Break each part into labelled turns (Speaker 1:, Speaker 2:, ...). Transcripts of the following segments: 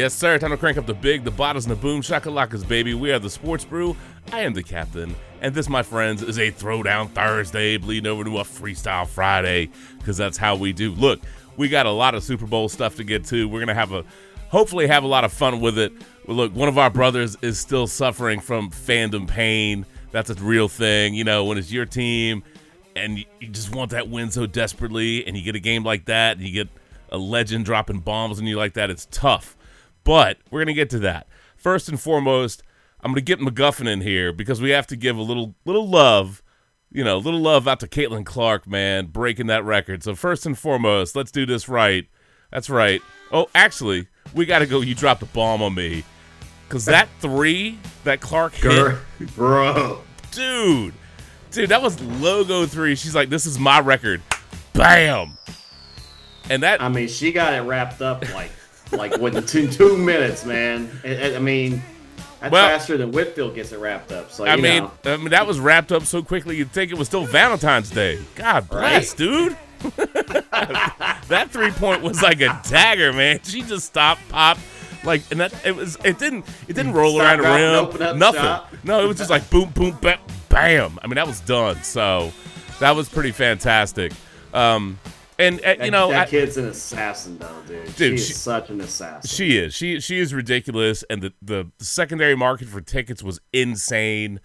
Speaker 1: Yes, sir. Time to crank up the big, the bottles, and the boom shakalakas, baby. We are the Sports Brew. I am the captain, and this, my friends, is a Throwdown Thursday, bleeding over to a Freestyle Friday, because that's how we do. Look, we got a lot of Super Bowl stuff to get to. We're gonna have a, hopefully, have a lot of fun with it. Look, one of our brothers is still suffering from fandom pain. That's a real thing, you know. When it's your team, and you just want that win so desperately, and you get a game like that, and you get a legend dropping bombs on you like that, it's tough. But we're gonna get to that. First and foremost, I'm gonna get McGuffin in here because we have to give a little little love, you know, little love out to Caitlin Clark, man, breaking that record. So first and foremost, let's do this right. That's right. Oh, actually, we gotta go. You dropped a bomb on me. Cause that three that Clark hit,
Speaker 2: bro,
Speaker 1: dude, dude, that was logo three. She's like, this is my record. Bam. And that
Speaker 2: I mean, she got it wrapped up like like within two, two minutes, man. I, I mean, that's
Speaker 1: Well-
Speaker 2: faster than Whitfield gets it wrapped up. So
Speaker 1: I mean. I mean that was wrapped up so quickly you'd think it was still Valentine's Day. God bless,
Speaker 2: Right?
Speaker 1: dude. that three point was like a dagger, man. She just stopped, popped, like, and that it was. It didn't. It didn't roll
Speaker 2: Stop,
Speaker 1: around the rim. Nothing.
Speaker 2: shop.
Speaker 1: No, it was just like boom, boom, bam, bam. I mean, that was done. So that was pretty fantastic. Um, and uh,
Speaker 2: that,
Speaker 1: you know,
Speaker 2: that
Speaker 1: I-
Speaker 2: kid's an assassin, though, dude.
Speaker 1: Dude,
Speaker 2: she is such an assassin.
Speaker 1: She is. She she is ridiculous, and the the secondary market for tickets was insane.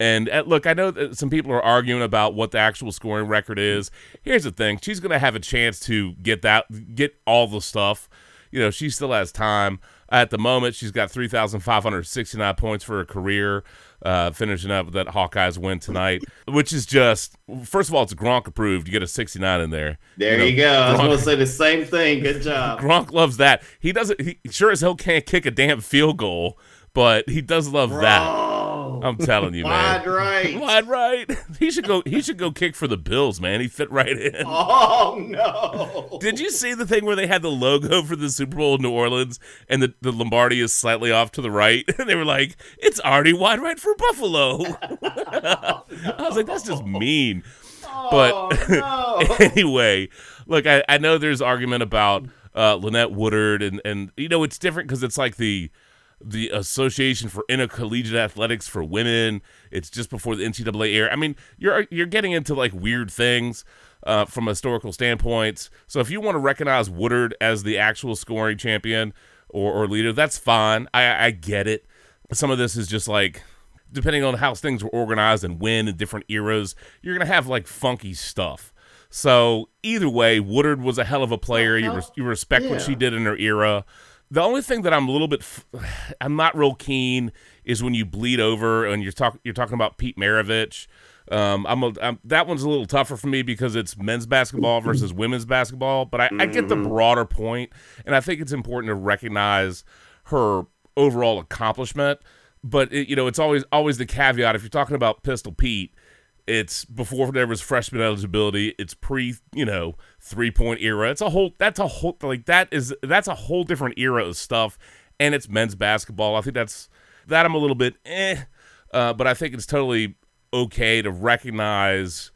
Speaker 1: And uh, look, I know that some people are arguing about what the actual scoring record is. Here's the thing: she's going to have a chance to get that, get all the stuff. You know, she still has time. At the moment, she's got three thousand five hundred sixty-nine points for her career, uh, finishing up that Hawkeyes win tonight, which is just first of all, it's Gronk approved. You get a sixty-nine in there.
Speaker 2: there
Speaker 1: know,
Speaker 2: you go. I was going to say the same thing. Good job.
Speaker 1: Gronk loves that. He doesn't. He sure as hell can't kick a damn field goal, but he does love that.
Speaker 2: Bro,
Speaker 1: I'm telling you, man.
Speaker 2: wide right.
Speaker 1: Wide right. He should go. He should go kick for the Bills, man. He fit right in.
Speaker 2: Oh no!
Speaker 1: Did you see the thing where they had the logo for the Super Bowl in New Orleans and the, the Lombardi is slightly off to the right? And they were like, it's already wide right for Buffalo. I was like, that's just mean. But
Speaker 2: Oh, no.
Speaker 1: anyway, look, I, I know there's argument about uh, Lynette Woodard, and, and you know it's different because it's like the the Association for Intercollegiate Athletics for Women. It's just before the NCAA era. I mean, you're you're getting into like weird things uh, from a historical standpoints. So if you want to recognize Woodard as the actual scoring champion or, or leader, that's fine. I, I get it. Some of this is just like depending on how things were organized and when in different eras, you're gonna have like funky stuff. So either way, Woodard was a hell of a player. You, res- you respect what she did in her era. The only thing that I'm a little bit, f- I'm not real keen is when you bleed over and you're talking, you're talking about Pete Maravich. Um, I'm, a, I'm that one's a little tougher for me because it's men's basketball versus women's basketball. But I, I get the broader point, and I think it's important to recognize her overall accomplishment. But it, you know, it's always always the caveat. If you're talking about Pistol Pete, it's before there was freshman eligibility. It's pre, you know, three point era. It's a whole. That's a whole like that is that's a whole different era of stuff. And it's men's basketball. I think that's that. I'm a little bit eh, uh, but I think it's totally okay to recognize,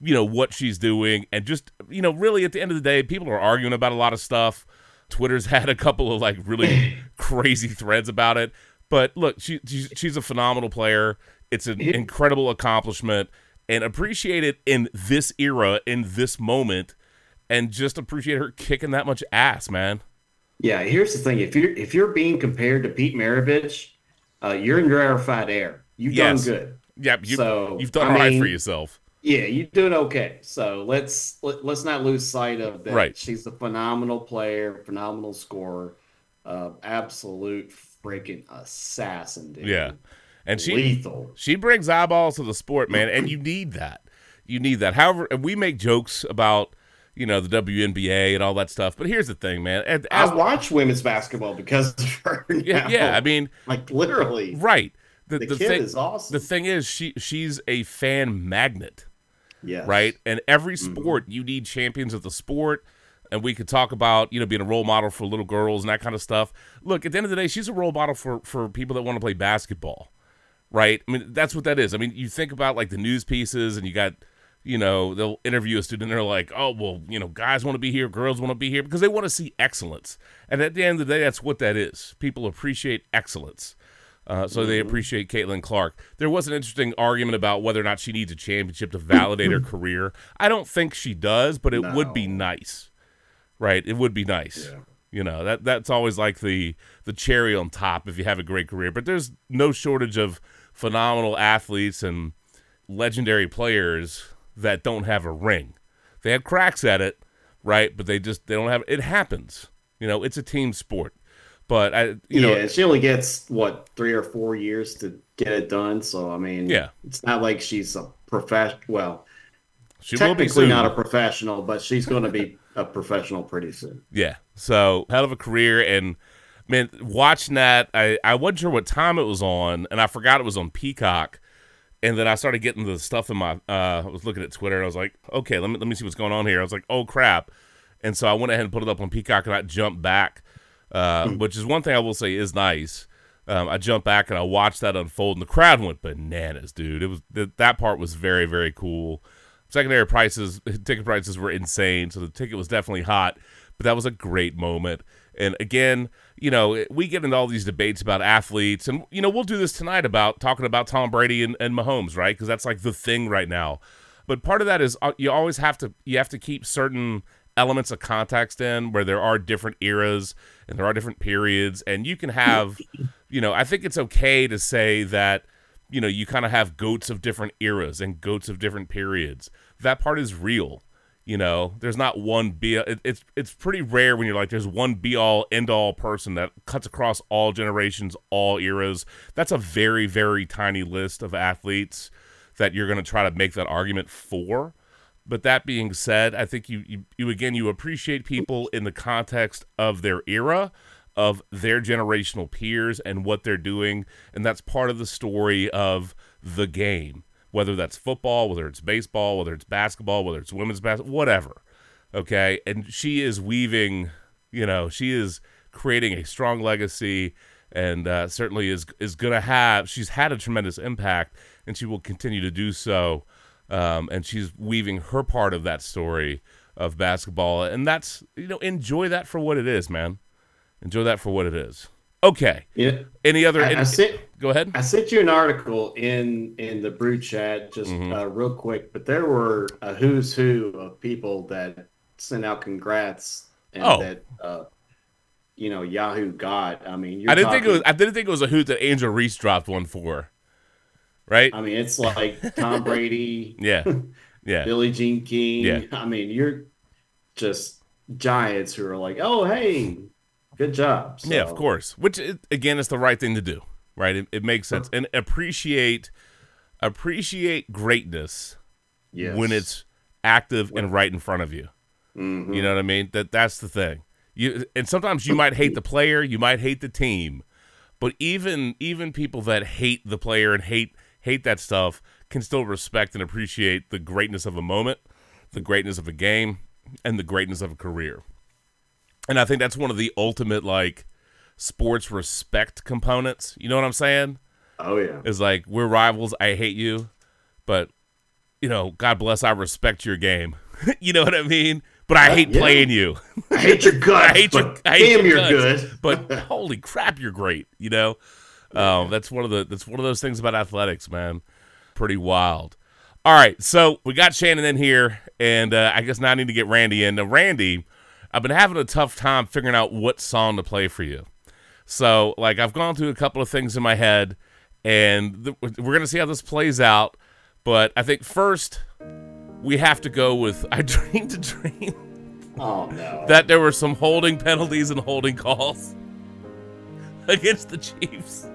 Speaker 1: you know, what she's doing and just you know, really at the end of the day, people are arguing about a lot of stuff. Twitter's had a couple of like really crazy threads about it. But look, she, she's, she's a phenomenal player. It's an incredible accomplishment and appreciate it in this era, in this moment, and just appreciate her kicking that much ass, man.
Speaker 2: Yeah, here's the thing: if you're if you're being compared to Pete Maravich, uh, you're in rarefied air. You've
Speaker 1: Yes.
Speaker 2: done good.
Speaker 1: Yeah, you,
Speaker 2: So,
Speaker 1: you've done
Speaker 2: I
Speaker 1: right for yourself.
Speaker 2: Yeah, you're doing okay. So let's let, let's not lose sight of that.
Speaker 1: Right.
Speaker 2: She's a phenomenal player, phenomenal scorer, uh, absolute freaking assassin, dude.
Speaker 1: Yeah. And she
Speaker 2: lethal.
Speaker 1: she brings eyeballs to the sport, man, and you need that. You need that. However, and we make jokes about, you know, the WNBA and all that stuff, but here's the thing, man. And
Speaker 2: I watch women's basketball because of her.
Speaker 1: yeah,
Speaker 2: now.
Speaker 1: yeah, I mean,
Speaker 2: like literally,
Speaker 1: right. The,
Speaker 2: the,
Speaker 1: the
Speaker 2: kid
Speaker 1: thing
Speaker 2: is awesome.
Speaker 1: the thing is she she's a fan magnet.
Speaker 2: yes.
Speaker 1: right? And every
Speaker 2: Mm-hmm.
Speaker 1: sport, you need champions of the sport. And we could talk about, you know, being a role model for little girls and that kind of stuff. Look, at the end of the day, she's a role model for, for people that want to play basketball, right? I mean, that's what that is. I mean, you think about like the news pieces and you got, you know, they'll interview a student and they're like, oh, well, you know, guys want to be here, girls want to be here because they want to see excellence. And at the end of the day, that's what that is. People appreciate excellence. Uh, so they appreciate Caitlin Clark. There was an interesting argument about whether or not she needs a championship to validate her career. I don't think she does, but it would be nice, right? It would be nice.
Speaker 2: Yeah.
Speaker 1: You know that that's always like the the cherry on top if you have a great career. But there's no shortage of phenomenal athletes and legendary players that don't have a ring. They have cracks at it, right? But they just they don't have. It happens. You know, it's a team sport. But I, you
Speaker 2: yeah,
Speaker 1: know,
Speaker 2: she only gets what three or four years to get it done. So I mean,
Speaker 1: Yeah.
Speaker 2: it's not like she's a professional. Well,
Speaker 1: she will be
Speaker 2: technically not a professional, but she's going to be a professional pretty soon.
Speaker 1: Yeah. So hell of a career and man, watching that, I, I wasn't sure what time it was on, and I forgot it was on Peacock. And then I started getting the stuff in my uh I was looking at Twitter and I was like, okay, let me let me see what's going on here. I was like, oh crap. And so I went ahead and put it up on Peacock and I jumped back, uh, which is one thing I will say is nice. Um, I jumped back and I watched that unfold, and the crowd went bananas, dude. It was that that part was very very cool. Secondary prices, ticket prices were insane, so the ticket was definitely hot. But that was a great moment. And again, you know, we get into all these debates about athletes, and you know, we'll do this tonight about talking about Tom Brady and, and Mahomes, right? Because that's like the thing right now. But part of that is uh, you always have to you have to keep certain elements of context in where there are different eras and there are different periods, and you can have, you know, I think it's okay to say that you know, you kind of have goats of different eras and goats of different periods. That part is real. You know, there's not one be. It, it's it's pretty rare when you're like there's one be all end all person that cuts across all generations, all eras. That's a very very tiny list of athletes that you're going to try to make that argument for. But that being said, I think you, you you again you appreciate people in the context of their era, of their generational peers and what they're doing, and that's part of the story of the game. Whether that's football, whether it's baseball, whether it's basketball, whether it's women's basketball, whatever. Okay, and she is weaving, you know, she is creating a strong legacy, and uh, certainly is is gonna have. She's had a tremendous impact, and she will continue to do so um, and she's weaving her part of that story of basketball, and that's you know enjoy that for what it is, man. Enjoy that for what it is. Okay.
Speaker 2: Yeah,
Speaker 1: Any other?
Speaker 2: I, I sent
Speaker 1: go ahead.
Speaker 2: I sent you an article in in the brew chat just
Speaker 1: Mhm.
Speaker 2: uh, real quick, but there were a who's who of people that sent out congrats and
Speaker 1: Oh.
Speaker 2: that uh, you know Yahoo got. I mean, you're
Speaker 1: I didn't think it was. I didn't think it was a hoot that Angel Reese dropped one for. Right?
Speaker 2: I mean, it's like Tom Brady,
Speaker 1: Yeah. Yeah.
Speaker 2: Billie Jean King.
Speaker 1: Yeah.
Speaker 2: I mean, you're just giants who are like, oh hey, good job.
Speaker 1: Yeah, of course. Which again is the right thing to do, right? It, it makes sense and appreciate appreciate greatness
Speaker 2: Yes.
Speaker 1: when it's active and right in front of you.
Speaker 2: Mhm.
Speaker 1: You know what I mean? That that's the thing. You and sometimes you might hate the player, you might hate the team, but even even people that hate the player and hate hate that stuff can still respect and appreciate the greatness of a moment, the greatness of a game, and the greatness of a career. And I think that's one of the ultimate like sports respect components. You know what I'm saying?
Speaker 2: Oh yeah.
Speaker 1: Is like we're rivals, I hate you, but you know, God bless, I respect your game. you know what I mean? But I
Speaker 2: Uh,
Speaker 1: hate
Speaker 2: yeah.
Speaker 1: playing you.
Speaker 2: I hate your guts.
Speaker 1: I hate your, I hate
Speaker 2: damn,
Speaker 1: your
Speaker 2: you're good.
Speaker 1: but holy crap, you're great. You know, um, that's one of the that's one of those things about athletics, man. Pretty wild. All right, so we got Shannon in here, and uh, I guess now I need to get Randy in. Now, Randy, I've been having a tough time figuring out what song to play for you. So, like, I've gone through a couple of things in my head, and th- we're gonna see how this plays out. But I think first we have to go with "I Dreamed a Dream."
Speaker 2: Oh no.
Speaker 1: that there were some holding penalties and holding calls against the Chiefs.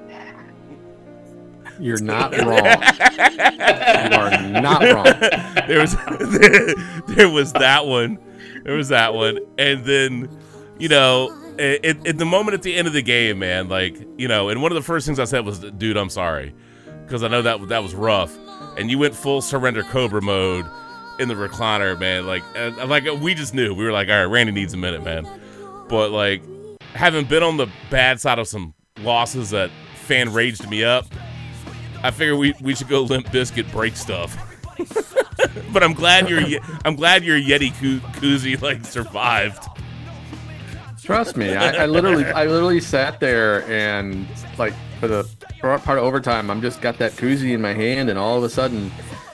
Speaker 3: You're not wrong. you are not wrong.
Speaker 1: There was there, was that one. There was that one. And then, you know, at, at the moment at the end of the game, man, like, you know, and one of the first things I said was, dude, I'm sorry. Because I know that that was rough. And you went full surrender cobra mode in the recliner, man. Like, and, like we just knew. We were like, all right, Randy needs a minute, man. But like, having been on the bad side of some losses that fan raged me up, I figure we, we should go Limp Bizkit break stuff. but I'm glad your I'm glad your Yeti koo- koozie like survived.
Speaker 3: Trust me, I, I literally, I literally sat there and like for the part of overtime, I'm just got that koozie in my hand, and all of a sudden,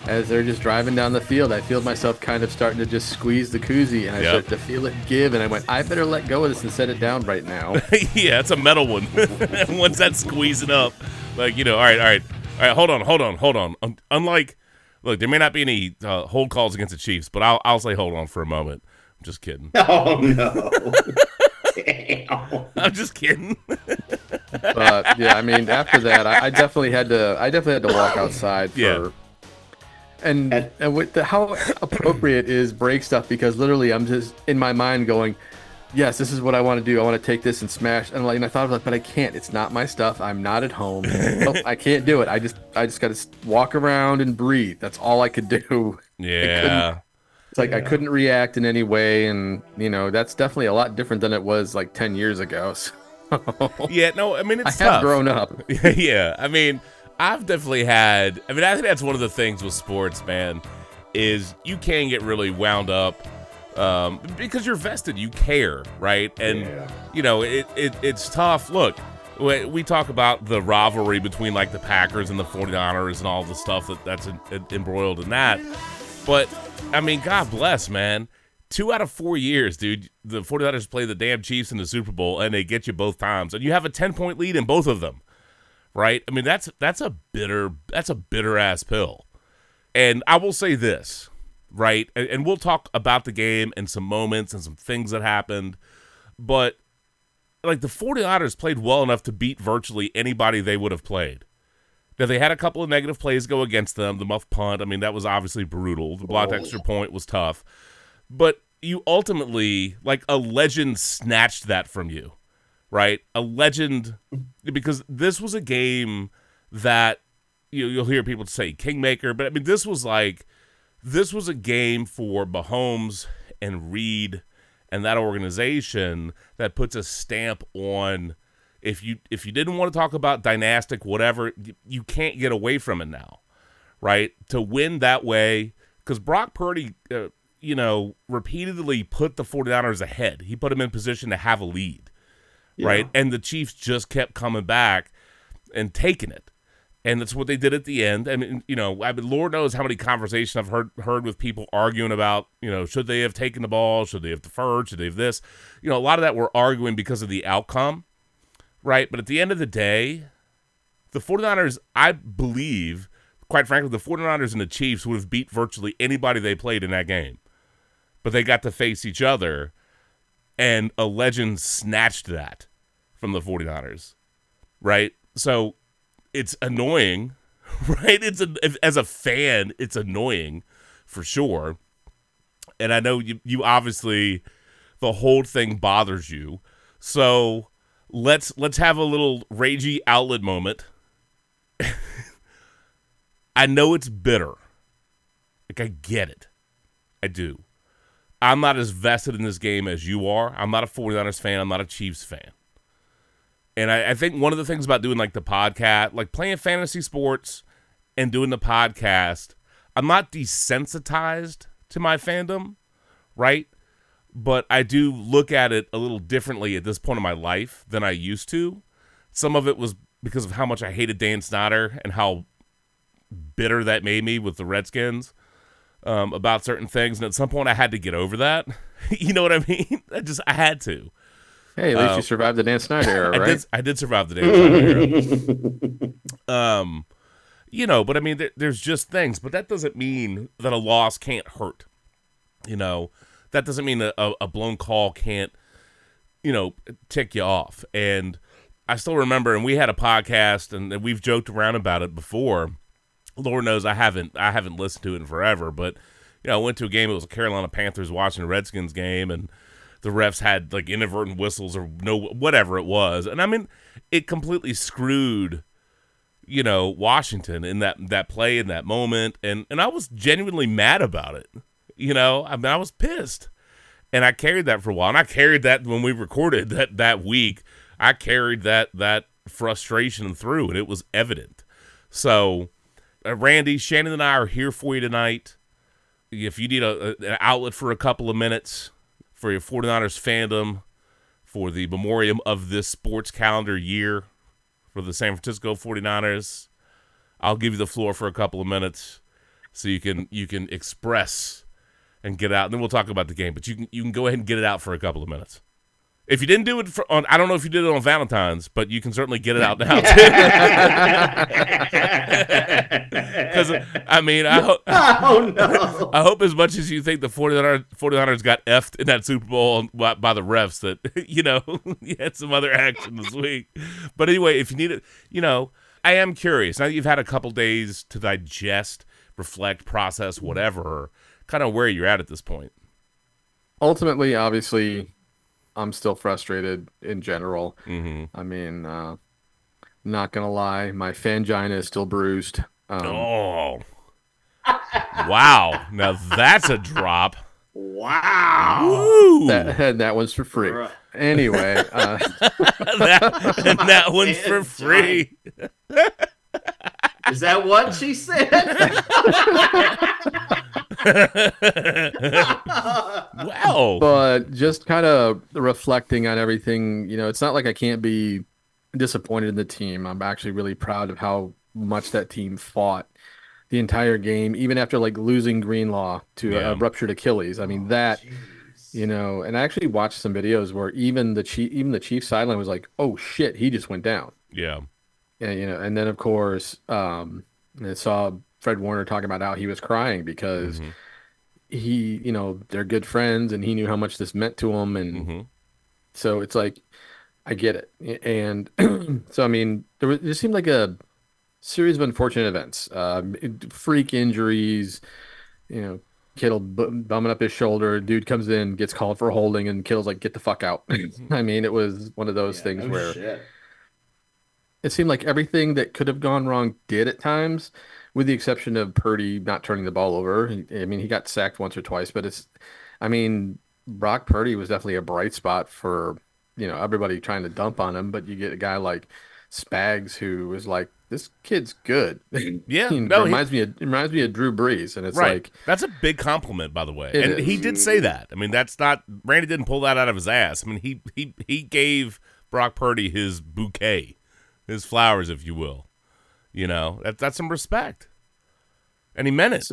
Speaker 3: as they're just driving down the field, I feel myself kind of starting to just squeeze the koozie, and I
Speaker 1: Yep.
Speaker 3: start to feel it give, and I went, I better let go of this and set it down right now.
Speaker 1: yeah, it's a metal one. Once that's squeezing up, like you know, all right, all right, all right. Hold on, hold on, hold on. Um, unlike, look, there may not be any uh, hold calls against the Chiefs, but I'll I'll say hold on for a moment. I'm just kidding.
Speaker 2: Oh no! Damn.
Speaker 1: I'm just kidding.
Speaker 3: but yeah, I mean, after that, I, I definitely had to, I definitely had to walk outside for.
Speaker 1: Yeah.
Speaker 3: And
Speaker 2: And-
Speaker 3: and with the, how appropriate is break stuff because literally I'm just in my mind going, yes, this is what I want to do. I want to take this and smash. And like, and I thought like, but I can't. It's not my stuff. I'm not at home. I can't do it. I just, I just got to walk around and breathe. That's all I could do.
Speaker 1: Yeah,
Speaker 3: It's like I couldn't react in any way, and you know that's definitely a lot different than it was like ten years ago. So
Speaker 1: yeah. No, I mean
Speaker 3: I
Speaker 1: it's
Speaker 3: have grown up.
Speaker 1: yeah, I mean, I've definitely had. I mean, I think that's one of the things with sports, man, is you can get really wound up um, because you're vested. You care, right? And
Speaker 2: Yeah.
Speaker 1: you know, it, it it's tough. Look, we, we talk about the rivalry between like the Packers and the 49ers and all the stuff that that's in, in- embroiled in that. But I mean, God bless, man. Two out of four years, dude. The 49ers play the damn Chiefs in the Super Bowl and they get you both times. And you have a 10 point lead in both of them. Right? I mean, that's that's a bitter that's a bitter ass pill. And I will say this, right? And, and we'll talk about the game and some moments and some things that happened. But like the 49ers played well enough to beat virtually anybody they would have played. Now they had a couple of negative plays go against them. The muff punt, I mean, that was obviously brutal. The blocked
Speaker 2: Oh.
Speaker 1: extra point was tough. But you ultimately, like a legend snatched that from you, right? A legend because this was a game that you you'll hear people say kingmaker, but I mean this was like this was a game for Mahomes and Reid and that organization that puts a stamp on if you if you didn't want to talk about dynastic whatever you, can't get away from it now right? To win that way because brock purdy uh, you know repeatedly put the 49ers ahead. He put them in position to have a lead right? And the chiefs just kept coming back and taking it and that's what they did at the end. I mean, you know, I mean, Lord knows how many conversations I've heard heard with people arguing about, you know, should they have taken the ball, should they have deferred, should they have this, you know, a lot of that we're arguing because of the outcome, right? But at the end of the day, the 49ers, I believe, quite frankly, the 49ers and the Chiefs would have beat virtually anybody they played in that game, but they got to face each other, and a legend snatched that from the 49ers, right? So it's annoying, right? It's a, as a fan, it's annoying for sure. And I know you, you obviously the whole thing bothers you. So let's let's have a little ragey outlet moment. I know it's bitter. Like I get it. I do. I'm not as vested in this game as you are. I'm not a 49ers fan. I'm not a Chiefs fan. And I, I think one of the things about doing like the podcast, like playing fantasy sports and doing the podcast, I'm not desensitized to my fandom, right? But I do look at it a little differently at this point in my life than I used to. Some of it was because of how much I hated Dan Snyder and how bitter that made me with the Redskins um, about certain things. And at some point, I had to get over that. you know what I mean? I just I had to.
Speaker 3: Hey, at least
Speaker 1: Uh,
Speaker 3: you survived the Dan Snyder era,
Speaker 1: I
Speaker 3: right?
Speaker 1: did. I did survive the day. um, you know, but I mean, there, there's just things, but that doesn't mean that a loss can't hurt. You know, that doesn't mean a, a, a blown call can't, you know, tick you off. And I still remember, and we had a podcast, and we've joked around about it before. Lord knows I haven't I haven't listened to it in forever, but you know, I went to a game. It was a Carolina Panthers watching a Redskins game, and the refs had like inadvertent whistles or no whatever it was, and I mean, it completely screwed, you know, Washington in that that play in that moment, and and I was genuinely mad about it. You know, I mean, I was pissed, and I carried that for a while, and I carried that when we recorded that that week. I carried that that frustration through, and it was evident. So, uh, Randy, Shannon, and I are here for you tonight. if you need a, a- an outlet for a couple of minutes for your 49ers fandom for the memoriam of this sports calendar year for the San Francisco 49ers, I'll give you the floor for a couple of minutes so you can you can express and get out. And then we'll talk about the game, but you can you can go ahead and get it out for a couple of minutes. If you didn't do it for, on, I don't know if you did it on Valentine's, but you can certainly get it out now too. Because I mean, I hope
Speaker 2: oh no!
Speaker 1: I hope as much as you think the 49ers, 49ers got effed in that Super Bowl by, by the refs that, you know, you had some other action this week. But anyway, if you need it, you know, I am curious. Now that you've had a couple days to digest, reflect, process, whatever, kind of where you're at at this point.
Speaker 3: Ultimately, obviously, I'm still frustrated in general.
Speaker 1: Mm-hmm.
Speaker 3: I mean, uh, not gonna lie, my fangina is still bruised. Um,
Speaker 1: Oh. wow. Now that's a drop.
Speaker 2: Wow!
Speaker 3: That and that one's for free.
Speaker 2: Bruh.
Speaker 3: Anyway, uh,
Speaker 1: that, and that one's for free.
Speaker 2: Is that what she said?
Speaker 1: Wow.
Speaker 3: but just kind of reflecting on everything, you know, it's not like I can't be disappointed in the team. I'm actually really proud of how much that team fought the entire game, even after like losing Greenlaw to
Speaker 1: Yeah.
Speaker 3: a ruptured Achilles. I mean, that you know, and I actually watched some videos where even the chief, even the chief sideline was like, "Oh shit, he just went down."
Speaker 1: Yeah.
Speaker 3: And you know, and then of course, um, I saw Fred Warner talking about how he was crying because
Speaker 1: Mhm.
Speaker 3: he, you know, they're good friends, and he knew how much this meant to him, and
Speaker 1: Mhm.
Speaker 3: so it's like, I get it, and so I mean, there was, there seemed like a series of unfortunate events, um, freak injuries, you know. Kittle bu- bumming up his shoulder. Dude comes in, gets called for holding, and Kittle's like, "Get the fuck out." I mean, it was one of those
Speaker 2: Yeah,
Speaker 3: things
Speaker 2: no
Speaker 3: where
Speaker 2: shit.
Speaker 3: it seemed like everything that could have gone wrong did at times, with the exception of Purdy not turning the ball over. I mean, he got sacked once or twice, but it's, I mean, Brock Purdy was definitely a bright spot for, you know, everybody trying to dump on him. But you get a guy like Spags who was like, this kid's good.
Speaker 1: Yeah,
Speaker 3: He
Speaker 1: no, he-
Speaker 3: reminds me of reminds me of Drew Brees, and it's
Speaker 1: right.
Speaker 3: like,
Speaker 1: that's a big compliment, by the way. And
Speaker 3: is.
Speaker 1: he did say that. I mean, that's not Randy didn't pull that out of his ass. I mean, he he he gave Brock Purdy his bouquet, his flowers, if you will. You know, that that's some respect, and he meant it.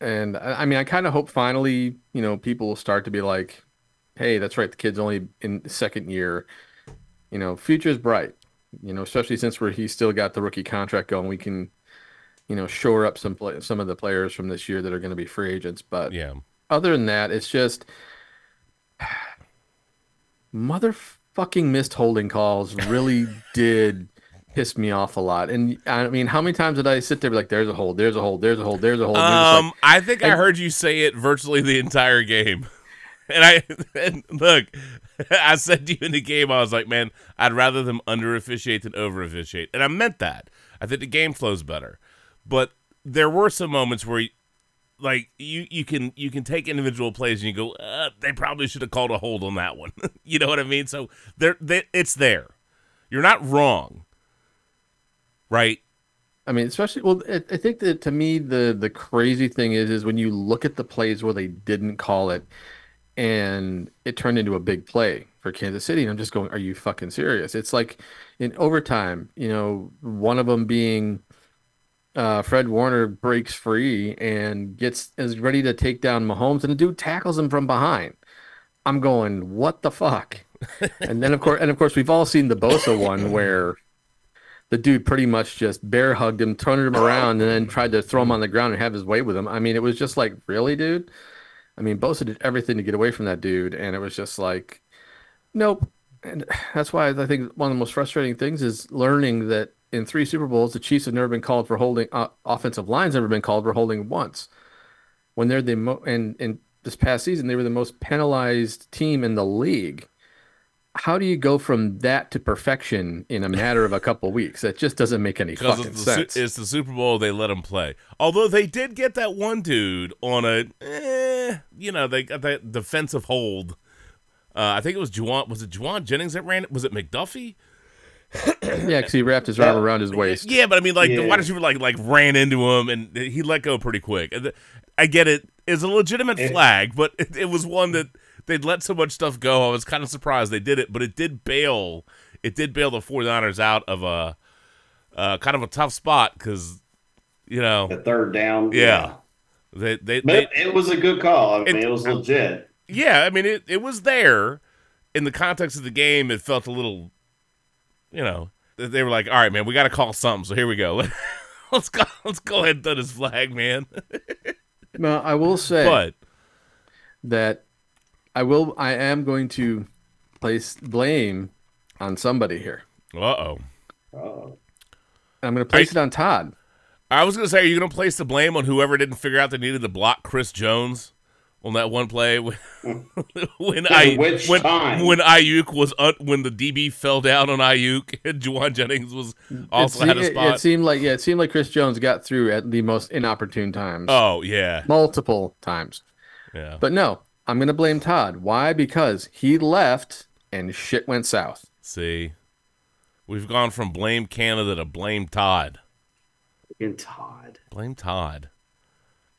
Speaker 3: And I mean, I kind of hope finally, you know, people will start to be like, "Hey, that's right. The kid's only in second year. You know, future's bright. You know, especially since we're he's still got the rookie contract going. We can, you know, shore up some play, some of the players from this year that are going to be free agents. But
Speaker 1: Yeah,
Speaker 3: other than that, it's just motherfucking missed holding calls really did piss me off a lot. And I mean, how many times did I sit there and be like, "There's a hold. There's a hold. There's a hold. There's a hold." and you're like,
Speaker 1: Um, I think I
Speaker 3: and-
Speaker 1: heard you say it virtually the entire game. And I and look, I said to you in the game, I was like, man, I'd rather them under officiate than over officiate, and I meant that. I think the game flows better, but there were some moments where, like, you you can you can take individual plays and you go, uh, they probably should have called a hold on that one. you know what I mean? So there, they, it's there. You're not wrong, right?
Speaker 3: I mean, especially well, I think that to me the the crazy thing is is when you look at the plays where they didn't call it, and it turned into a big play for Kansas City, and I'm just going, are you fucking serious? It's like in overtime, you know, one of them being uh, Fred Warner breaks free and gets is ready to take down Mahomes, and the dude tackles him from behind. I'm going, what the fuck? and then of course, and of course, we've all seen the Bosa one where the dude pretty much just bear hugged him, turned him around, and then tried to throw him on the ground and have his way with him. I mean, it was just like, really, dude? I mean, Bosa did everything to get away from that dude, and it was just like, nope. And that's why I think one of the most frustrating things is learning that in three Super Bowls, the Chiefs have never been called for holding. Uh, offensive lines never been called for holding once. When they're the mo- and and this past season, they were the most penalized team in the league how do you go from that to perfection in a matter of a couple weeks? That just doesn't make any fucking
Speaker 1: it's, the Su-
Speaker 3: sense.
Speaker 1: it's the Super Bowl, they let him play. Although they did get that one dude on a, eh, you know, they got that defensive hold. Uh, I think it was Jauan. Was it Jauan Jennings that ran it? Was it McDuffie?
Speaker 3: Yeah, because he wrapped his arm around his waist.
Speaker 1: Yeah, but I mean, like the
Speaker 2: Yeah.
Speaker 1: wide receiver like like ran into him and he let go pretty quick. I get it; it's a legitimate
Speaker 2: It-
Speaker 1: flag, but it, it was one that they'd let so much stuff go. I was kind of surprised they did it, but it did bail. It did bail the 49ers out of a uh, kind of a tough spot because you know
Speaker 2: The third down.
Speaker 1: Yeah. they they,
Speaker 2: But
Speaker 1: they
Speaker 2: it was a good call. I mean,
Speaker 1: It-
Speaker 2: it, was legit.
Speaker 1: yeah. I mean, it it was there in the context of the game. It felt a little, you know, they were like, all right, man, we got to call something. So here we go. let's go. Let's go ahead and throw this flag, man.
Speaker 3: No, I will say
Speaker 1: But
Speaker 3: that I will. I am going to place blame on somebody here.
Speaker 1: uh oh.
Speaker 2: Oh.
Speaker 3: I'm going to place
Speaker 1: I-
Speaker 3: it on Todd.
Speaker 1: I was gonna say, are you gonna place the blame on whoever didn't figure out they needed to block Chris Jones on that one play when when I when
Speaker 2: time?
Speaker 1: when Aiyuk was un, when the DB fell down on Aiyuk and Jauan Jennings was also
Speaker 3: it,
Speaker 1: had a
Speaker 3: se- it-
Speaker 1: spot.
Speaker 3: It, seemed like yeah, it seemed like Chris Jones got through at the most inopportune times,
Speaker 1: oh yeah,
Speaker 3: multiple times.
Speaker 1: yeah.
Speaker 3: But no, I'm going to blame Todd. Why? Because he left and shit went south.
Speaker 1: See, we've gone from blame Canada to blame Todd.
Speaker 2: And Todd.
Speaker 1: Blame Todd.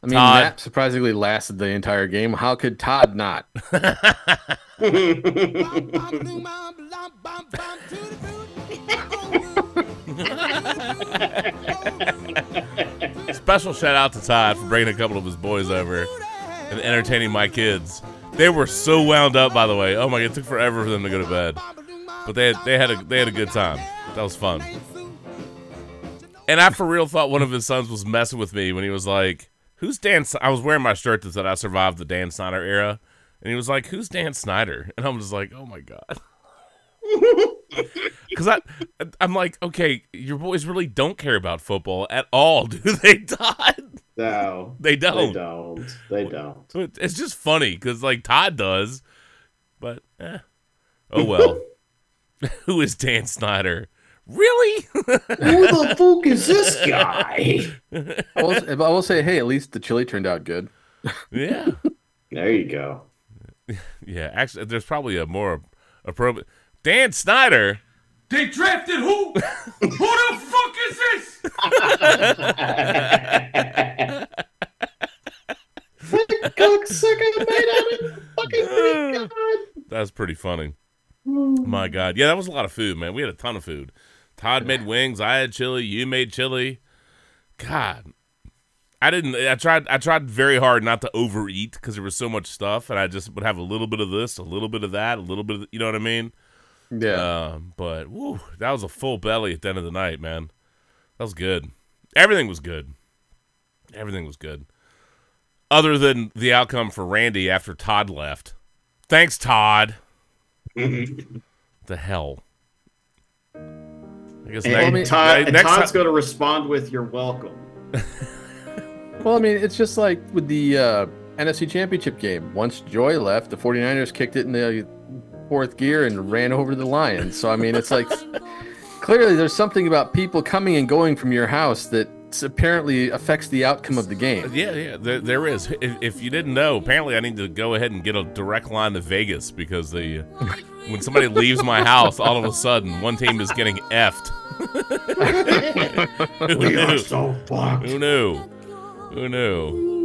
Speaker 3: I mean,
Speaker 1: Todd.
Speaker 3: Matt surprisingly lasted the entire game. How could Todd not?
Speaker 1: Special shout out to Todd for bringing a couple of his boys over and entertaining my kids. They were so wound up, by the way. Oh my god, it took forever for them to go to bed, but they they had a they had a good time. That was fun. And I for real thought one of his sons was messing with me when he was like, "Who's Dan?" S-" I was wearing my shirt that said I survived the Dan Snyder era, and he was like, "Who's Dan Snyder?" And I'm just like, "Oh my god." Because I, I'm like, okay, your boys really don't care about football at all, do they, Todd?
Speaker 2: No.
Speaker 1: They
Speaker 2: They
Speaker 1: don't.
Speaker 2: don't. They don't.
Speaker 1: It's just funny because like Todd does, but eh. oh well. Who is Dan Snyder? Really?
Speaker 2: Who the fuck is this guy?
Speaker 3: I will, I will say, hey, at least the chili turned out good.
Speaker 1: yeah,
Speaker 2: There you go.
Speaker 1: yeah. Actually, there's probably a more appropriate. Dan Snyder.
Speaker 4: They drafted who? who the fuck is this?
Speaker 2: Cocksucker made out of fucking Greek.
Speaker 1: That's pretty funny. My God, yeah, that was a lot of food, man. We had a ton of food. Todd made wings. I had chili. You made chili. God, I didn't. I tried. I tried very hard not to overeat because there was so much stuff, and I just would have a little bit of this, a little bit of that, a little bit. Of, you know what I mean?
Speaker 3: Yeah.
Speaker 1: Um, but woo, that was a full belly at the end of the night, man. That was good. Everything was good. Everything was good. Other than the outcome for Randy after Todd left. Thanks, Todd. the hell. I guess
Speaker 2: And
Speaker 1: next,
Speaker 3: mean-
Speaker 2: Todd,
Speaker 1: next
Speaker 2: Todd's
Speaker 1: time-
Speaker 2: going to respond with "You're welcome."
Speaker 3: Well, I mean, it's just like with the uh, NFC Championship game. Once Joy left, the 49ers kicked it in the fourth gear and ran over the Lions. So, I mean, it's like clearly there's something about people coming and going from your house that apparently affects the outcome of the game.
Speaker 1: Yeah, yeah, there, there is. If, if you didn't know, apparently I need to go ahead and get a direct line to Vegas because the when somebody leaves my house, all of a sudden one team is getting effed. Who
Speaker 2: We are
Speaker 1: knew?
Speaker 2: so fucked.
Speaker 1: Who knew? Who knew?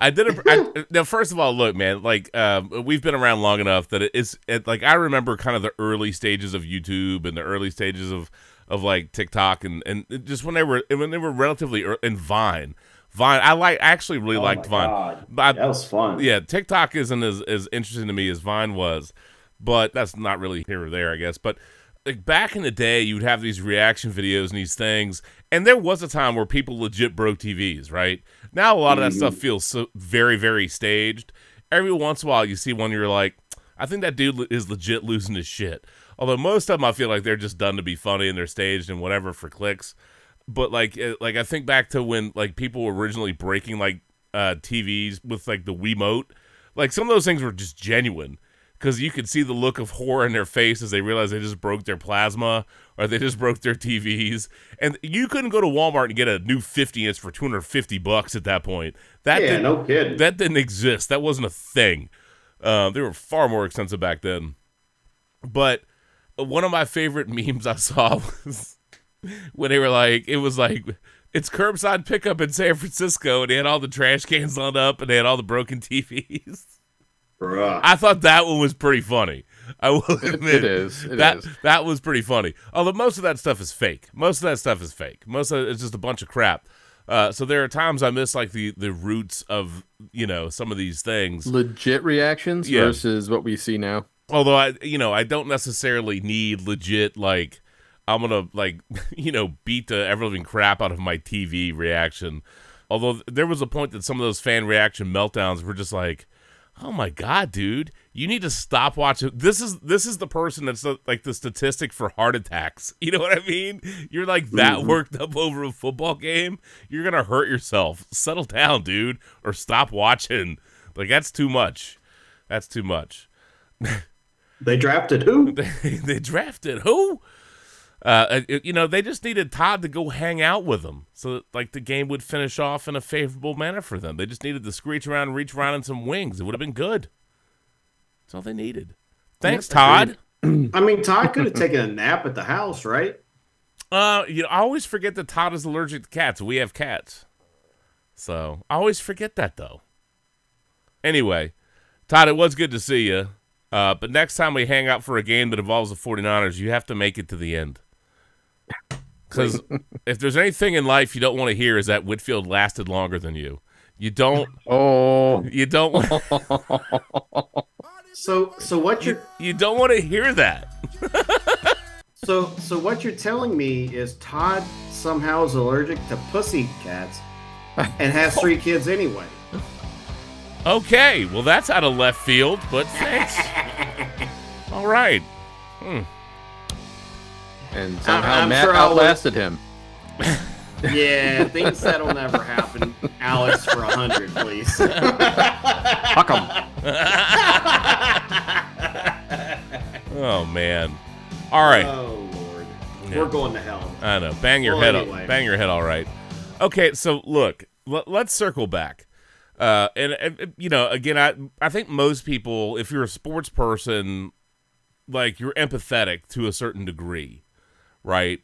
Speaker 1: I did a I, now. First of all, look, man. Like um, we've been around long enough that it's it, like I remember kind of the early stages of YouTube and the early stages of of like TikTok and and just when they were when they were relatively ear and Vine. Vine, I like. I actually really
Speaker 2: Oh
Speaker 1: liked Vine.
Speaker 2: God.
Speaker 1: But
Speaker 2: That was fun.
Speaker 1: yeah, TikTok isn't as, as interesting to me as Vine was, but that's not really here or there, I guess. But like back in the day, you would have these reaction videos and these things, and there was a time where people legit broke TVs, right? Now a lot of that stuff feels so very, very staged. Every once in a while, you see one, you're like, I think that dude is legit losing his shit. Although most of them, I feel like they're just done to be funny and they're staged and whatever for clicks but like uh, like I think back to when like people were originally breaking like uh TVs with like the Wiimote. Like some of those things were just genuine because you could see the look of horror in their face as they realized they just broke their plasma or they just broke their TVs. And you couldn't go to Walmart and get a new 50 inch for 250 bucks at that point. That
Speaker 2: Yeah,
Speaker 1: didn't,
Speaker 2: no kidding.
Speaker 1: that didn't exist. That wasn't a thing. Uh, they were far more expensive back then. But one of my favorite memes I saw was when they were like, it was like, it's curbside pickup in San Francisco, and they had all the trash cans lined up, and they had all the broken TVs.
Speaker 2: Bruh.
Speaker 1: I thought that one was pretty funny. I will admit
Speaker 3: it is, it
Speaker 1: that
Speaker 3: is.
Speaker 1: that was pretty funny. Although most of that stuff is fake. Most of that stuff is fake. Most of it's just a bunch of crap. Uh, so there are times I miss like the the roots of you know some of these things.
Speaker 3: Legit reactions
Speaker 1: Yeah.
Speaker 3: versus what we see now.
Speaker 1: Although I you know I don't necessarily need legit like I'm gonna like you know beat the ever living crap out of my TV reaction. Although there was a point that some of those fan reaction meltdowns were just like, oh my god, dude, you need to stop watching. This is this is the person that's like the statistic for heart attacks. You know what I mean? You're like that mm-hmm. worked up over a football game. You're gonna hurt yourself. Settle down, dude, or stop watching. Like that's too much. That's too much.
Speaker 2: They drafted who?
Speaker 1: they, they drafted who? Uh, you know, they just needed Todd to go hang out with them, so that, like the game would finish off in a favorable manner for them. They just needed to screech around and reach around in some wings. It would have been good. That's all they needed. Thanks, Todd.
Speaker 2: I mean, Todd could have taken a nap at the house, right?
Speaker 1: Uh, you know, I always forget that Todd is allergic to cats. We have cats, so I always forget that though. Anyway, Todd, it was good to see you. Uh, but next time we hang out for a game that involves the 49ers, you have to make it to the end. Because if there's anything in life you don't want to hear is that Whitfield lasted longer than you. You don't.
Speaker 3: Oh,
Speaker 1: You don't.
Speaker 2: So, so what you're
Speaker 1: You don't want to hear that.
Speaker 2: so so what you're telling me is Todd somehow is allergic to pussy cats and has three kids anyway.
Speaker 1: Okay, well that's out of left field, but thanks. All right. Hmm.
Speaker 3: And somehow
Speaker 2: I'm
Speaker 3: Matt
Speaker 2: sure
Speaker 3: outlasted him.
Speaker 2: Yeah, things that'll never happen. Alex for a hundred, please.
Speaker 3: Fuck him.
Speaker 1: Oh man. All right.
Speaker 2: Oh lord,
Speaker 1: Yeah.
Speaker 2: we're going to hell.
Speaker 1: I know. Bang your
Speaker 2: Well,
Speaker 1: head.
Speaker 2: anyway.
Speaker 1: Bang your head. All right. Okay. So look, let, let's circle back. Uh, and, and you know, again, I I think most people, if you're a sports person, like you're empathetic to a certain degree, right?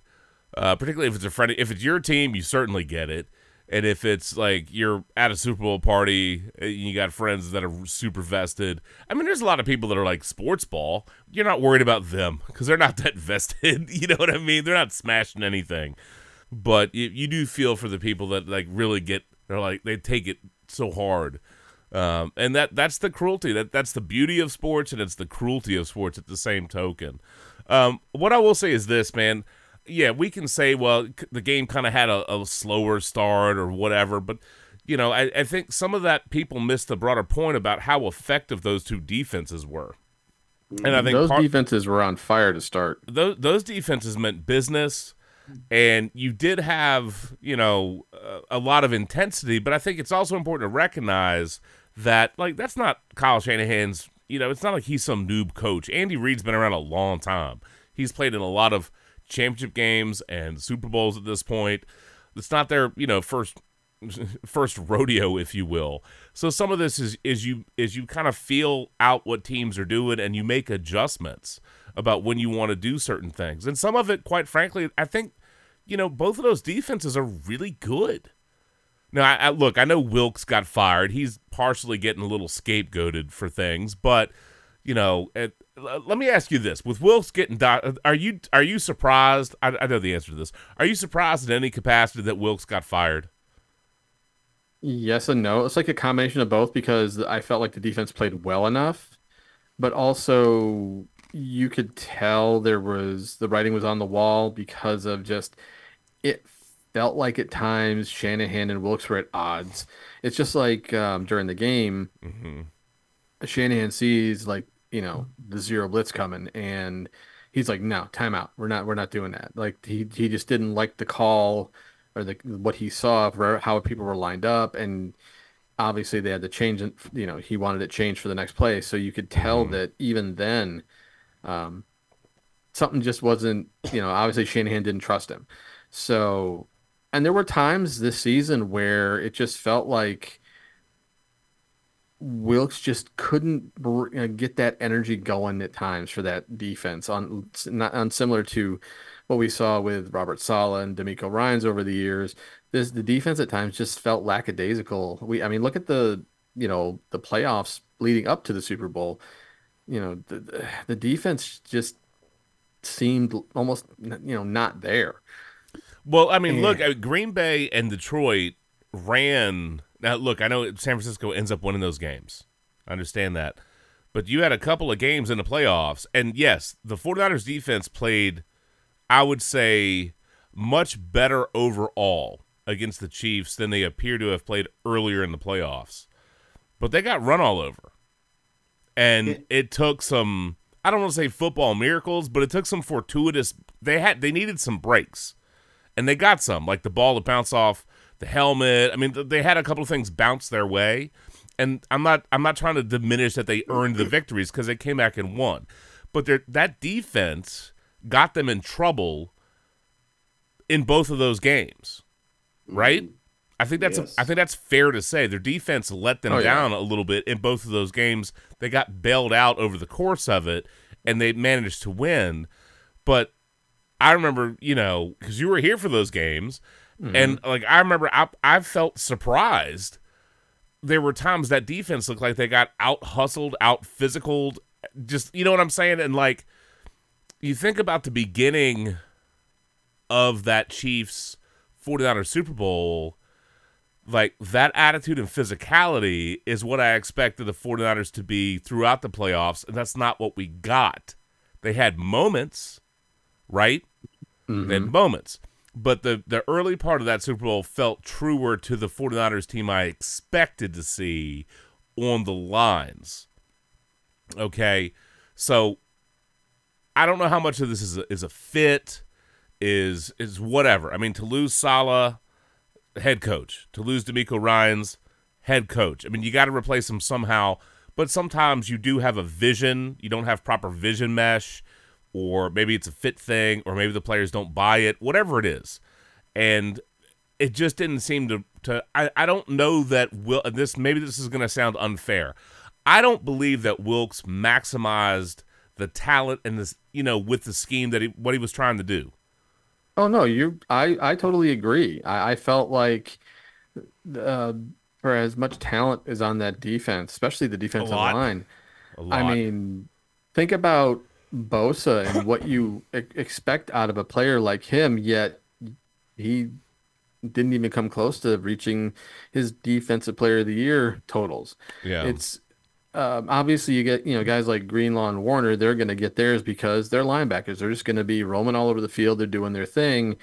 Speaker 1: Uh, particularly if it's a friend, if it's your team, you certainly get it. And if it's like you're at a Super Bowl party, and you got friends that are super vested. I mean, there's a lot of people that are like sports ball. You're not worried about them because they're not that vested. You know what I mean? They're not smashing anything. But you, you do feel for the people that like really get. They're like they take it so hard. Um, and that that's the cruelty. That that's the beauty of sports, and it's the cruelty of sports at the same token. Um, what I will say is this, man. Yeah, we can say, well, c- the game kind of had a, a slower start or whatever, but you know, I, I think some of that people missed the broader point about how effective those two defenses were. And I think
Speaker 3: Those
Speaker 1: part,
Speaker 3: defenses were on fire to start.
Speaker 1: those those defenses meant business, and you did have you know a, a lot of intensity. But I think it's also important to recognize that like that's not Kyle Shanahan's. You know, it's not like he's some noob coach. Andy Reid's been around a long time. He's played in a lot of championship games and Super Bowls at this point. It's not their you know first first rodeo, if you will. So some of this is is you is you kind of feel out what teams are doing and you make adjustments about when you want to do certain things. And some of it, quite frankly, I think you know both of those defenses are really good. Now, I, I look, I know Wilks got fired. He's partially getting a little scapegoated for things, but you know, it, let me ask you this: With Wilks getting, do- are you are you surprised? I, I know the answer to this. Are you surprised in any capacity that Wilks got fired?
Speaker 3: Yes and no. It's like a combination of both because I felt like the defense played well enough, but also you could tell there was the writing was on the wall because of just it felt like at times Shanahan and Wilks were at odds. It's just like um, during the game,
Speaker 1: Mm-hmm.
Speaker 3: Shanahan sees like you know the zero blitz coming and he's like no timeout we're not we're not doing that. Like he he just didn't like the call or the what he saw for how people were lined up and obviously they had to change it you know he wanted it changed for the next play. So you could tell that even then um something just wasn't you know obviously Shanahan didn't trust him. So and there were times this season where it just felt like Wilks just couldn't get that energy going at times for that defense on not on similar to what we saw with Robert Saleh and DeMeco Ryans over the years. This the defense at times just felt lackadaisical. We I mean look at the you know the playoffs leading up to the Super Bowl. You know the the, the defense just seemed almost you know not there.
Speaker 1: Well, I mean, look, uh, Green Bay and Detroit ran. Now, look, I know San Francisco ends up winning those games. I understand that. But you had a couple of games in the playoffs. And yes, the 49ers defense played, I would say, much better overall against the Chiefs than they appear to have played earlier in the playoffs. But they got run all over. And it took some I don't want to say football miracles, but it took some fortuitous they had they needed some breaks and they got some, like the ball to bounce off the helmet. I mean, they had a couple of things bounce their way, and I'm not I'm not trying to diminish that they earned the victories because they came back and won, but that defense got them in trouble in both of those games, right? Mm-hmm. I think that's yes. a, I think that's fair to say. Their defense let them oh, down yeah. a little bit in both of those games. They got bailed out over the course of it, and they managed to win. But I remember, you know, because you were here for those games, mm-hmm. and like I remember, I I felt surprised. There were times that defense looked like they got out hustled, out physicaled. Just you know what I'm saying, and like you think about the beginning of that Chiefs 49ers Super Bowl, like that attitude and physicality is what I expected the 49ers to be throughout the playoffs, and that's not what we got. They had moments right? Mm-hmm. And moments. But the, the early part of that Super Bowl felt truer to the 49ers team I expected to see on the lines. Okay. So I don't know how much of this is a, is a fit, is is whatever. I mean, to lose Saleh, head coach, to lose DeMeco Ryans, head coach. I mean, you got to replace him somehow. But sometimes you do have a vision. You don't have proper vision mesh or maybe it's a fit thing, or maybe the players don't buy it, whatever it is. And it just didn't seem to. to I, I don't know that Will. This maybe this is going to sound unfair. I don't believe that Wilks maximized the talent and this, you know, with the scheme that he what he was trying to do.
Speaker 3: Oh no, you. I I totally agree. I, I felt like. Uh, for as much talent is on that defense, especially the defensive line. I mean, think about Bosa and what you expect out of a player like him, yet he didn't even come close to reaching his defensive player of the year totals.
Speaker 1: Yeah.
Speaker 3: It's um, obviously you get, you know, guys like Greenlaw and Warner, they're going to get theirs because they're linebackers. They're just going to be roaming all over the field. They're doing their thing.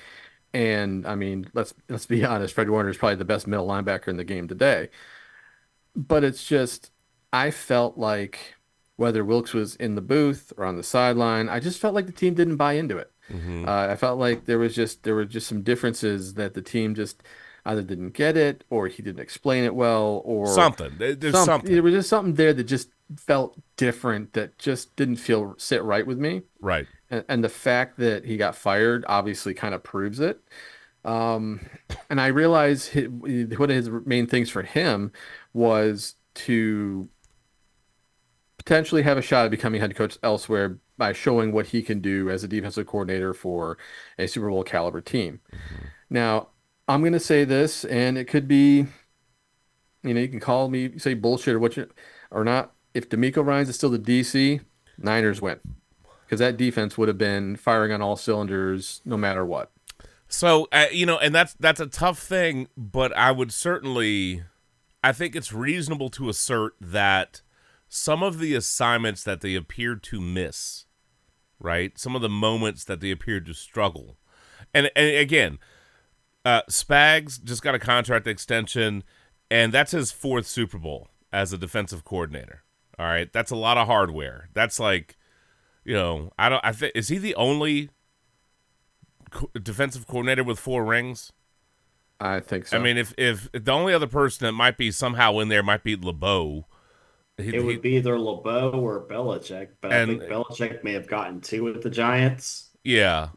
Speaker 3: And I mean, let's let's be honest, Fred Warner is probably the best middle linebacker in the game today. But it's just I felt like whether Wilks was in the booth or on the sideline. I just felt like the team didn't buy into it. Mm-hmm. Uh, I felt like there was just there were just some differences that the team just either didn't get it or he didn't explain it well or
Speaker 1: something. There's some, something.
Speaker 3: There was just something there that just felt different that just didn't feel sit right with me.
Speaker 1: Right.
Speaker 3: And, and the fact that he got fired obviously kind of proves it. Um, and I realized his, one of his main things for him was to potentially have a shot at becoming head coach elsewhere by showing what he can do as a defensive coordinator for a Super Bowl caliber team. Mm-hmm. Now, I'm going to say this, and it could be, you know, you can call me say bullshit or what you or not. If DeMeco Ryans is still the DC, Niners win because that defense would have been firing on all cylinders no matter what.
Speaker 1: So uh, you know, and that's that's a tough thing, but I would certainly, I think it's reasonable to assert that some of the assignments that they appeared to miss, right? Some of the moments that they appeared to struggle. And, and again, uh, Spags just got a contract extension, and that's his fourth Super Bowl as a defensive coordinator. All right, that's a lot of hardware. That's like, you know, I don't. I think is he the only co- defensive coordinator with four rings?
Speaker 3: I think so.
Speaker 1: I mean, if, if if the only other person that might be somehow in there might be LeBeau,
Speaker 2: he, it would he, be either LeBeau or Belichick, but and, I think Belichick may have gotten two with the Giants.
Speaker 1: Yeah.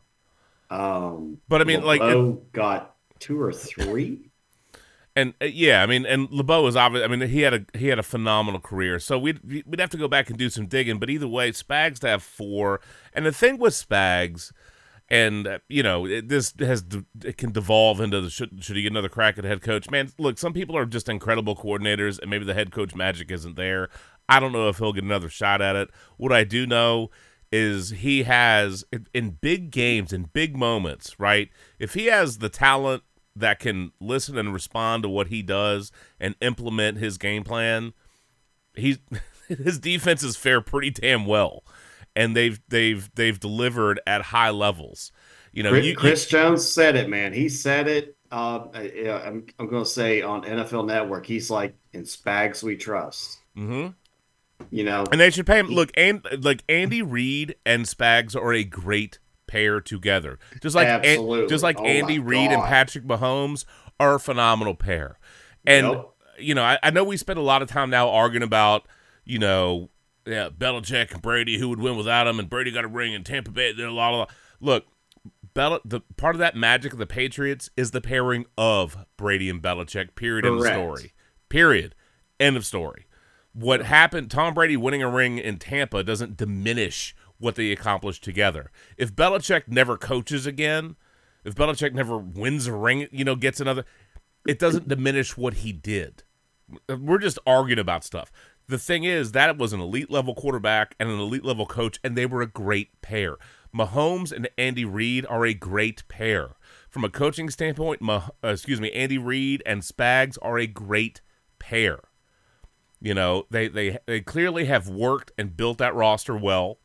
Speaker 2: Um,
Speaker 1: but I mean,
Speaker 2: LeBeau
Speaker 1: like,
Speaker 2: it, got two or three.
Speaker 1: And uh, yeah, I mean, and LeBeau is obvious. I mean, he had a he had a phenomenal career. So we'd we'd have to go back and do some digging. But either way, Spags to have four. And the thing with Spags, and uh, you know, it, this has it can devolve into the should should he get another crack at head coach? Man, look, some people are just incredible coordinators, and maybe the head coach magic isn't there. I don't know if he'll get another shot at it. What I do know is he has in big games in big moments, right? If he has the talent that can listen and respond to what he does and implement his game plan, he's his defenses fare pretty damn well, and they've they've they've delivered at high levels. You know,
Speaker 2: Chris,
Speaker 1: you,
Speaker 2: Chris Jones said it, man. He said it. Uh, I, I'm I'm going to say on NFL Network, he's like in Spags we trust.
Speaker 1: hmm
Speaker 2: You know,
Speaker 1: and they should pay him. Look, and like Andy Reid and Spags are a great pair together. Just like An- just like
Speaker 2: Oh
Speaker 1: Andy Reid and Patrick Mahomes are a phenomenal pair. And
Speaker 2: Yep.
Speaker 1: you know, I, I know we spend a lot of time now arguing about you know, yeah, Belichick and Brady who would win without him, and Brady got a ring in Tampa Bay. Blah, blah, blah. Look, Bel- the part of that magic of the Patriots is the pairing of Brady and Belichick. Period. End of story. Period. End of story. What happened? Tom Brady winning a ring in Tampa doesn't diminish what they accomplished together. If Belichick never coaches again, if Belichick never wins a ring, you know, gets another, it doesn't diminish what he did. We're just arguing about stuff. The thing is, that was an elite level quarterback and an elite level coach, and they were a great pair. Mahomes and Andy Reid are a great pair. From a coaching standpoint, Mah- uh, excuse me, Andy Reid and Spags are a great pair. You know, they they they clearly have worked and built that roster well,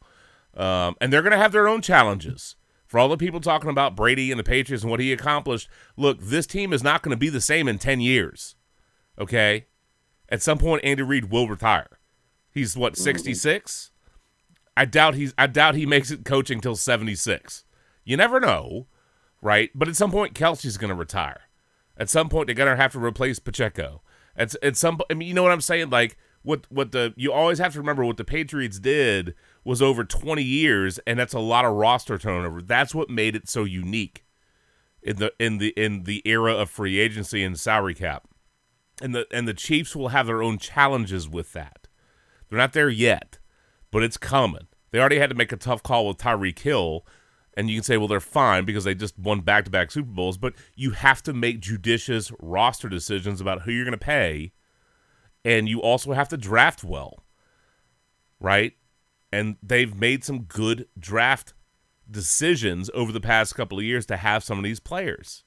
Speaker 1: um, and they're going to have their own challenges. For all the people talking about Brady and the Patriots and what he accomplished, look, this team is not going to be the same in ten years. Okay, at some point, Andy Reid will retire. He's what mm-hmm. sixty six. I doubt he's. I doubt he makes it coaching till seventy six. You never know, right? But at some point, Kelce's going to retire. At some point, they're going to have to replace Pacheco. At at some, I mean, you know what I'm saying? Like what what the you always have to remember what the Patriots did was over 20 years, and that's a lot of roster turnover. That's what made it so unique in the in the in the era of free agency and salary cap. And the and the Chiefs will have their own challenges with that. They're not there yet, but it's coming. They already had to make a tough call with Tyreek Hill, and you can say, well, they're fine because they just won back to back Super Bowls, but you have to make judicious roster decisions about who you're going to pay, and you also have to draft well, right? And they've made some good draft decisions over the past couple of years to have some of these players.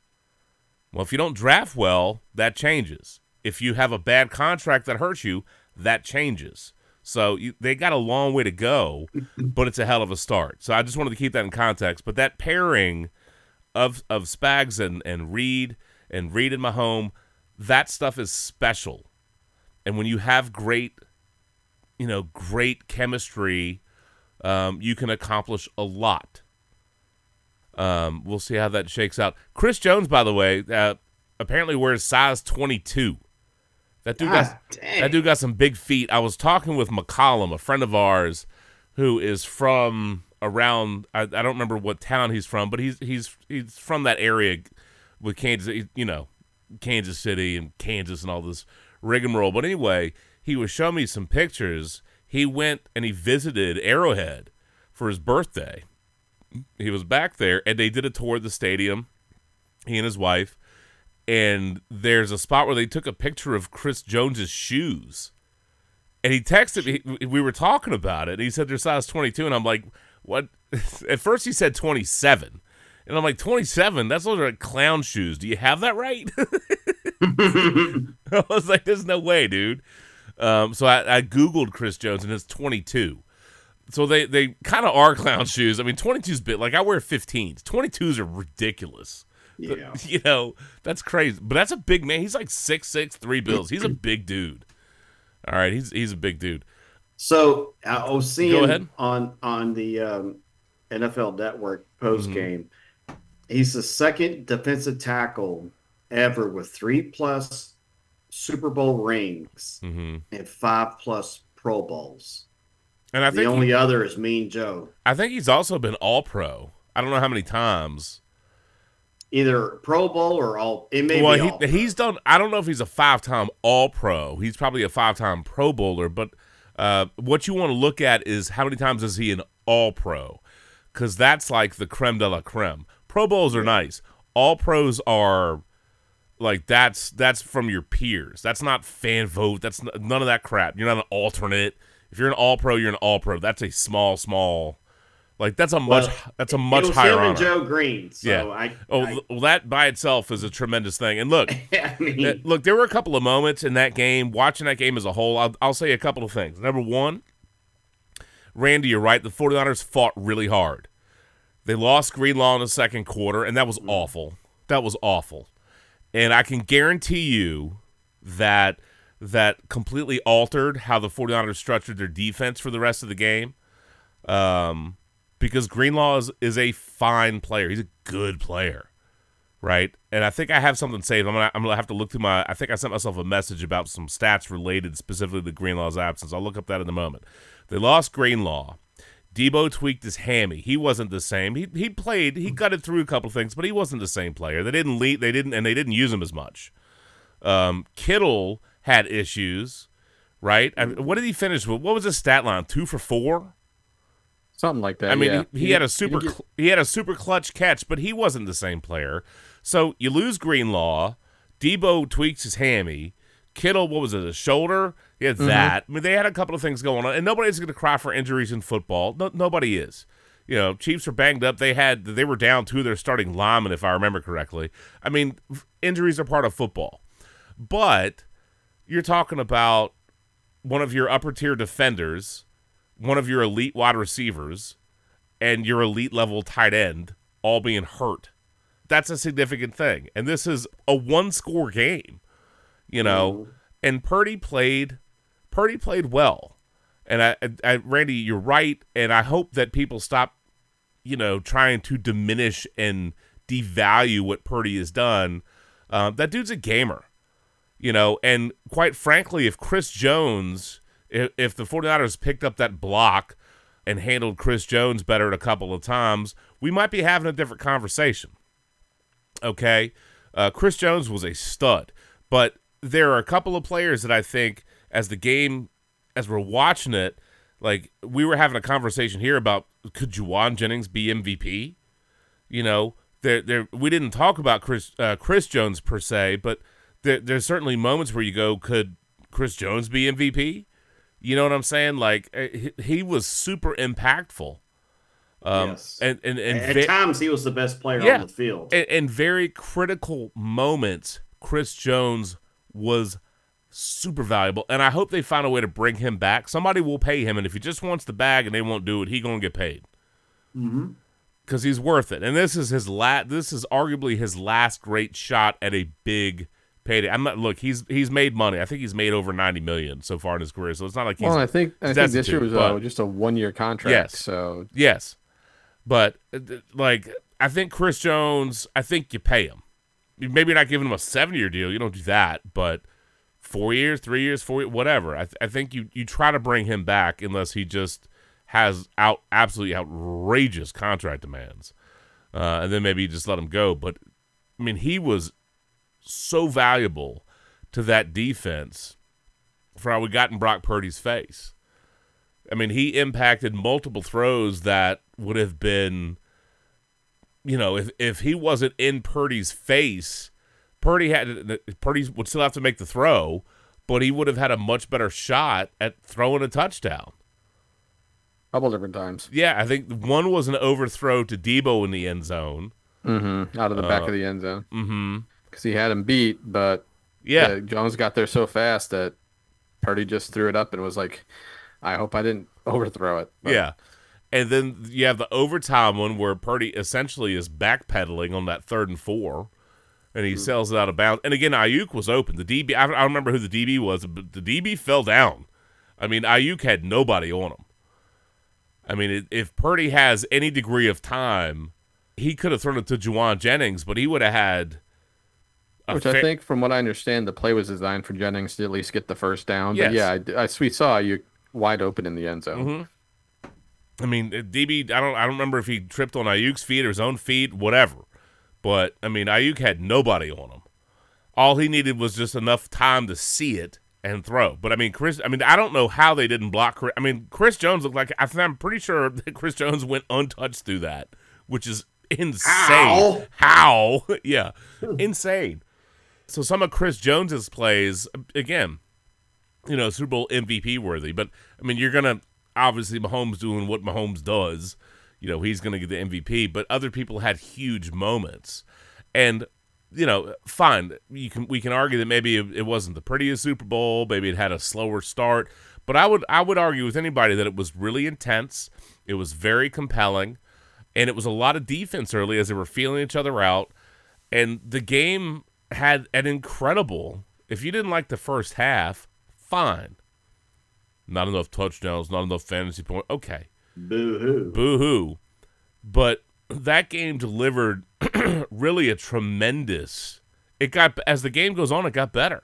Speaker 1: Well, if you don't draft well, that changes. If you have a bad contract that hurts you, that changes. So you, they got a long way to go, but it's a hell of a start. So I just wanted to keep that in context. But that pairing of of Spags and and Reid and Reid in my home, that stuff is special. And when you have great, you know, great chemistry, um, you can accomplish a lot. Um, we'll see how that shakes out. Chris Jones, by the way, uh, apparently wears size 22. That dude ah,
Speaker 2: got dang.
Speaker 1: that dude got some big feet. I was talking with McCollum, a friend of ours, who is from around. I, I don't remember what town he's from, but he's he's he's from that area with Kansas. You know, Kansas City and Kansas and all this rigmarole. But anyway, he was showing me some pictures. He went and he visited Arrowhead for his birthday. He was back there, and they did a tour of the stadium. He and his wife, and there's a spot where they took a picture of Chris Jones's shoes. And he texted me. We were talking about it. And he said they're size 22, and I'm like, what? At first he said 27, and I'm like, 27? That's those are like clown shoes. Do you have that right? I was like, there's no way, dude. Um, so I, I googled Chris Jones, and it's 22. So they they kind of are clown shoes. I mean, 22's bit like I wear 15s. 22s are ridiculous.
Speaker 2: Yeah.
Speaker 1: You know, that's crazy. But that's a big man. He's like six six, three bills. He's a big dude. All right, he's he's a big dude.
Speaker 2: So I was seeing on on the um, NFL Network post
Speaker 1: Mm-hmm.
Speaker 2: game. He's the second defensive tackle ever with three plus Super Bowl rings
Speaker 1: hmm
Speaker 2: and five plus Pro Bowls.
Speaker 1: And I
Speaker 2: the
Speaker 1: think the
Speaker 2: only other is Mean Joe.
Speaker 1: I think he's also been all pro. I don't know how many times.
Speaker 2: Either Pro Bowl or all. It may
Speaker 1: well,
Speaker 2: be
Speaker 1: he,
Speaker 2: all.
Speaker 1: he's done. I don't know if he's a five-time All-Pro. He's probably a five-time Pro Bowler. But uh, what you want to look at is how many times is he an All-Pro? Because that's like the creme de la creme. Pro Bowls are nice. All Pros are like that's that's from your peers. That's not fan vote. That's n- none of that crap. You're not an alternate. If you're an All Pro, you're an All Pro. That's a small, small. Like that's a much
Speaker 2: Well,
Speaker 1: that's a much higher honor.
Speaker 2: and Joe Greene. So
Speaker 1: Yeah.
Speaker 2: I,
Speaker 1: Oh,
Speaker 2: I,
Speaker 1: well, that by itself is a tremendous thing. And look,
Speaker 2: I mean,
Speaker 1: uh, look, there were a couple of moments in that game. Watching that game as a whole, I'll, I'll say a couple of things. Number one, Randy, you're right. The 49ers fought really hard. They lost Greenlaw in the second quarter, and that was awful. That was awful. And I can guarantee you that that completely altered how the 49ers structured their defense for the rest of the game. Um, because Greenlaw is, is a fine player. He's a good player right? And I think I have something saved. I'm gonna I'm gonna have to look through my. I think I sent myself a message about some stats related specifically to Greenlaw's absence. I'll look up that in a moment. They lost Greenlaw. Deebo tweaked his hammy. He wasn't the same. He he played. He gutted through a couple things, but he wasn't the same player. They didn't lead. They didn't, and they didn't use him as much. Um, Kittle had issues, right? I what did he finish with? What was his stat line? Two for four.
Speaker 3: Something like that.
Speaker 1: I mean,
Speaker 3: yeah.
Speaker 1: he, he had a super
Speaker 3: get-
Speaker 1: he had a super clutch catch, but he wasn't the same player. So you lose Greenlaw. Deebo tweaks his hammy. Kittle, what was it, a shoulder? He
Speaker 3: Mm-hmm.
Speaker 1: had that. I mean, they had a couple of things going on, and nobody's going to cry for injuries in football. No, nobody is. You know, Chiefs are banged up. They had they were down two of their starting linemen, if I remember correctly. I mean, injuries are part of football, but you're talking about one of your upper tier defenders, one of your elite wide receivers, and your elite level tight end all being hurt. That's a significant thing. And this is a one score game, you know. And Purdy played Purdy played well. And I, I, I Randy, you're right, and I hope that people stop, you know, trying to diminish and devalue what Purdy has done. Uh, that dude's a gamer you know, and quite frankly, if Chris Jones, if, if the 49ers picked up that block and handled Chris Jones better a couple of times, we might be having a different conversation. Okay. Uh, Chris Jones was a stud, but there are a couple of players that I think, as the game, as we're watching it, like we were having a conversation here about could Jauan Jennings be MVP? You know, there, there. We didn't talk about Chris, uh, Chris Jones per se, but there, there's certainly moments where you go, could Chris Jones be MVP? You know what I'm saying? Like uh, he, was super impactful. Um,
Speaker 2: Yes.
Speaker 1: and and and
Speaker 2: at
Speaker 1: ve-
Speaker 2: times he was the best player
Speaker 1: Yeah.
Speaker 2: on the field.
Speaker 1: And, in very critical moments, Chris Jones was super valuable, and I hope they find a way to bring him back. Somebody will pay him, and if he just wants the bag and they won't do it, he gonna get paid because he's worth it. And this is his la- This is arguably his last great shot at a big payday. I'm not look. He's he's made money. I think he's made over ninety million so far in his career. So it's not like he's
Speaker 3: Well, I think I think this year was
Speaker 1: but-
Speaker 3: uh, just a one year contract.
Speaker 1: Yes.
Speaker 3: So
Speaker 1: Yes, but uh, like I think Chris Jones, I think you pay him. Maybe you're not giving him a seven year deal. You don't do that, but four years, three years, four, whatever. I, th- I think you you try to bring him back unless he just has out absolutely outrageous contract demands, uh, and then maybe you just let him go. But I mean, he was so valuable to that defense for how we got in Brock Purdy's face. I mean, he impacted multiple throws that would have been, you know, if if he wasn't in Purdy's face, Purdy had Purdy would still have to make the throw, but he would have had a much better shot at throwing a touchdown.
Speaker 3: a couple different times.
Speaker 1: Yeah, I think one was an overthrow to Deebo in the end zone.
Speaker 3: Mm-hmm. Out of the back
Speaker 1: Uh,
Speaker 3: of the end zone
Speaker 1: Mm-hmm.
Speaker 3: Because he had him beat, but
Speaker 1: Yeah,
Speaker 3: uh, Jones got there so fast that Purdy just threw it up and was like, "I hope I didn't overthrow it." But
Speaker 1: yeah. And then you have the overtime one where Purdy essentially is backpedaling on that third and four, and he sells it out of bounds. And again, Aiyuk was open. The DB, I, I don't remember who the DB was, but the DB fell down. I mean, Aiyuk had nobody on him. I mean, it, if Purdy has any degree of time, he could have thrown it to Jauan Jennings, but he would have had. A
Speaker 3: Which
Speaker 1: fa-
Speaker 3: I think, from what I understand, the play was designed for Jennings to at least get the first down.
Speaker 1: Yes.
Speaker 3: But yeah, I, d- I- we saw you wide open in the end zone.
Speaker 1: Mhm. I mean, uh, DB. I don't. I don't remember if he tripped on Aiyuk's feet or his own feet, whatever. But I mean, Aiyuk had nobody on him. All he needed was just enough time to see it and throw. But I mean, Chris. I mean, I don't know how they didn't block. Chris, I mean, Chris Jones looked like. I think I'm pretty sure that Chris Jones went untouched through that, which is insane.
Speaker 2: How?
Speaker 1: How? yeah, insane. So some of Chris Jones's plays, again, you know, Super Bowl MVP worthy. But I mean, you're gonna obviously Mahomes doing what Mahomes does. You know, he's gonna get the MVP. But other people had huge moments, and you know, fine. You can we can argue that maybe it, wasn't the prettiest Super Bowl. Maybe it had a slower start. But I would I would argue with anybody that it was really intense. It was very compelling, and it was a lot of defense early as they were feeling each other out. And the game had an incredible. If you didn't like the first half, fine. Not enough touchdowns, not enough fantasy points. Okay,
Speaker 2: Boo hoo.
Speaker 1: boo hoo. But that game delivered really a tremendous. It got as the game goes on, it got better.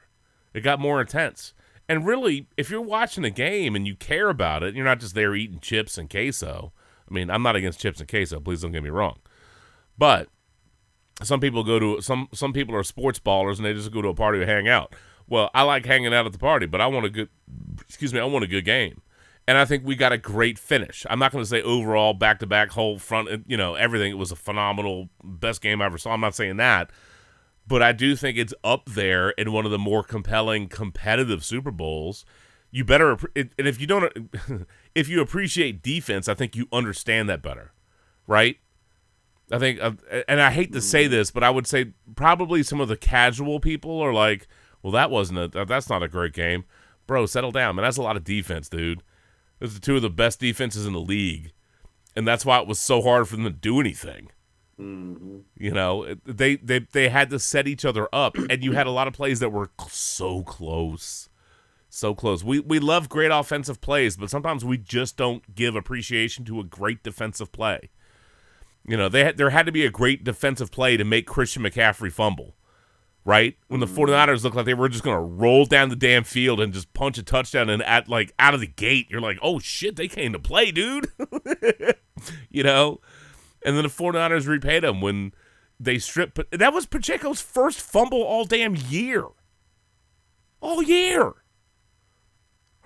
Speaker 1: It got more intense. And really, if you're watching a game and you care about it, you're not just there eating chips and queso. I mean, I'm not against chips and queso. Please don't get me wrong. But some people go to some some people are sports ballers and they just go to a party to hang out. Well, I like hanging out at the party, but I want a good excuse me, I want a good game. And I think we got a great finish. I'm not going to say overall back to back whole front, you know, everything. It was a phenomenal best game I ever saw. I'm not saying that, but I do think it's up there in one of the more compelling competitive Super Bowls. You better and if you don't if you appreciate defense, I think you understand that better. Right? I think, uh, and I hate to say this, but I would say probably some of the casual people are like, "Well, that wasn't a, that's not a great game, bro. Settle down, man. That's a lot of defense, dude. Those are two of the best defenses in the league, and that's why it was so hard for them to do anything. You know, they they they had to set each other up, and you had a lot of plays that were so close, so close. We we love great offensive plays, but sometimes we just don't give appreciation to a great defensive play. You know, they had, there had to be a great defensive play to make Christian McCaffrey fumble, right? When the mm-hmm. 49ers looked like they were just going to roll down the damn field and just punch a touchdown and at like out of the gate, you're like, "Oh shit, they came to play, dude." you know? And then the 49ers repaid them when they stripped but that was Pacheco's first fumble all damn year. All year.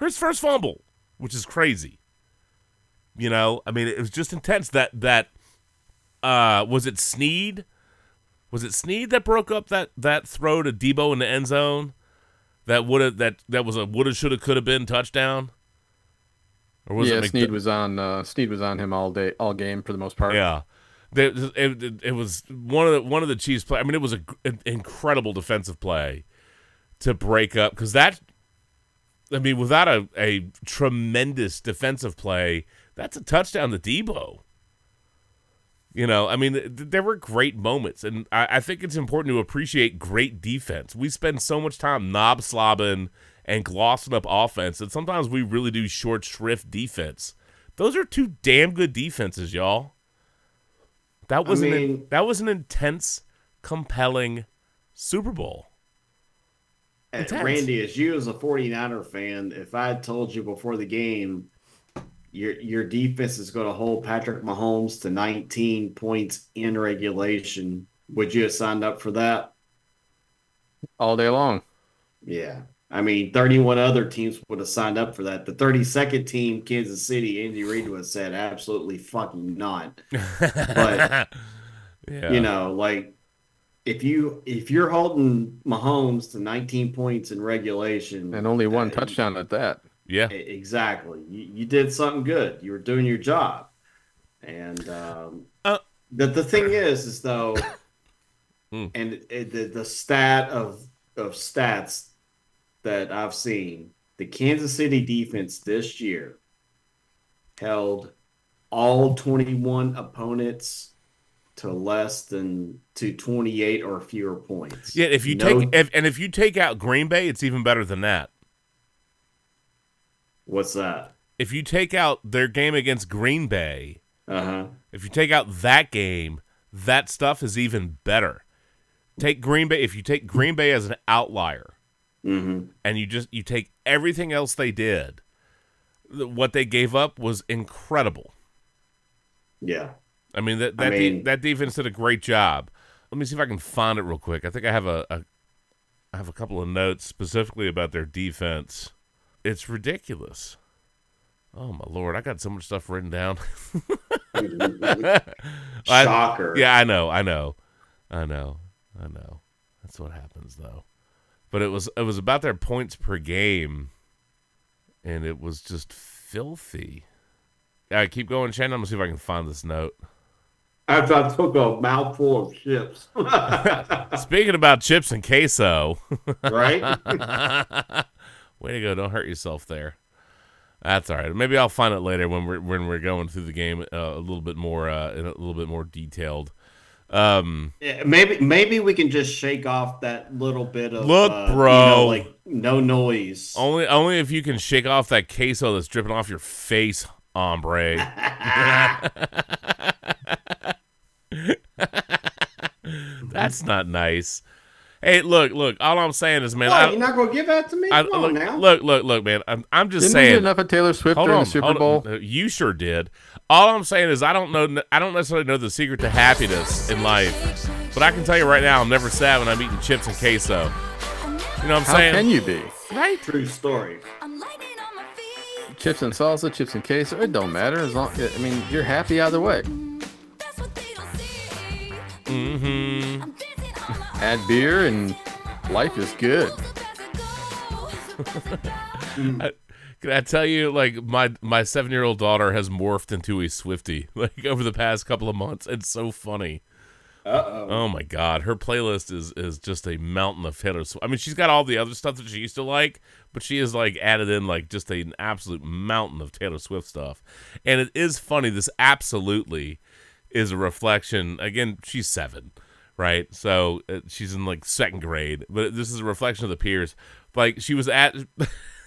Speaker 1: His first fumble, which is crazy. You know, I mean, it was just intense that that uh was it Sneed? Was it Sneed that broke up that that throw to Deebo in the end zone? That would have that that was a woulda shoulda coulda been touchdown. Or was
Speaker 3: yeah,
Speaker 1: it McD-
Speaker 3: was on. Uh, Sneed was on him all day, all game for the most part.
Speaker 1: Yeah, it, it, it was one of the one of the Chiefs play. I mean, it was a, an incredible defensive play to break up because that. I mean, without a, a tremendous defensive play, that's a touchdown to Deebo. You know, I mean, th- there were great moments, and I, I think it's important to appreciate great defense. We spend so much time knob slobbing and glossing up offense, and sometimes we really do short shrift defense. Those are two damn good defenses, y'all. That was an
Speaker 2: mean-
Speaker 1: that was an intense, compelling Super Bowl.
Speaker 2: Uh,
Speaker 1: Intense.
Speaker 2: Randy, as you as a 49er fan, if I had told you before the game your your defense is going to hold Patrick Mahomes to 19 points in regulation, would you have signed up for that?
Speaker 3: all day long.
Speaker 2: Yeah. I mean, 31 other teams would have signed up for that. The 32nd team, Kansas City, Andy Reid would have said absolutely fucking not.
Speaker 1: But yeah,
Speaker 2: You know, like if you if you're holding Mahomes to 19 points in regulation
Speaker 3: and only one
Speaker 2: uh,
Speaker 3: touchdown at that.
Speaker 1: Yeah,
Speaker 2: Exactly. You, you did something good. You were doing your job. And um,
Speaker 1: Uh,
Speaker 2: the the thing is, is though,
Speaker 1: Hmm.
Speaker 2: and it, the the stat of of stats that I've seen, the Kansas City defense this year held all 21 opponents to less than to 28 or fewer points.
Speaker 1: yeah. If you
Speaker 2: No-
Speaker 1: take if, and if you take out Green Bay, it's even better than that.
Speaker 2: What's that?
Speaker 1: If you take out their game against Green Bay,
Speaker 2: Uh huh.
Speaker 1: if you take out that game, that stuff is even better. Take Green Bay. If you take Green Bay as an outlier,
Speaker 2: Mm-hmm.
Speaker 1: and you just you take everything else they did, what they gave up was incredible.
Speaker 2: Yeah.
Speaker 1: I mean that
Speaker 2: I
Speaker 1: that de- that defense did a great job. let me see if I can find it real quick. I think I have a, a I have a couple of notes specifically about their defense. It's ridiculous. Oh my lord, I got so much stuff written down. I-
Speaker 2: Shocker.
Speaker 1: yeah, I know, I know, I know, I know. That's what happens though. But it was it was about their points per game, and it was just filthy. All right, keep going, Shannon. I'm gonna see if I can find this note.
Speaker 2: After I took a mouthful of chips.
Speaker 1: Speaking about chips and queso,
Speaker 2: right?
Speaker 1: way to go! Don't hurt yourself there. That's all right. Maybe I'll find it later when we're when we're going through the game uh, a little bit more uh, in a little bit more detailed. Um,
Speaker 2: Yeah, maybe maybe we can just shake off that little bit of
Speaker 1: Look,
Speaker 2: uh, you
Speaker 1: bro.
Speaker 2: know, like no noise.
Speaker 1: only only if you can shake off that queso that's dripping off your face, hombre. That's not nice. Hey, look, look. All I'm saying is, man.
Speaker 2: What,
Speaker 1: I,
Speaker 2: you're not gonna give that to me?
Speaker 1: I-
Speaker 2: Come on
Speaker 1: look,
Speaker 2: now.
Speaker 1: look, look, look, man. I'm, I'm just
Speaker 3: Didn't we
Speaker 1: saying.
Speaker 3: get enough of Taylor Swift
Speaker 1: Hold
Speaker 3: during
Speaker 1: on,
Speaker 3: the Super
Speaker 1: hold
Speaker 3: Bowl?
Speaker 1: on. You sure did. All I'm saying is I don't know. I don't necessarily know the secret to happiness in life, but I can tell you right now, I'm never sad when I'm eating chips and queso. You know what I'm
Speaker 3: How
Speaker 1: saying?
Speaker 3: How can you be?
Speaker 1: Right?
Speaker 2: True story.
Speaker 3: Chips and salsa, chips and queso, it don't matter as long. I mean, you're happy either way.
Speaker 1: Mm-hmm.
Speaker 3: Add beer and life is good.
Speaker 1: Can I tell you, like my my seven year old daughter has morphed into a Swiftie like over the past couple of months. It's so funny.
Speaker 2: Uh oh.
Speaker 1: Oh my god, her playlist is is just a mountain of Taylor Swift. I mean, she's got all the other stuff that she used to like, but she has like added in like just an absolute mountain of Taylor Swift stuff. And it is funny. This absolutely is a reflection. Again, she's seven, right? So uh, she's in like second grade, but this is a reflection of the peers. Like she was at,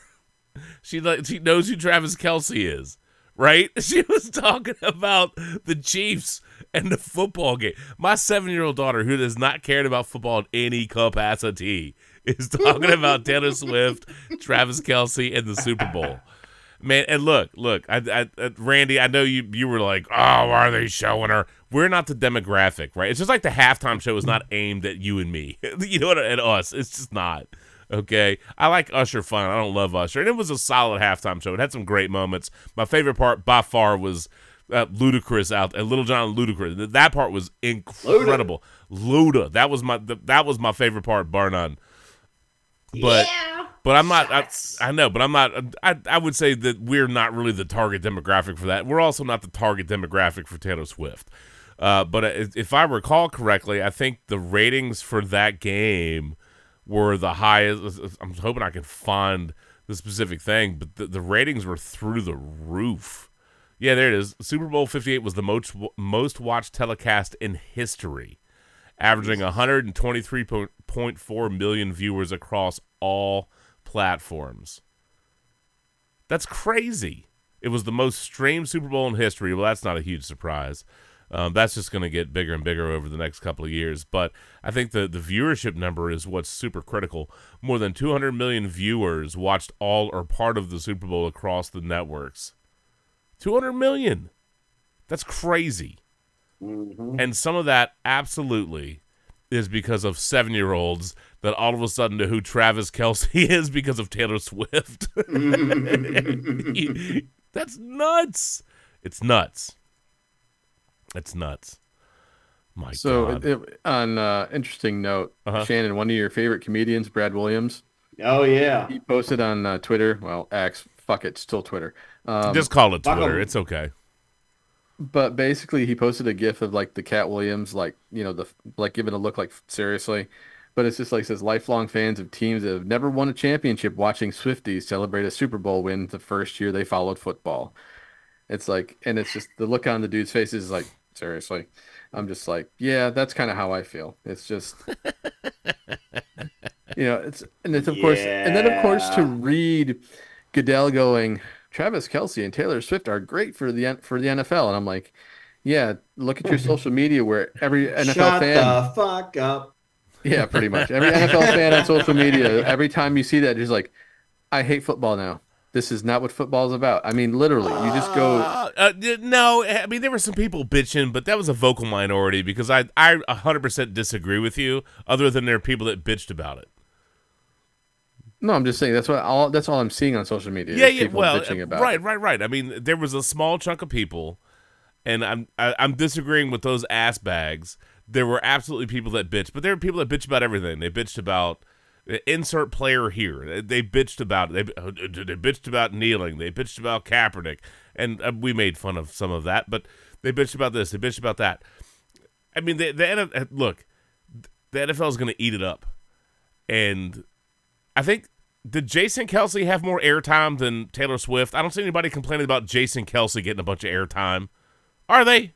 Speaker 1: she like she knows who Travis Kelce is. Right? She was talking about the Chiefs and the football game. My seven year old daughter, who does not cared about football in any capacity, is talking about Taylor Swift, Travis Kelce, and the Super Bowl. Man, and look, look, I, I, Randy, I know you you were like, oh, why are they showing her? We're not the demographic, right? It's just like the halftime show is not aimed at you and me, you know what? At us, it's just not. Okay, I like Usher fun. I don't love Usher, and it was a solid halftime show. It had some great moments. My favorite part by far was uh, Ludacris out, uh, Lil Jon Ludacris. That part was incredible. Luda, that was my th- that was my favorite part, bar none. But but I'm not. I, I know, but I'm not. I I would say that we're not really the target demographic for that. We're also not the target demographic for Taylor Swift. Uh, but if if I recall correctly, I think the ratings for that game were the highest. I'm hoping I can find the specific thing, but the, the ratings were through the roof. Yeah, there it is. Super Bowl 58 was the most most watched telecast in history, averaging 123.4 million viewers across all platforms. That's crazy. It was the most streamed Super Bowl in history. Well, that's not a huge surprise. Um, that's just going to get bigger and bigger over the next couple of years. But I think the, the viewership number is what's super critical. More than 200 million viewers watched all or part of the Super Bowl across the networks. 200 million. That's crazy. And some of that absolutely is because of seven year olds that all of a sudden know who Travis Kelce is because of Taylor Swift. That's nuts. It's nuts. It's nuts. My
Speaker 3: So,
Speaker 1: God.
Speaker 3: it, it, on uh, interesting note,
Speaker 1: Uh-huh.
Speaker 3: Shannon, one of your favorite comedians, Brad Williams,
Speaker 2: Oh yeah.
Speaker 3: he posted on uh, Twitter. Well, X, fuck it, still Twitter. Um,
Speaker 1: Just call it. Twitter. It's okay.
Speaker 3: But basically, he posted a GIF of like the Katt Williams, like you know, the like giving a look like seriously. But it's just like says lifelong fans of teams that have never won a championship watching Swifties celebrate a Super Bowl win the first year they followed football. It's like, and it's just the look on the dude's face is like, seriously. I'm just like, yeah, that's kind of how I feel. It's just, you know, it's, and it's of course, and then of course to read Goodell going, Travis Kelce and Taylor Swift are great for the for the NFL, and I'm like, yeah, look at your social media where every NFL
Speaker 2: Shut
Speaker 3: fan,
Speaker 2: the fuck up.
Speaker 3: yeah, pretty much every NFL fan on social media, every time you see that, is like, I hate football now. This is not what football is about. I mean, literally, you just go.
Speaker 1: Uh, uh, no, I mean there were some people bitching, but that was a vocal minority because I I 100% disagree with you. Other than there are people that bitched about it.
Speaker 3: No, I'm just saying that's what all that's all I'm seeing on social media.
Speaker 1: Yeah, yeah. Well,
Speaker 3: about.
Speaker 1: right, right, right. I mean, there was a small chunk of people, and I'm I, I'm disagreeing with those ass bags. There were absolutely people that bitched, but there were people that bitched about everything. They bitched about insert player here. They, bitched about they they bitched about kneeling. They bitched about Kaepernick, and uh, we made fun of some of that. But they bitched about this. They bitched about that. I mean, the the look, the NFL is going to eat it up, and I think did Jason Kelce have more airtime than Taylor Swift? I don't see anybody complaining about Jason Kelce getting a bunch of airtime. Are they?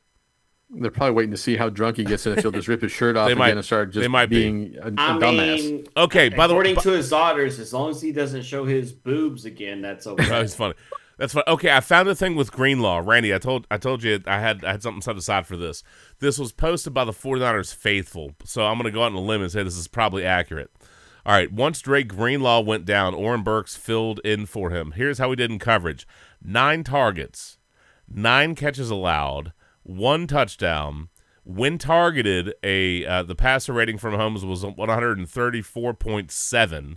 Speaker 3: They're probably waiting to see how drunk he gets and if he'll just rip his shirt off
Speaker 1: They
Speaker 3: again
Speaker 1: might-
Speaker 3: and start just
Speaker 1: they might be.
Speaker 3: being a, a
Speaker 2: I
Speaker 3: dumbass.
Speaker 2: mean,
Speaker 1: Okay. By the way,
Speaker 2: according to his daughters, as long as he doesn't show his boobs again, that's okay.
Speaker 1: that's was funny. That's fine. Okay, I found a thing with Greenlaw. Randy, I told I told you I had I had something set aside for this. This was posted by the 49ers faithful. So I'm going to go out on a limb and say this is probably accurate. All right, once Dre Greenlaw went down, Oren Burks filled in for him. Here's how he did in coverage. 9 targets, 9 catches allowed, 1 touchdown. When targeted, a uh, the passer rating from Holmes was 134.7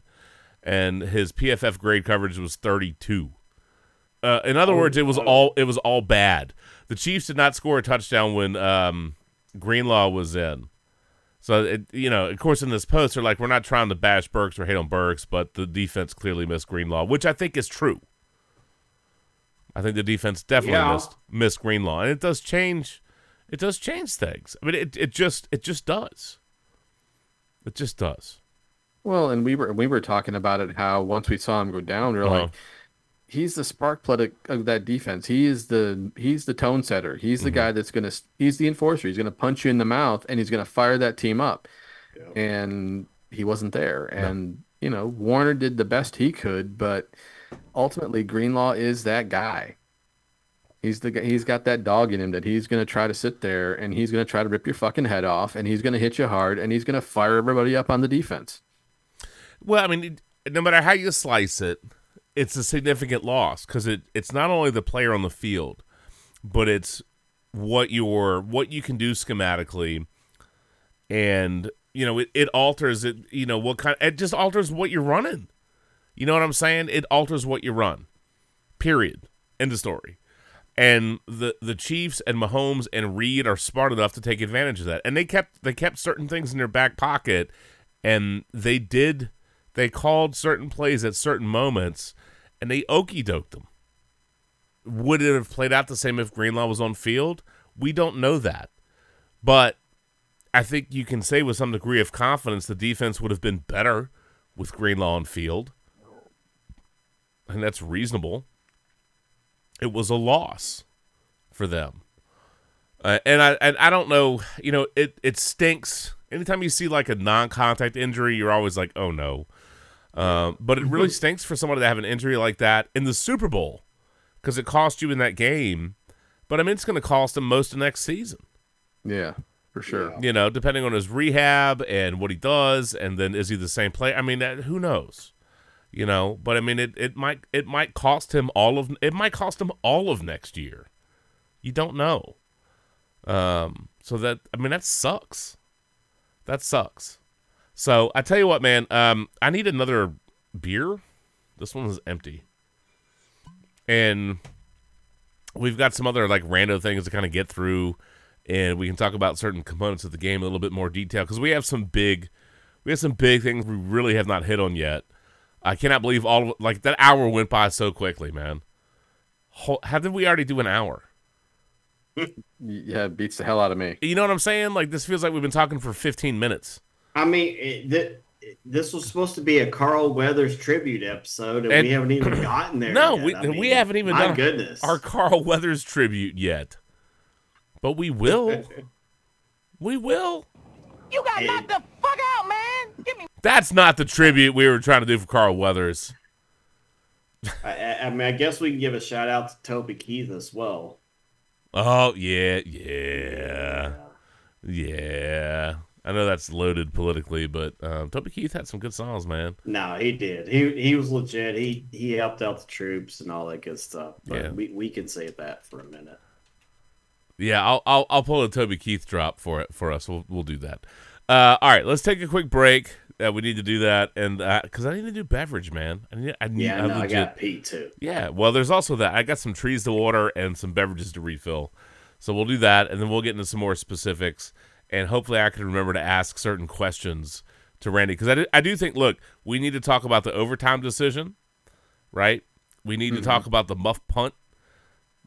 Speaker 1: and his PFF grade coverage was 32. Uh, in other words, it was all it was all bad. The Chiefs did not score a touchdown when um, Greenlaw was in. So it, you know, of course, in this post, they're like, we're not trying to bash Burks or hate on Burks, but the defense clearly missed Greenlaw, which I think is true. I think the defense definitely
Speaker 2: Yeah.
Speaker 1: missed missed Greenlaw, and it does change. It does change things. I mean, it it just it just does. It just does.
Speaker 3: Well, and we were we were talking about it how once we saw him go down, we were
Speaker 1: Uh-huh.
Speaker 3: like, he's the spark plug of- that defense. He is the he's the tone setter. He's
Speaker 1: Mm-hmm.
Speaker 3: the guy that's gonna he's the enforcer. He's gonna punch you in the mouth and he's gonna fire that team up. And he wasn't there. And you know Warner did the best he could, but ultimately Greenlaw is that guy. He's the he's got that dog in him that he's gonna try to sit there and he's gonna try to rip your fucking head off and he's gonna hit you hard and he's gonna fire everybody up on the defense.
Speaker 1: Well, I mean, no matter how you slice it, it's a significant loss because it, it's not only the player on the field, but it's what your what you can do schematically, and you know it, it alters it. You know what kind? It just alters what you're running. You know what I'm saying? It alters what you run. Period. End of story. And the the Chiefs and Mahomes and Reid are smart enough to take advantage of that. And they kept they kept certain things in their back pocket, and they did they called certain plays at certain moments, and they okey doked them. Would it have played out the same if Greenlaw was on field? We don't know that, but I think you can say with some degree of confidence the defense would have been better with Greenlaw on field, and that's reasonable. It was a loss for them, uh, and I and I don't know. You know, it it stinks. Anytime you see like a non-contact injury, you're always like, oh no. Um, but it really stinks for someone to have an injury like that in the Super Bowl because it cost you in that game. But I mean, it's going to cost him most of next season.
Speaker 3: Yeah, for sure.
Speaker 1: You know, depending on his rehab and what he does, and then is he the same player? I mean, that, who knows? You know, but I mean, it, it might it might cost him all of it might cost him all of next year. You don't know. Um, so that I mean, that sucks. That sucks. So I tell you what, man. Um, I need another beer. This one is empty, and we've got some other like random things to kind of get through, and we can talk about certain components of the game in a little bit more detail because we have some big, we have some big things we really have not hit on yet. I cannot believe all of, like that hour went by so quickly, man. How did we already do an hour?
Speaker 3: Yeah, it beats the hell out of me.
Speaker 1: You know what I'm saying? Like this feels like we've been talking for 15 minutes.
Speaker 2: I mean, eh, it, th- this was supposed to be a Carl Weathers tribute episode, and,
Speaker 1: And-
Speaker 2: we haven't even gotten there.
Speaker 1: No,
Speaker 2: yet.
Speaker 1: we-
Speaker 2: I
Speaker 1: we haven't even
Speaker 2: my
Speaker 1: done
Speaker 2: goodness.
Speaker 1: Our Carl Weathers tribute yet, but we will. we will.
Speaker 5: You got knocked the fuck out, man. Give me
Speaker 1: That's not the tribute we were trying to do for Carl Weathers.
Speaker 2: I, I- I mean, I guess we can give a shout out to Toby Keith as well.
Speaker 1: Oh yeah, yeah, yeah. I know that's loaded politically, but um, Toby Keith had some good songs, man.
Speaker 2: No, he did. He he was legit. He he helped out the troops and all that good stuff. But
Speaker 1: Yeah.
Speaker 2: we, we can save that for a minute.
Speaker 1: Yeah, I'll I'll, I'll pull a Toby Keith drop for it for us. We'll we'll do that. Uh, all right, let's take a quick break. Uh, we need to do that, and because I need to do beverage, man. I need I need
Speaker 2: Yeah,
Speaker 1: I
Speaker 2: no, I got Pete too.
Speaker 1: Yeah, well, there's also that. I got some trees to water and some beverages to refill. So we'll do that, and then we'll get into some more specifics. And hopefully, I can remember to ask certain questions to Randy because I do, I do think, look, we need to talk about the overtime decision, right? We need to talk about the muff punt.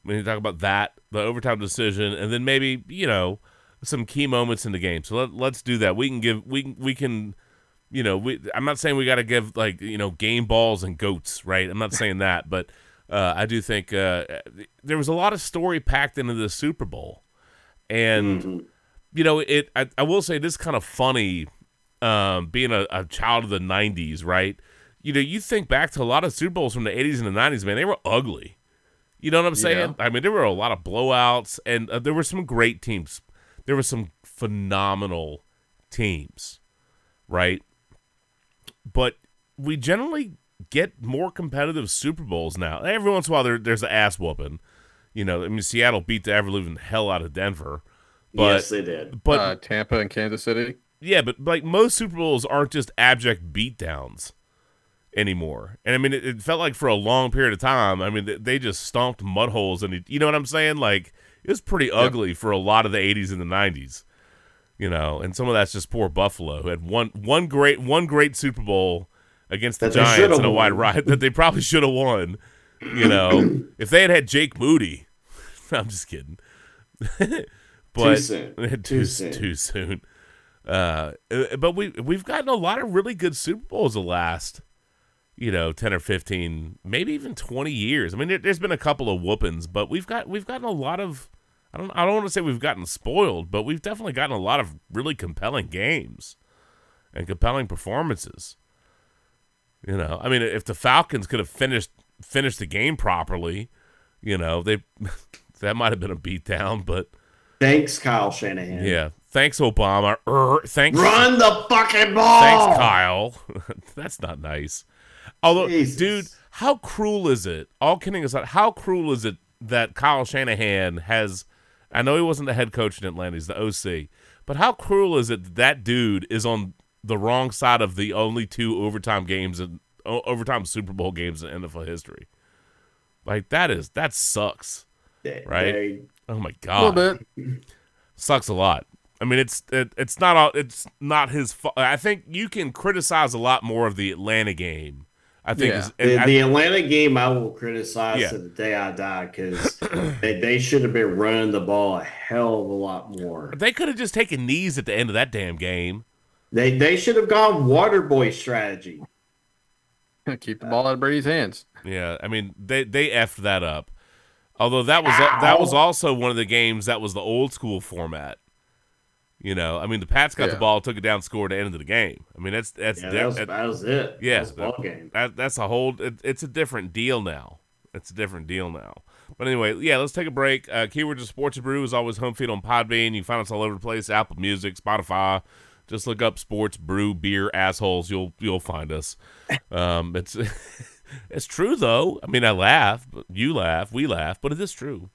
Speaker 1: We need to talk about that, the overtime decision, and then maybe you know some key moments in the game. So let, let's do that. We can give we can- we can you know, we, I'm not saying we got to give like you know game balls and goats, right? I'm not saying that, but uh, I do think uh, there was a lot of story packed into the Super Bowl, and you know, it. I, I will say this is kind of funny, um, being a, a child of the '90s, right? You know, you think back to a lot of Super Bowls from the '80s and the '90s, man, they were ugly. You know what I'm saying? I mean, there were a lot of blowouts, and uh, there were some great teams. There were some phenomenal teams, right? but we generally get more competitive Super Bowls now. Every once in a while, there, there's an ass whooping. You know, I mean, Seattle beat the ever living hell out of Denver, but
Speaker 2: yes, they did.
Speaker 1: but
Speaker 3: uh, Tampa and Kansas City.
Speaker 1: yeah, but like most Super Bowls aren't just abject beatdowns anymore. And I mean, it, it felt like for a long period of time. I mean, they, they just stomped mud holes, and you know what I'm saying? Like it was pretty ugly for a lot of the '80s and the '90s. You know, and some of that's just poor Buffalo who had one one great one great Super Bowl against the
Speaker 2: That
Speaker 1: Giants in a wide
Speaker 2: won.
Speaker 1: ride that they probably should have won. You know, if they had had Jake Moody, I'm just kidding. but
Speaker 2: soon.
Speaker 1: too,
Speaker 2: Too
Speaker 1: soon. Too soon. Uh, uh, but we we've gotten a lot of really good Super Bowls the last, you know, ten or fifteen, maybe even twenty years. I mean, there, there's been a couple of whoopings, but we've got we've gotten a lot of. I don't I don't want to say we've gotten spoiled, but we've definitely gotten a lot of really compelling games and compelling performances. You know, I mean, if the Falcons could have finished finished the game properly, you know, they that might have been a beatdown, but
Speaker 2: Thanks, Kyle Shanahan.
Speaker 1: yeah. Thanks, Obama. Er, thanks,
Speaker 2: Run the fucking ball.
Speaker 1: thanks, Kyle. That's not nice. Although,
Speaker 2: Jesus.
Speaker 1: dude, how cruel is it? All kidding aside, how cruel is it that Kyle Shanahan has? I know he wasn't the head coach in Atlanta; he's the OC. But how cruel is it that that dude is on the wrong side of the only two overtime games and overtime Super Bowl games in NFL history? Like that is that sucks. Right?
Speaker 2: they-
Speaker 1: Oh my
Speaker 3: A
Speaker 1: god,
Speaker 3: little bit.
Speaker 1: sucks a lot. I mean, it's it, it's not all it's not his fault. I think you can criticize a lot more of the Atlanta game. I think
Speaker 3: Yeah.
Speaker 1: is,
Speaker 2: the,
Speaker 1: I-
Speaker 2: the Atlanta game, I will criticize
Speaker 1: Yeah.
Speaker 2: to the day I die because they, they should have been running the ball a hell of a lot more.
Speaker 1: they could have just taken knees at the end of that damn game.
Speaker 2: They they should have gone water boy strategy.
Speaker 3: Keep the ball out of Brady's hands.
Speaker 1: Yeah, I mean they they effed that up. Although that was that was also one of the games that was the old school format. You know, I mean the Pats got the ball, took it down, scored at the end of the game. I mean that's that's
Speaker 2: Yeah, that was,
Speaker 1: that-
Speaker 2: that was it.
Speaker 1: Yeah,
Speaker 2: that ball game.
Speaker 1: that, that's a whole. It, it's a different deal now. It's a different deal now. But anyway, yeah, let's take a break. Uh, Keywords of Sports and Brew is always home feed on Podbean. You can find us all over the place: Apple Music, Spotify. Just look up Sports Brew Beer Assholes. You'll you'll find us. Um, it's it's true though. I mean, I laugh, but you laugh, we laugh, but it is true.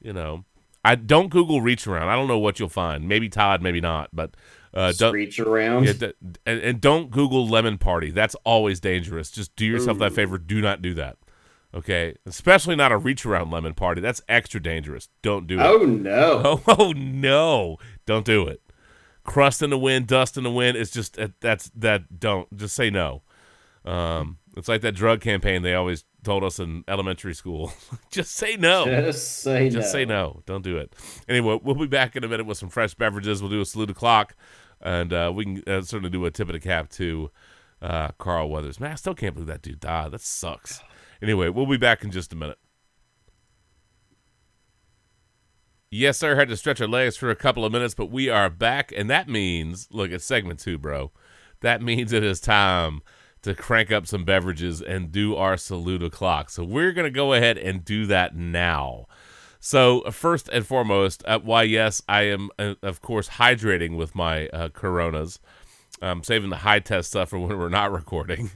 Speaker 1: You know, I don't Google reach around. I don't know what you'll find. Maybe Todd, maybe not. But uh, don't
Speaker 2: Reach around.
Speaker 1: yeah, and, and don't Google lemon party. That's always dangerous. Just do yourself that favor. Do not do that. Okay, especially not a reach around lemon party. That's extra dangerous. Don't do it.
Speaker 2: oh no!
Speaker 1: Oh, oh, no! Don't do it. Crust in the wind, dust in the wind. It's just uh, that's that. Don't just say no. Um, it's like that drug campaign they always told us in elementary school. just say no.
Speaker 2: Just say no.
Speaker 1: Just
Speaker 2: no.
Speaker 1: say no. Don't do it. Anyway, we'll be back in a minute with some fresh beverages. We'll do a salute o'clock, and uh, we can uh, certainly do a tip of the cap to uh, Carl Weathers. Man, I still can't believe that dude died. That sucks. Anyway, we'll be back in just a minute. Yes, sir. Had to stretch our legs for a couple of minutes, but we are back, and that means look, it's segment two, bro. That means it is time to crank up some beverages and do our salute o'clock. So we're gonna go ahead and do that now. So first and foremost, uh, why yes, I am uh, of course hydrating with my uh, Coronas. I'm saving the high test stuff for when we're not recording.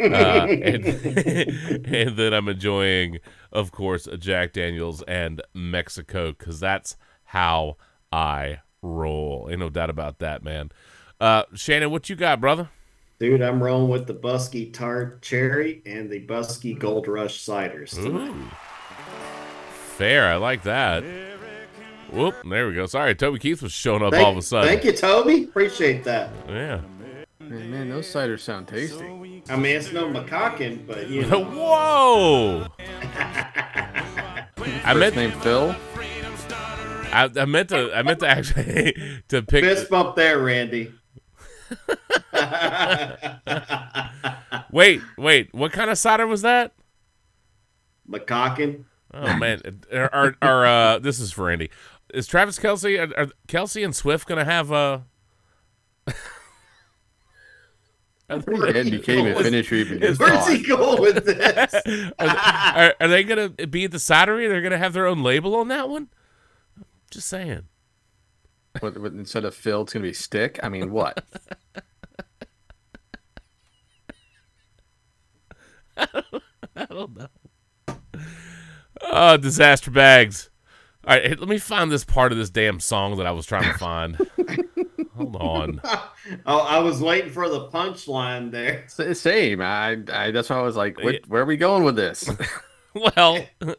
Speaker 1: uh, and, and then I'm enjoying, of course, Jack Daniels and Mexico because that's how I roll. Ain't no doubt about that, man. Uh, Shannon, what you got, brother?
Speaker 2: Dude, I'm rolling with the Buskey Tart Cherry and the Buskey Gold Rush ciders.
Speaker 1: Ooh. Fair, I like that. Whoop, there we go. Sorry, Toby Keith was showing up
Speaker 2: Thank,
Speaker 1: all of a sudden.
Speaker 2: thank you, Toby. Appreciate that.
Speaker 1: Yeah.
Speaker 3: Man, man, those ciders sound tasty.
Speaker 2: I mean, it's no McCocken, but you know.
Speaker 1: Whoa! I
Speaker 3: First
Speaker 1: meant
Speaker 3: name Phil.
Speaker 1: I, I meant to I meant to actually to pick
Speaker 2: Fist bump there, Randy.
Speaker 1: Wait, wait, what kind of cider was that?
Speaker 2: McCocken.
Speaker 1: Oh man, are, are, are uh this is for Andy. Is Travis Kelce are, are Kelce and Swift gonna have uh
Speaker 3: And you can't even finish or even get
Speaker 2: Where's he going with this?
Speaker 1: are, are, are they gonna be at the cidery? They're gonna have their own label on that one? Just saying.
Speaker 3: What, what, instead of Phil, it's gonna be stick. I mean, what?
Speaker 1: I don't know. Oh, disaster bags. All right, let me find this part of this damn song that I was trying to find. Hold on.
Speaker 2: oh, I was waiting for the punchline there.
Speaker 3: S- Same. I, I. That's why I was like,
Speaker 1: Yeah.
Speaker 3: where are we going with this?
Speaker 1: Well,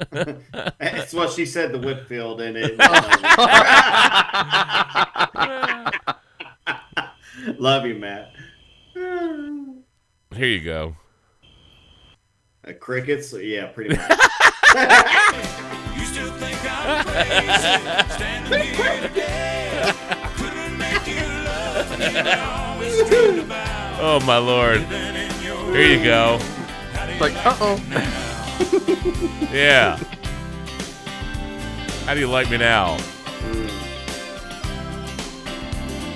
Speaker 2: That's what she said. The Whitfield in it. Love you, Matt.
Speaker 1: here you go.
Speaker 2: Uh, crickets. Yeah, pretty much.
Speaker 4: You still think I'm crazy? Standing here today. Couldn't make you love me. Always dreamed about
Speaker 1: Oh my lord.
Speaker 4: living in your
Speaker 1: Here you go.
Speaker 3: It's like, uh oh.
Speaker 1: Yeah. How do you like me now? Hmm.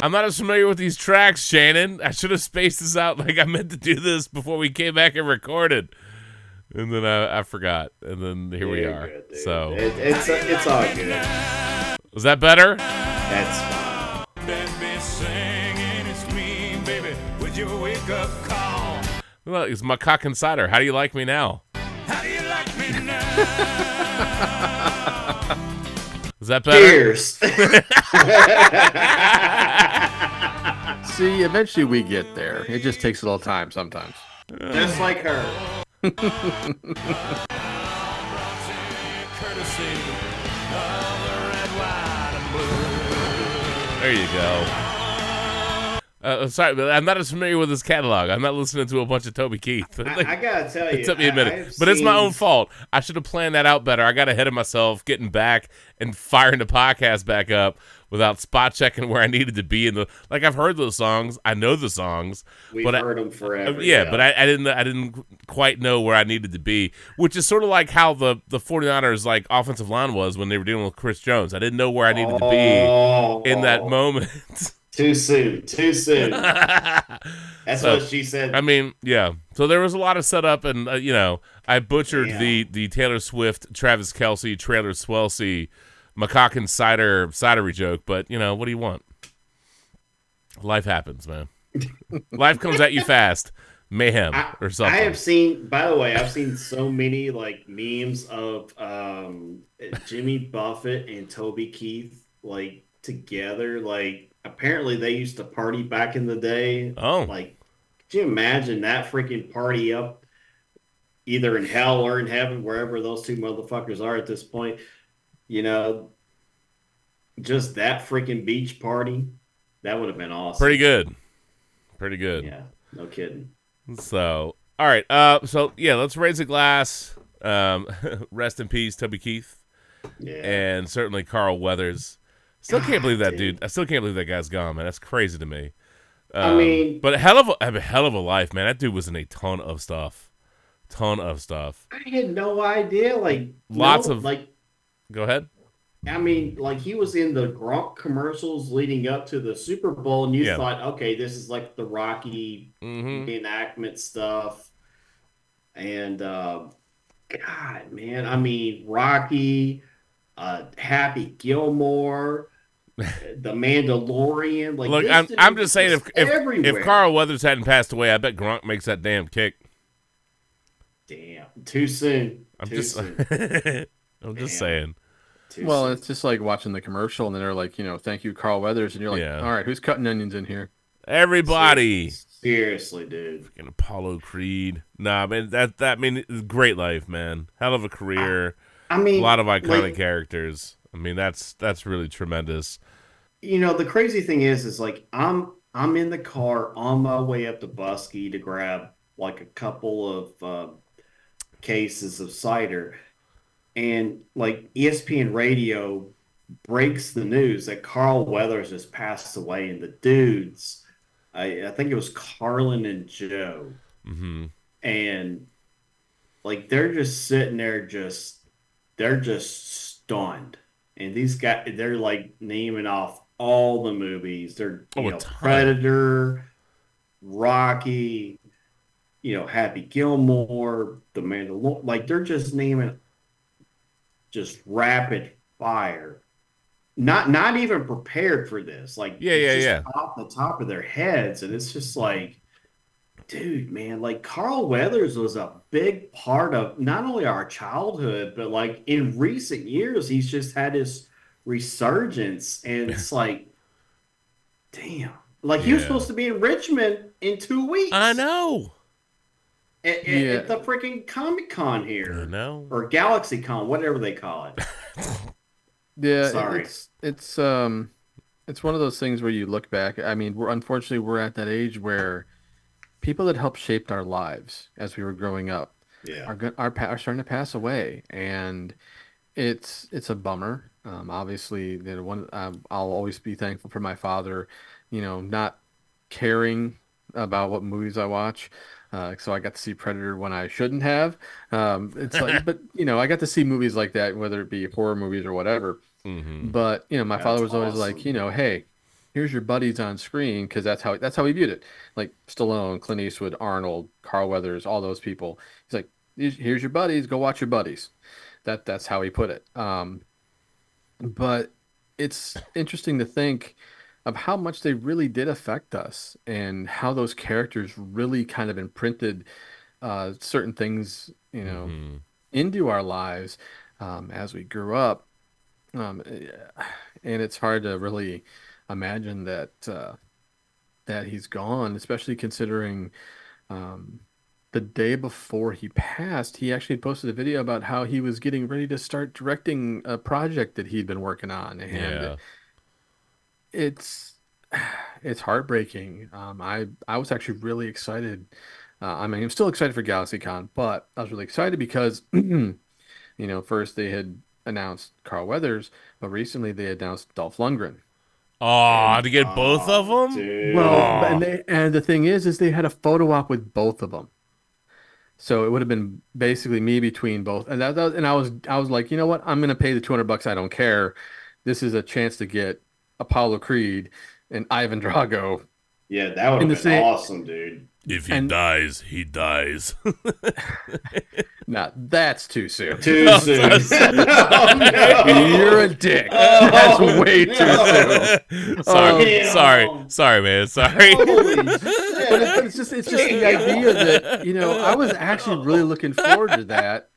Speaker 1: I'm not as familiar with these tracks, Shannon. I should have spaced this out like I meant to do this before we came back and recorded. And then I, I forgot. And then here we
Speaker 2: You're
Speaker 1: are.
Speaker 2: good,
Speaker 1: so,
Speaker 2: It- it's it's all good.
Speaker 1: was that better?
Speaker 2: That's fine.
Speaker 4: Let me singing, it's me, baby, with your wake up call.
Speaker 1: Well, it's my cock and cider. How do you like me now? Is that better?
Speaker 2: Cheers.
Speaker 3: See, eventually we get there. It just takes a little time sometimes.
Speaker 2: Just like her.
Speaker 4: Courtesy of the red, white, and blue.
Speaker 1: There you go. Uh, sorry, but I'm not as familiar with his catalog. I'm not listening to a bunch of Toby Keith.
Speaker 2: I, I gotta tell you,
Speaker 1: It took me a minute,
Speaker 2: I've
Speaker 1: but it's my own fault. I should have planned that out better. I got ahead of myself, getting back and firing the podcast back up without spot checking where I needed to be in the. Like I've heard those songs, I know the songs,
Speaker 2: We've
Speaker 1: but I-
Speaker 2: heard them forever.
Speaker 1: uh, yeah, but I, I didn't I didn't quite know where I needed to be, which is sort of like how the the 49ers like offensive line was when they were dealing with Chris Jones. I didn't know where I needed to be
Speaker 2: Oh,
Speaker 1: in that moment.
Speaker 2: Too soon. Too soon. That's
Speaker 1: So,
Speaker 2: what she said.
Speaker 1: I mean, yeah. So there was a lot of setup, and uh, you know, I butchered
Speaker 2: Yeah.
Speaker 1: the the Taylor Swift, Travis Kelce, Trailer Swelsey, McCocken cider cidery joke, but you know, what do you want? Life happens, man. Life comes at you fast, mayhem
Speaker 2: I,
Speaker 1: or something.
Speaker 2: I have seen. By the way, I've seen so many like memes of um, Jimmy Buffett and Toby Keith like together. Like apparently they used to party back in the day.
Speaker 1: Oh.
Speaker 2: like could you imagine that freaking party up either in hell or in heaven, wherever those two motherfuckers are at this point? You know, just that freaking beach party. That would have been awesome.
Speaker 1: Pretty good, pretty good.
Speaker 2: Yeah, no kidding.
Speaker 1: So, all right. Uh, so yeah, let's raise a glass. Um, rest in peace, Toby Keith,
Speaker 2: Yeah.
Speaker 1: and certainly Carl Weathers. Still can't believe that
Speaker 2: dude.
Speaker 1: I still can't believe that guy's gone, man. That's crazy to me.
Speaker 2: I
Speaker 1: Um,
Speaker 2: mean-
Speaker 1: but a hell of a, a hell of a life, man. That dude was in a ton of stuff, ton of stuff.
Speaker 2: I had no idea. Like
Speaker 1: Lots
Speaker 2: no,
Speaker 1: of-
Speaker 2: like.
Speaker 1: Go ahead.
Speaker 2: I mean, like he was in the Gronk commercials leading up to the Super Bowl, and you
Speaker 1: Yeah.
Speaker 2: thought, okay, this is like the Rocky
Speaker 1: hmm
Speaker 2: enactment stuff. And uh, God, man, I mean, Rocky, uh, Happy Gilmore, The Mandalorian. Like,
Speaker 1: Look, I'm, I'm just saying if if,
Speaker 2: everywhere.
Speaker 1: if Carl Weathers hadn't passed away, I bet Gronk makes that damn kick.
Speaker 2: damn, too soon.
Speaker 1: I'm
Speaker 2: too
Speaker 1: just
Speaker 2: soon.
Speaker 1: I'm just
Speaker 2: Damn.
Speaker 1: saying.
Speaker 2: Too
Speaker 3: Well,
Speaker 2: soon.
Speaker 3: it's just like watching the commercial, and then they're like, you know, thank you, Carl Weathers, and you're like,
Speaker 1: Yeah.
Speaker 3: all right, who's cutting onions in here?
Speaker 1: Everybody.
Speaker 2: seriously, dude.
Speaker 1: Fucking Apollo Creed. Nah, man, that that I mean, great life, man. Hell of a career.
Speaker 2: I
Speaker 1: A
Speaker 2: mean, a
Speaker 1: lot of iconic
Speaker 2: like,
Speaker 1: characters. I mean, that's that's really tremendous.
Speaker 2: you know the crazy thing is is like i'm i'm in the car on my way up to buskey to grab like a couple of uh, cases of cider and like espn radio breaks the news that carl weathers has passed away and the dudes i, I think it was carlin and joe
Speaker 1: hmm
Speaker 2: and like they're just sitting there just they're just stunned. And these guys they're like naming off all the movies. They're oh, you
Speaker 1: Oh,
Speaker 2: know predator rocky you know happy gilmore the mandalorian like they're just naming just rapid fire. Not not even prepared for this. Like
Speaker 1: Yeah, yeah,
Speaker 2: just off the top of their heads. And it's just like dude, man, like Carl Weathers was a big part of not only our childhood, but like in recent years, he's just had his resurgence. And it's like, damn, like he was supposed to be in Richmond in two weeks.
Speaker 1: I know.
Speaker 2: At, at-
Speaker 3: Yeah.
Speaker 2: at the freaking Comic Con
Speaker 1: I
Speaker 2: here
Speaker 1: know.
Speaker 2: or Galaxy Con, whatever they call it.
Speaker 3: Yeah,
Speaker 2: Sorry.
Speaker 3: it's it's um, it's one of those things where you look back. I mean, we're unfortunately we're at that age where people that helped shape our lives as we were growing up
Speaker 2: Yeah.
Speaker 3: are are, are starting to pass away, and it's it's a bummer. Um, obviously, know, one um, I'll always be thankful for my father, you know, not caring about what movies I watch. Uh, so I got to see Predator when I shouldn't have. Um, it's like, but you know, I got to see movies like that, whether it be horror movies or whatever.
Speaker 1: hmm
Speaker 3: But you know, my father
Speaker 2: That's
Speaker 3: was always like, you know, hey, here's your buddies on screen because that's how that's how he viewed it. Like Stallone, Clint Eastwood, Arnold, Carl Weathers, all those people. He's like, "Here's- your buddies, go watch your buddies. That that's how he put it. Um, but it's interesting to think of how much they really did affect us and how those characters really kind of imprinted uh, certain things, you know,
Speaker 1: hmm
Speaker 3: into our lives um, as we grew up. Um, and it's hard to really imagine that uh, that he's gone, especially considering um, the day before he passed, he actually posted a video about how he was getting ready to start directing a project that he'd been working on, and
Speaker 1: Yeah.
Speaker 3: it's it's heartbreaking. Um, I I was actually really excited. Uh, I mean, I'm still excited for GalaxyCon, but I was really excited because, you know, first they had announced Carl Weathers, but recently they announced Dolph Lundgren.
Speaker 1: Oh, to get uh, both of
Speaker 2: Oh,
Speaker 1: them?
Speaker 2: dude.
Speaker 3: Well,
Speaker 1: Aw.
Speaker 3: and they and the thing is, is they had a photo op with both of them. So it would have been basically me between both, and that, that and I was I was like, you know what, I'm gonna pay the 200 bucks. I don't care. This is a chance to get Apollo Creed and Ivan Drago.
Speaker 2: yeah, that would
Speaker 3: in
Speaker 2: have been
Speaker 3: same-
Speaker 2: awesome, dude.
Speaker 1: If he
Speaker 3: And-
Speaker 1: dies, he dies.
Speaker 3: Now that's too soon.
Speaker 2: Too
Speaker 1: Oh,
Speaker 2: soon.
Speaker 1: sorry.
Speaker 2: oh, no.
Speaker 3: You're a dick.
Speaker 2: Oh,
Speaker 3: That's way too soon.
Speaker 1: sorry,
Speaker 2: Oh.
Speaker 1: sorry, sorry, man. Sorry.
Speaker 2: Holy
Speaker 3: But it's,
Speaker 2: shit.
Speaker 3: it's just it's just the idea that you know I was actually really looking forward to that.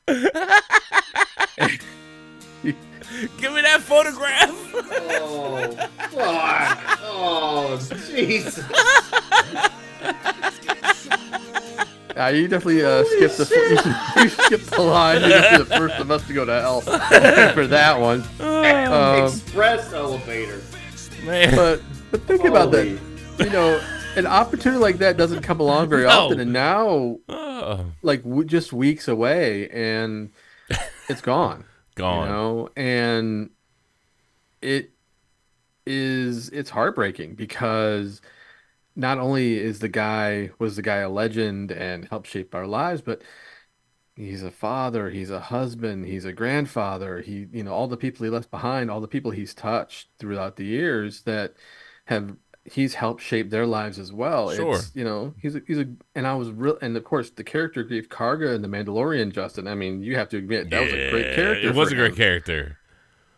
Speaker 1: Give me that photograph.
Speaker 2: Oh, fuck. Oh, Jesus.
Speaker 3: Uh, you definitely uh, skipped the you skipped the line. You're definitely the first of us to go to hell for that one. Um,
Speaker 2: Express elevator.
Speaker 1: man.
Speaker 3: but but think about that.
Speaker 2: Holy-
Speaker 3: You know, an opportunity like that doesn't come along very
Speaker 1: No.
Speaker 3: often, and now
Speaker 1: Oh,
Speaker 3: like w- just weeks away, and it's gone.
Speaker 1: gone.
Speaker 3: you know and it is it's heartbreaking because not only is the guy was the guy a legend and helped shape our lives but he's a father he's a husband he's a grandfather he you know all the people he left behind all the people he's touched throughout the years that have he's helped shape their lives as well
Speaker 1: Sure.
Speaker 3: it's you know he's a, he's a and i was real and of course the character Greef Karga and the Mandalorian Justin I mean you have to admit that was a great character
Speaker 1: It was a great
Speaker 3: him.
Speaker 1: character.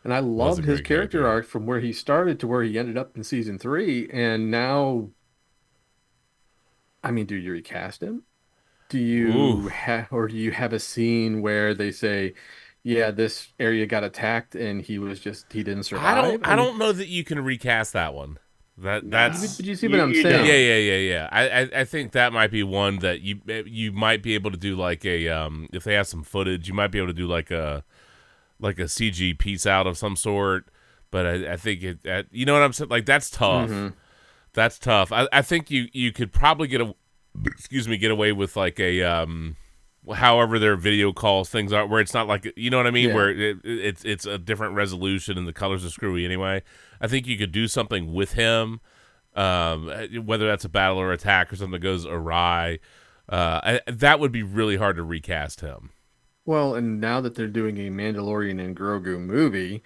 Speaker 3: And I loved his character,
Speaker 1: character.
Speaker 3: arc from where he started to where he ended up in season three. And now, I mean, do you recast him? Do you have, or do you have a scene where they say, yeah, this area got attacked and he was just, he didn't survive?
Speaker 1: I don't. I
Speaker 3: mean,
Speaker 1: don't know that you can recast that one. That that's
Speaker 3: But you see what I'm
Speaker 2: You- you
Speaker 3: saying?
Speaker 1: yeah, yeah, yeah, yeah. I, I I think that might be one that you you might be able to do like a um if they have some footage, you might be able to do like a like a CG piece out of some sort. But I, I think it, uh, you know what I'm saying. Like that's tough. That's tough. I, I think you you could probably get a excuse me get away with like a um however their video calls things are where it's not like you know what I mean
Speaker 3: Yeah.
Speaker 1: where it, it's it's a different resolution and the colors are screwy anyway. I think you could do something with him, um, whether that's a battle or attack or something that goes awry. Uh, I, that would be really hard to recast him.
Speaker 3: Well, and now that they're doing a Mandalorian and Grogu movie,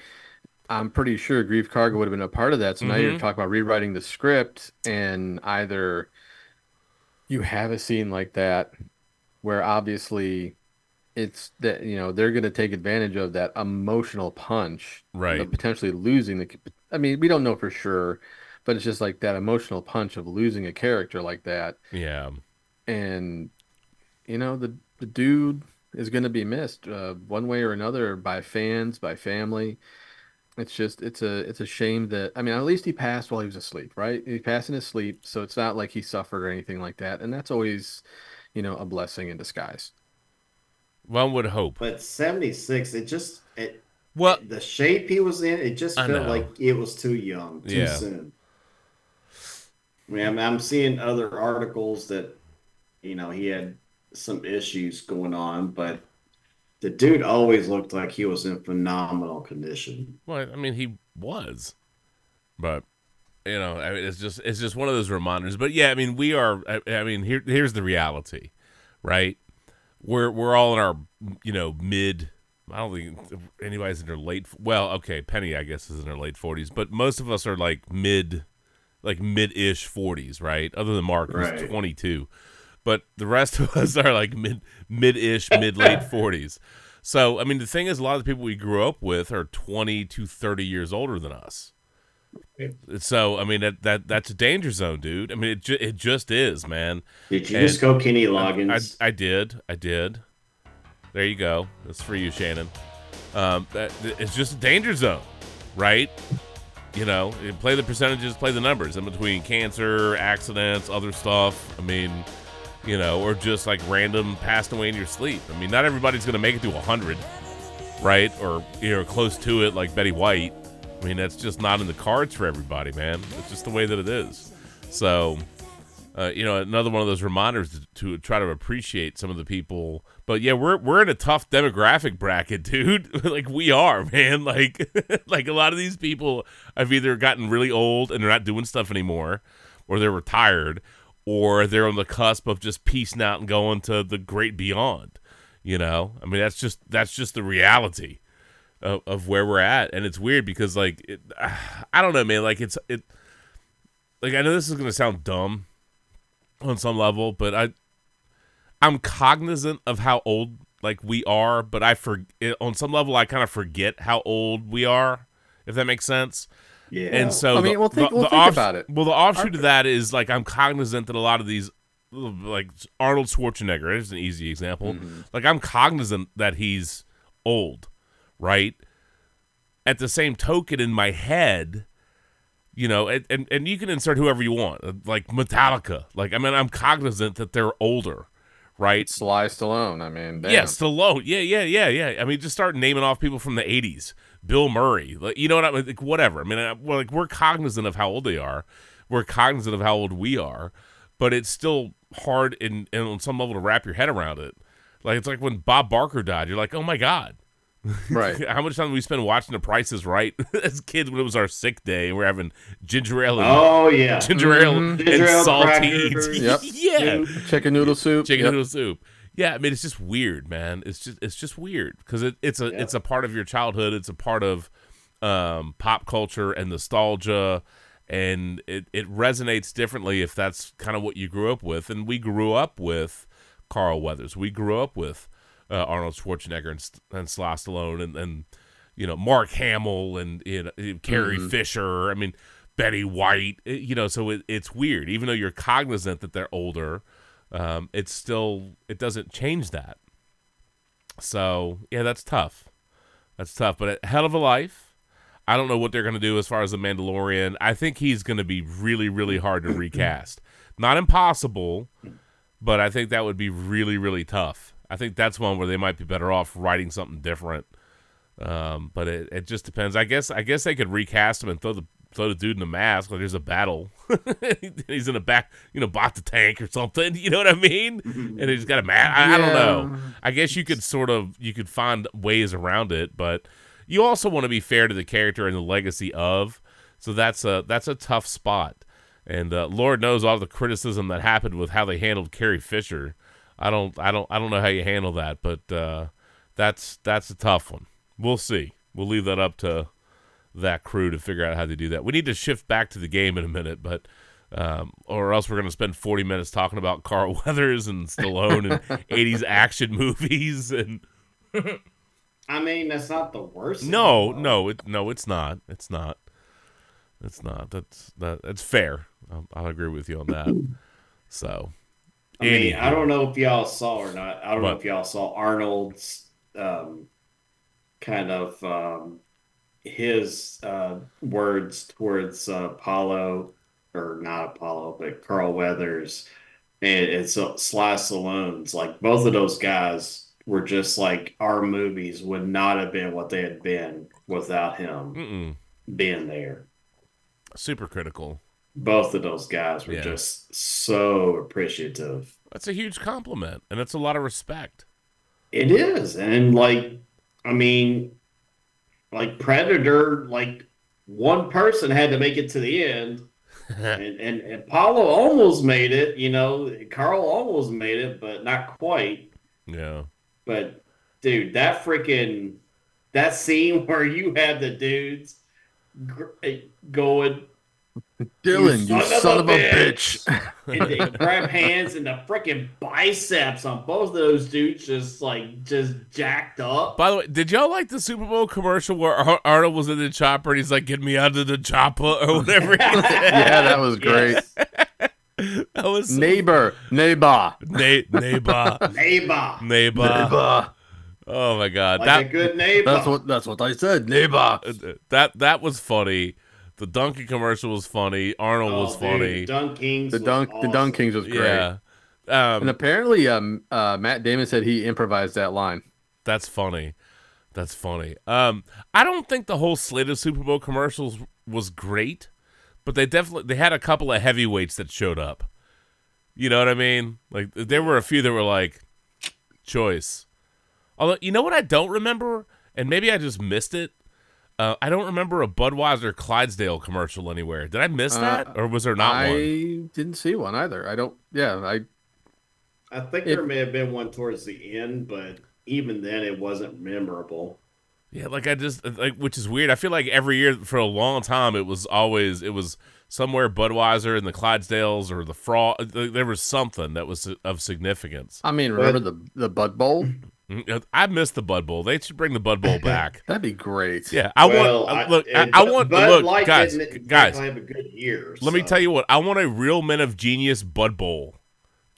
Speaker 3: I'm pretty sure Greef Karga would have been a part of that. So now you're
Speaker 1: Mhm.
Speaker 3: talking about rewriting the script, and either you have a scene like that where obviously it's that you know they're going to take advantage of that emotional punch,
Speaker 1: Right.
Speaker 3: of potentially losing the. I mean, we don't know for sure, but it's just like that emotional punch of losing a character like that
Speaker 1: Yeah,
Speaker 3: and you know the the dude is going to be missed uh, one way or another by fans by family it's just it's a it's a shame that i mean at least he passed while he was asleep right he passed in his sleep so it's not like he suffered or anything like that and that's always you know a blessing in disguise
Speaker 1: one would hope.
Speaker 2: But 76, it just it
Speaker 1: Well,
Speaker 2: the shape he was in, it just
Speaker 1: I
Speaker 2: felt
Speaker 1: know.
Speaker 2: like it was too young, too
Speaker 1: Yeah.
Speaker 2: soon. I mean, I'm, I'm seeing other articles that, you know, he had some issues going on, but the dude always looked like he was in phenomenal condition.
Speaker 1: Well, I mean, he was, but you know, I mean, it's just it's just one of those reminders. But yeah, I mean, we are. I, I mean, here here's the reality, right? We're we're all in our you know mid. I don't think anybody's in their late. Well, okay, Penny, I guess, is in her late forties, but most of us are like mid, like mid-ish forties, right? Other than Mark, who's
Speaker 2: Right.
Speaker 1: twenty-two, but the rest of us are like mid, mid-ish, mid-late forties. So, I mean, the thing is, a lot of the people we grew up with are 20 to 30 years older than us. So, I mean, that, that that's a danger zone, dude. I mean, it, ju- it just is, man.
Speaker 2: Did you
Speaker 1: And
Speaker 2: just go Kenny
Speaker 1: I,
Speaker 2: Loggins?
Speaker 1: I did. I did. There you go. That's for you, Shannon. Um, that, it's just a danger zone, right? You know, play the percentages, play the numbers in between cancer, accidents, other stuff. I mean, you know, or just like random passed away in your sleep. I mean, not everybody's going to make it to 100, right? Or, you know, close to it like Betty White. I mean, that's just not in the cards for everybody, man. It's just the way that it is. So, uh, you know, another one of those reminders to, to try to appreciate some of the people. But yeah, we're we're in a tough demographic bracket, dude. like we are, man. Like like a lot of these people have either gotten really old and they're not doing stuff anymore, or they're retired, or they're on the cusp of just piecing out and going to the great beyond. You know, I mean, that's just that's just the reality of, of where we're at, and it's weird because like it, I don't know, man. Like it's it. Like I know this is gonna sound dumb, on some level, but I I'm cognizant of how old like we are, but I for on some level I kind of forget how old we are, if that makes sense.
Speaker 2: Yeah.
Speaker 1: And so
Speaker 3: I mean,
Speaker 1: the-
Speaker 3: well, think-
Speaker 1: the-
Speaker 3: well,
Speaker 1: the
Speaker 3: think
Speaker 1: off-
Speaker 3: about it.
Speaker 1: Well, the offshoot of that is like I'm cognizant that a lot of these like Arnold Schwarzenegger is an easy example.
Speaker 3: Mm-hmm.
Speaker 1: Like I'm cognizant that he's old, right? At the same token in my head, you know, and, and, and you can insert whoever you want, uh, like Metallica. Like, I mean, I'm cognizant that they're older, right?
Speaker 3: Sly Stallone. I mean, damn.
Speaker 1: Yeah, Stallone. Yeah, yeah, yeah, yeah. I mean, just start naming off people from the '80s. Bill Murray. Like, you know what I mean? Like, whatever. I mean, I, well, like we're cognizant of how old they are. We're cognizant of how old we are, but it's still hard in, in on some level to wrap your head around it. Like it's like when Bob Barker died. You're like, oh my god.
Speaker 3: right.
Speaker 1: How much time did we spend watching The Price is Right as kids when it was our sick day and we're having ginger ale and
Speaker 2: oh yeah.
Speaker 1: ginger ale
Speaker 3: Mhm.
Speaker 1: and
Speaker 2: Ginger ale,
Speaker 1: saltines.
Speaker 3: Yep.
Speaker 1: yeah
Speaker 3: Chicken noodle soup.
Speaker 1: chicken
Speaker 3: Yep.
Speaker 1: noodle soup. Yeah, I mean it's just weird, man. It's just it's just weird because it, it's a
Speaker 2: Yeah.
Speaker 1: it's a part of your childhood. It's a part of um, pop culture and nostalgia, and it it resonates differently if that's kind of what you grew up with. And we grew up with Carl Weathers. We grew up with uh, Arnold Schwarzenegger and, and Sly Stallone, and and you know Mark Hamill and you know, Carrie Fisher. I mean Betty White. eh, You know, so it, it's weird. Even though you're cognizant that they're older, um, it's still it doesn't change that. So yeah, that's tough. That's tough. But a hell of a life. I don't know what they're going to do as far as the Mandalorian. I think he's going to be really, really hard to recast. Not impossible, but I think that would be really, really tough. I think that's one where they might be better off writing something different. Um, but it, it just depends. I guess I guess they could recast him and throw the throw the dude in a mask like there's a battle. he's in a back, you know, bought the tank or something. You know what I mean? And he's got a mask. I, I don't know. I guess you could sort of you could find ways around it, but you also want to be fair to the character and the legacy of. So that's a that's a tough spot. And uh, Lord knows all the criticism that happened with how they handled Carrie Fisher. I don't I don't I don't know how you handle that, but uh, that's that's a tough one. We'll see. We'll leave that up to that crew to figure out how to do that. We need to shift back to the game in a minute, but um, or else we're going to spend 40 minutes talking about Carl Weathers and Stallone and 80s action movies and
Speaker 2: I mean, that's not the worst.
Speaker 1: no,
Speaker 2: in the world.
Speaker 1: no, it no, it's not. It's not. It's not. That's that. It's fair. I'll, I'll agree with you on that. So,
Speaker 2: I mean,
Speaker 1: anyhow.
Speaker 2: I don't know if y'all saw or not. I don't know if y'all saw Arnold's um, kind of um, his uh, words towards uh, Apollo, or not Apollo, but Carl Weathers and it's uh, Sly Stallone's. Like both of those guys were just like our movies would not have been what they had been without him
Speaker 1: Mm-mm.
Speaker 2: being there.
Speaker 1: super critical.
Speaker 2: Both of those guys were
Speaker 1: Yeah.
Speaker 2: just so appreciative.
Speaker 1: That's a huge compliment, and it's a lot of respect.
Speaker 2: It is. And like, I mean, like Predator, like one person had to make it to the end. and, and, and Apollo almost made it, you know, Carl almost made it, but not quite.
Speaker 1: yeah.
Speaker 2: But dude, that freaking that scene where you had the dudes gr- eh, going
Speaker 3: Dillon, you son of a bitch.
Speaker 2: and they grab hands and the freaking biceps on both of those dudes just like just jacked up.
Speaker 1: By the way, did y'all like the Super Bowl commercial where Ar- Arnold was in the chopper and he's like, "Get me out of the chopper" or whatever? he said?
Speaker 3: yeah, that was great.
Speaker 2: Yes.
Speaker 1: that was so-
Speaker 3: Neighbor, neighbor,
Speaker 1: Na- neighbor,
Speaker 2: Neighbor.
Speaker 1: neighbor.
Speaker 3: neighbor.
Speaker 1: Oh my god,
Speaker 2: Like
Speaker 1: that
Speaker 2: a good neighbor.
Speaker 3: That's what that's what I said. Neighbor.
Speaker 1: uh, that that was funny. The donkey commercial was funny. Arnold
Speaker 2: Oh,
Speaker 1: was
Speaker 2: dude,
Speaker 1: funny.
Speaker 2: DunKings.
Speaker 3: The
Speaker 2: was
Speaker 3: dunk, the
Speaker 2: awesome.
Speaker 3: dunk kings was great.
Speaker 1: Yeah, um,
Speaker 3: And apparently, um, uh, Matt Damon said he improvised that line.
Speaker 1: That's funny. That's funny. Um, I don't think the whole slate of Super Bowl commercials was great, but they definitely they had a couple of heavyweights that showed up. You know what I mean? Like there were a few that were like choice. Although you know what I don't remember, and maybe I just missed it. Uh, I don't remember a Budweiser Clydesdale commercial anywhere. Did I miss
Speaker 3: Uh,
Speaker 1: that, or was there not
Speaker 3: I
Speaker 1: one?
Speaker 3: I didn't see one either. I don't. Yeah, I.
Speaker 2: I think
Speaker 3: It-
Speaker 2: there may have been one towards the end, but even then, it wasn't memorable.
Speaker 1: Yeah, like I just like, which is weird. I feel like every year for a long time it was always it was somewhere Budweiser and the Clydesdales or the Fraud. There was something that was of significance.
Speaker 3: I mean, remember the the Bud Bowl?
Speaker 1: Mm, I miss the Bud Bowl. They should bring the Bud Bowl back.
Speaker 3: That'd be great.
Speaker 1: Yeah, I
Speaker 2: Well,
Speaker 1: want uh, look. I,
Speaker 2: and
Speaker 1: I want
Speaker 2: Bud
Speaker 1: look,
Speaker 2: Light
Speaker 1: guys, guys.
Speaker 2: exactly have a good year.
Speaker 1: Let me tell you what. I want a real Men of Genius Bud Bowl.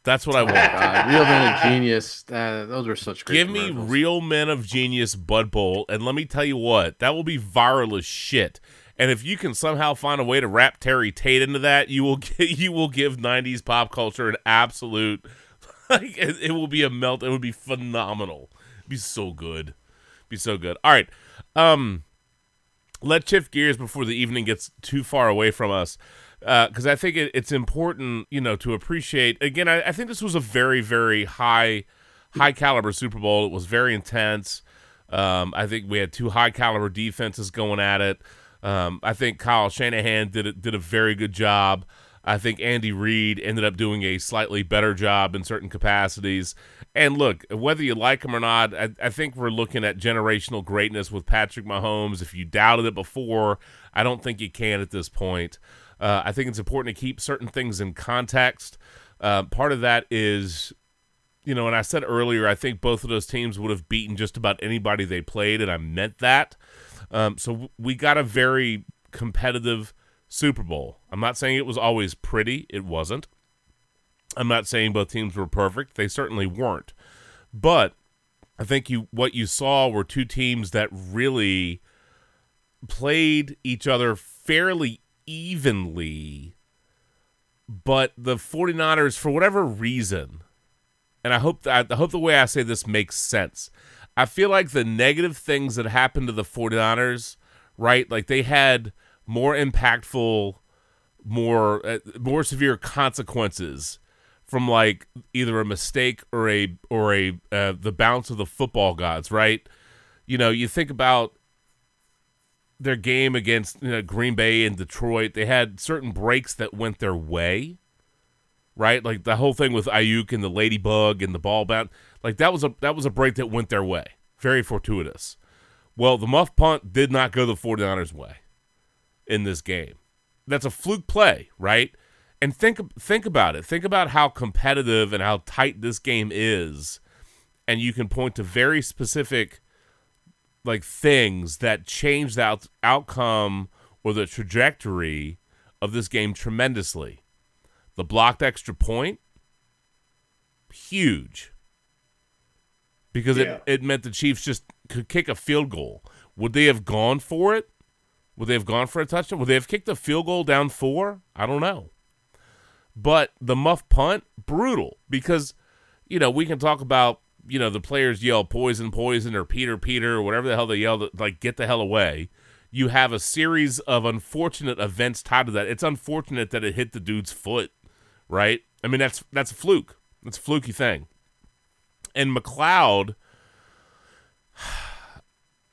Speaker 1: That's what I want.
Speaker 3: Uh, Real Men of Genius. Uh, those were such great.
Speaker 1: Give me real men of genius Bud Bowl, and let me tell you what, that will be viral as shit. And if you can somehow find a way to wrap Terry Tate into that, you will get, you will give '90s pop culture an absolute like it, it will be a melt. It would be phenomenal. It'd be so good. Be so good. All right, um, let's shift gears before the evening gets too far away from us because I think it, it's important, you know, to appreciate. Again, I, I think this was a very, very high, high caliber Super Bowl. It was very intense. Um, I think we had two high caliber defenses going at it. Um, I think Kyle Shanahan did a, did a very good job. I think Andy Reid ended up doing a slightly better job in certain capacities. And look, whether you like him or not, I, I think we're looking at generational greatness with Patrick Mahomes. If you doubted it before, I don't think you can at this point. Uh, I think it's important to keep certain things in context. Uh, part of that is, you know, and I said earlier, I think both of those teams would have beaten just about anybody they played, and I meant that. Um, so we got a very competitive Super Bowl. I'm not saying it was always pretty. It wasn't. I'm not saying both teams were perfect. They certainly weren't. But I think you what you saw were two teams that really played each other fairly evenly. But the 49ers for whatever reason, and I hope that I hope the way I say this makes sense. I feel like the negative things that happened to the 49ers, right? Like they had more impactful, more uh, more severe consequences from like either a mistake or a or a uh, the bounce of the football gods, right? You know, you think about their game against you know, Green Bay and Detroit. They had certain breaks that went their way, right? Like the whole thing with Aiyuk and the ladybug and the ball bounce. Like that was a that was a break that went their way. Very fortuitous. Well, the muff punt did not go the 49ers' way in this game. That's a fluke play, right? And think think about it. Think about how competitive and how tight this game is. And you can point to very specific like things that change the out- outcome or the trajectory of this game tremendously. The blocked extra point, huge. Because
Speaker 2: Yeah.
Speaker 1: it, it meant the Chiefs just could kick a field goal. Would they have gone for it? Would they have gone for a touchdown? Would they have kicked a field goal down four? I don't know. But the muff punt, brutal because, you know, we can talk about, you know, the players yell poison, poison, or Peter, Peter, or whatever the hell they yell, like get the hell away. You have a series of unfortunate events tied to that. It's unfortunate that it hit the dude's foot, right? I mean, that's that's a fluke. That's a fluky thing. And McCloud,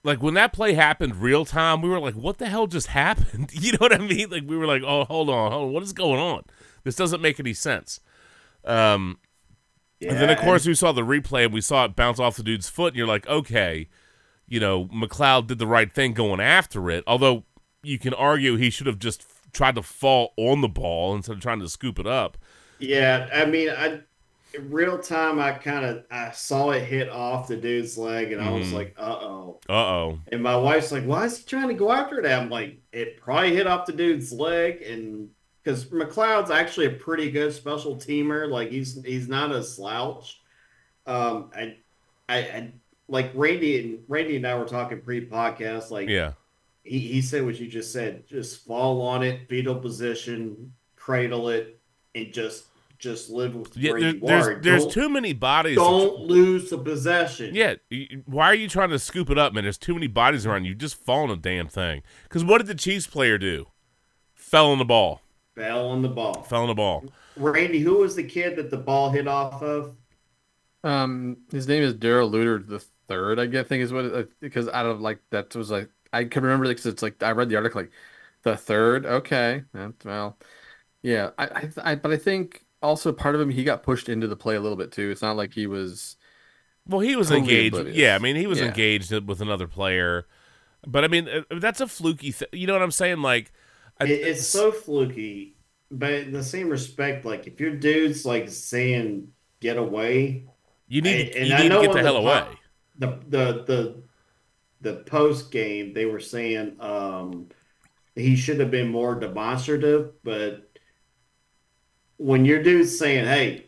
Speaker 1: like when that play happened real time, we were like, what the hell just happened? You know what I mean? Like we were like, oh, hold on, hold on, what is going on? This doesn't make any sense. Um, and then of
Speaker 2: Yeah,
Speaker 1: course we saw the replay and we saw it bounce off the dude's foot, and you're like, okay, you know, McCloud did the right thing going after it. Although you can argue he should have just tried to fall on the ball instead of trying to scoop it up.
Speaker 2: Yeah, I mean, I real time, I kind of I saw it hit off the dude's leg, and I was
Speaker 1: Mhm.
Speaker 2: like, "Uh oh."
Speaker 1: Uh oh.
Speaker 2: And my wife's like, "Why is he trying to go after that?" I'm like, "It probably hit off the dude's leg," and because McCloud's actually a pretty good special teamer, like he's he's not a slouch. Um, I, I, I like Randy and Randy and I were talking pre-podcast, like
Speaker 1: Yeah.
Speaker 2: he, he said what you just said just fall on it fetal position cradle it and just just live with
Speaker 1: Yeah,
Speaker 2: where
Speaker 1: there-
Speaker 2: you
Speaker 1: there's
Speaker 2: are
Speaker 1: there's
Speaker 2: don't,
Speaker 1: too many bodies.
Speaker 2: don't lose the possession
Speaker 1: yeah, why are you trying to scoop it up, man? There's too many bodies around you. Just fall on a damn thing. Because what did the Chiefs player do? Fell on the ball.
Speaker 2: fell on the ball
Speaker 1: Fell on the ball.
Speaker 2: randy who was the kid that the ball hit off of
Speaker 3: Um, his name is Darrell Luter the third, I guess, think is what it, uh, because out of like that was like I can remember because it's like I read the article like the third. Okay, well, yeah, I, I, I, but I think also part of him he got pushed into the play a little bit too. It's not like he was.
Speaker 1: Well, he was engaged.
Speaker 3: oblivious.
Speaker 1: Yeah, I mean, he was
Speaker 3: Yeah.
Speaker 1: engaged with another player. But I mean, uh, that's a fluky thing. You know what I'm saying? Like, I-
Speaker 2: it, it's so fluky but in the same respect like if your dude's like saying get away
Speaker 1: you need
Speaker 2: and
Speaker 1: you
Speaker 2: I
Speaker 1: need to
Speaker 2: know
Speaker 1: get the
Speaker 2: the
Speaker 1: hell
Speaker 2: po-
Speaker 1: away.
Speaker 2: the the the the post game they were saying um he should have been more demonstrative but when your dude's saying hey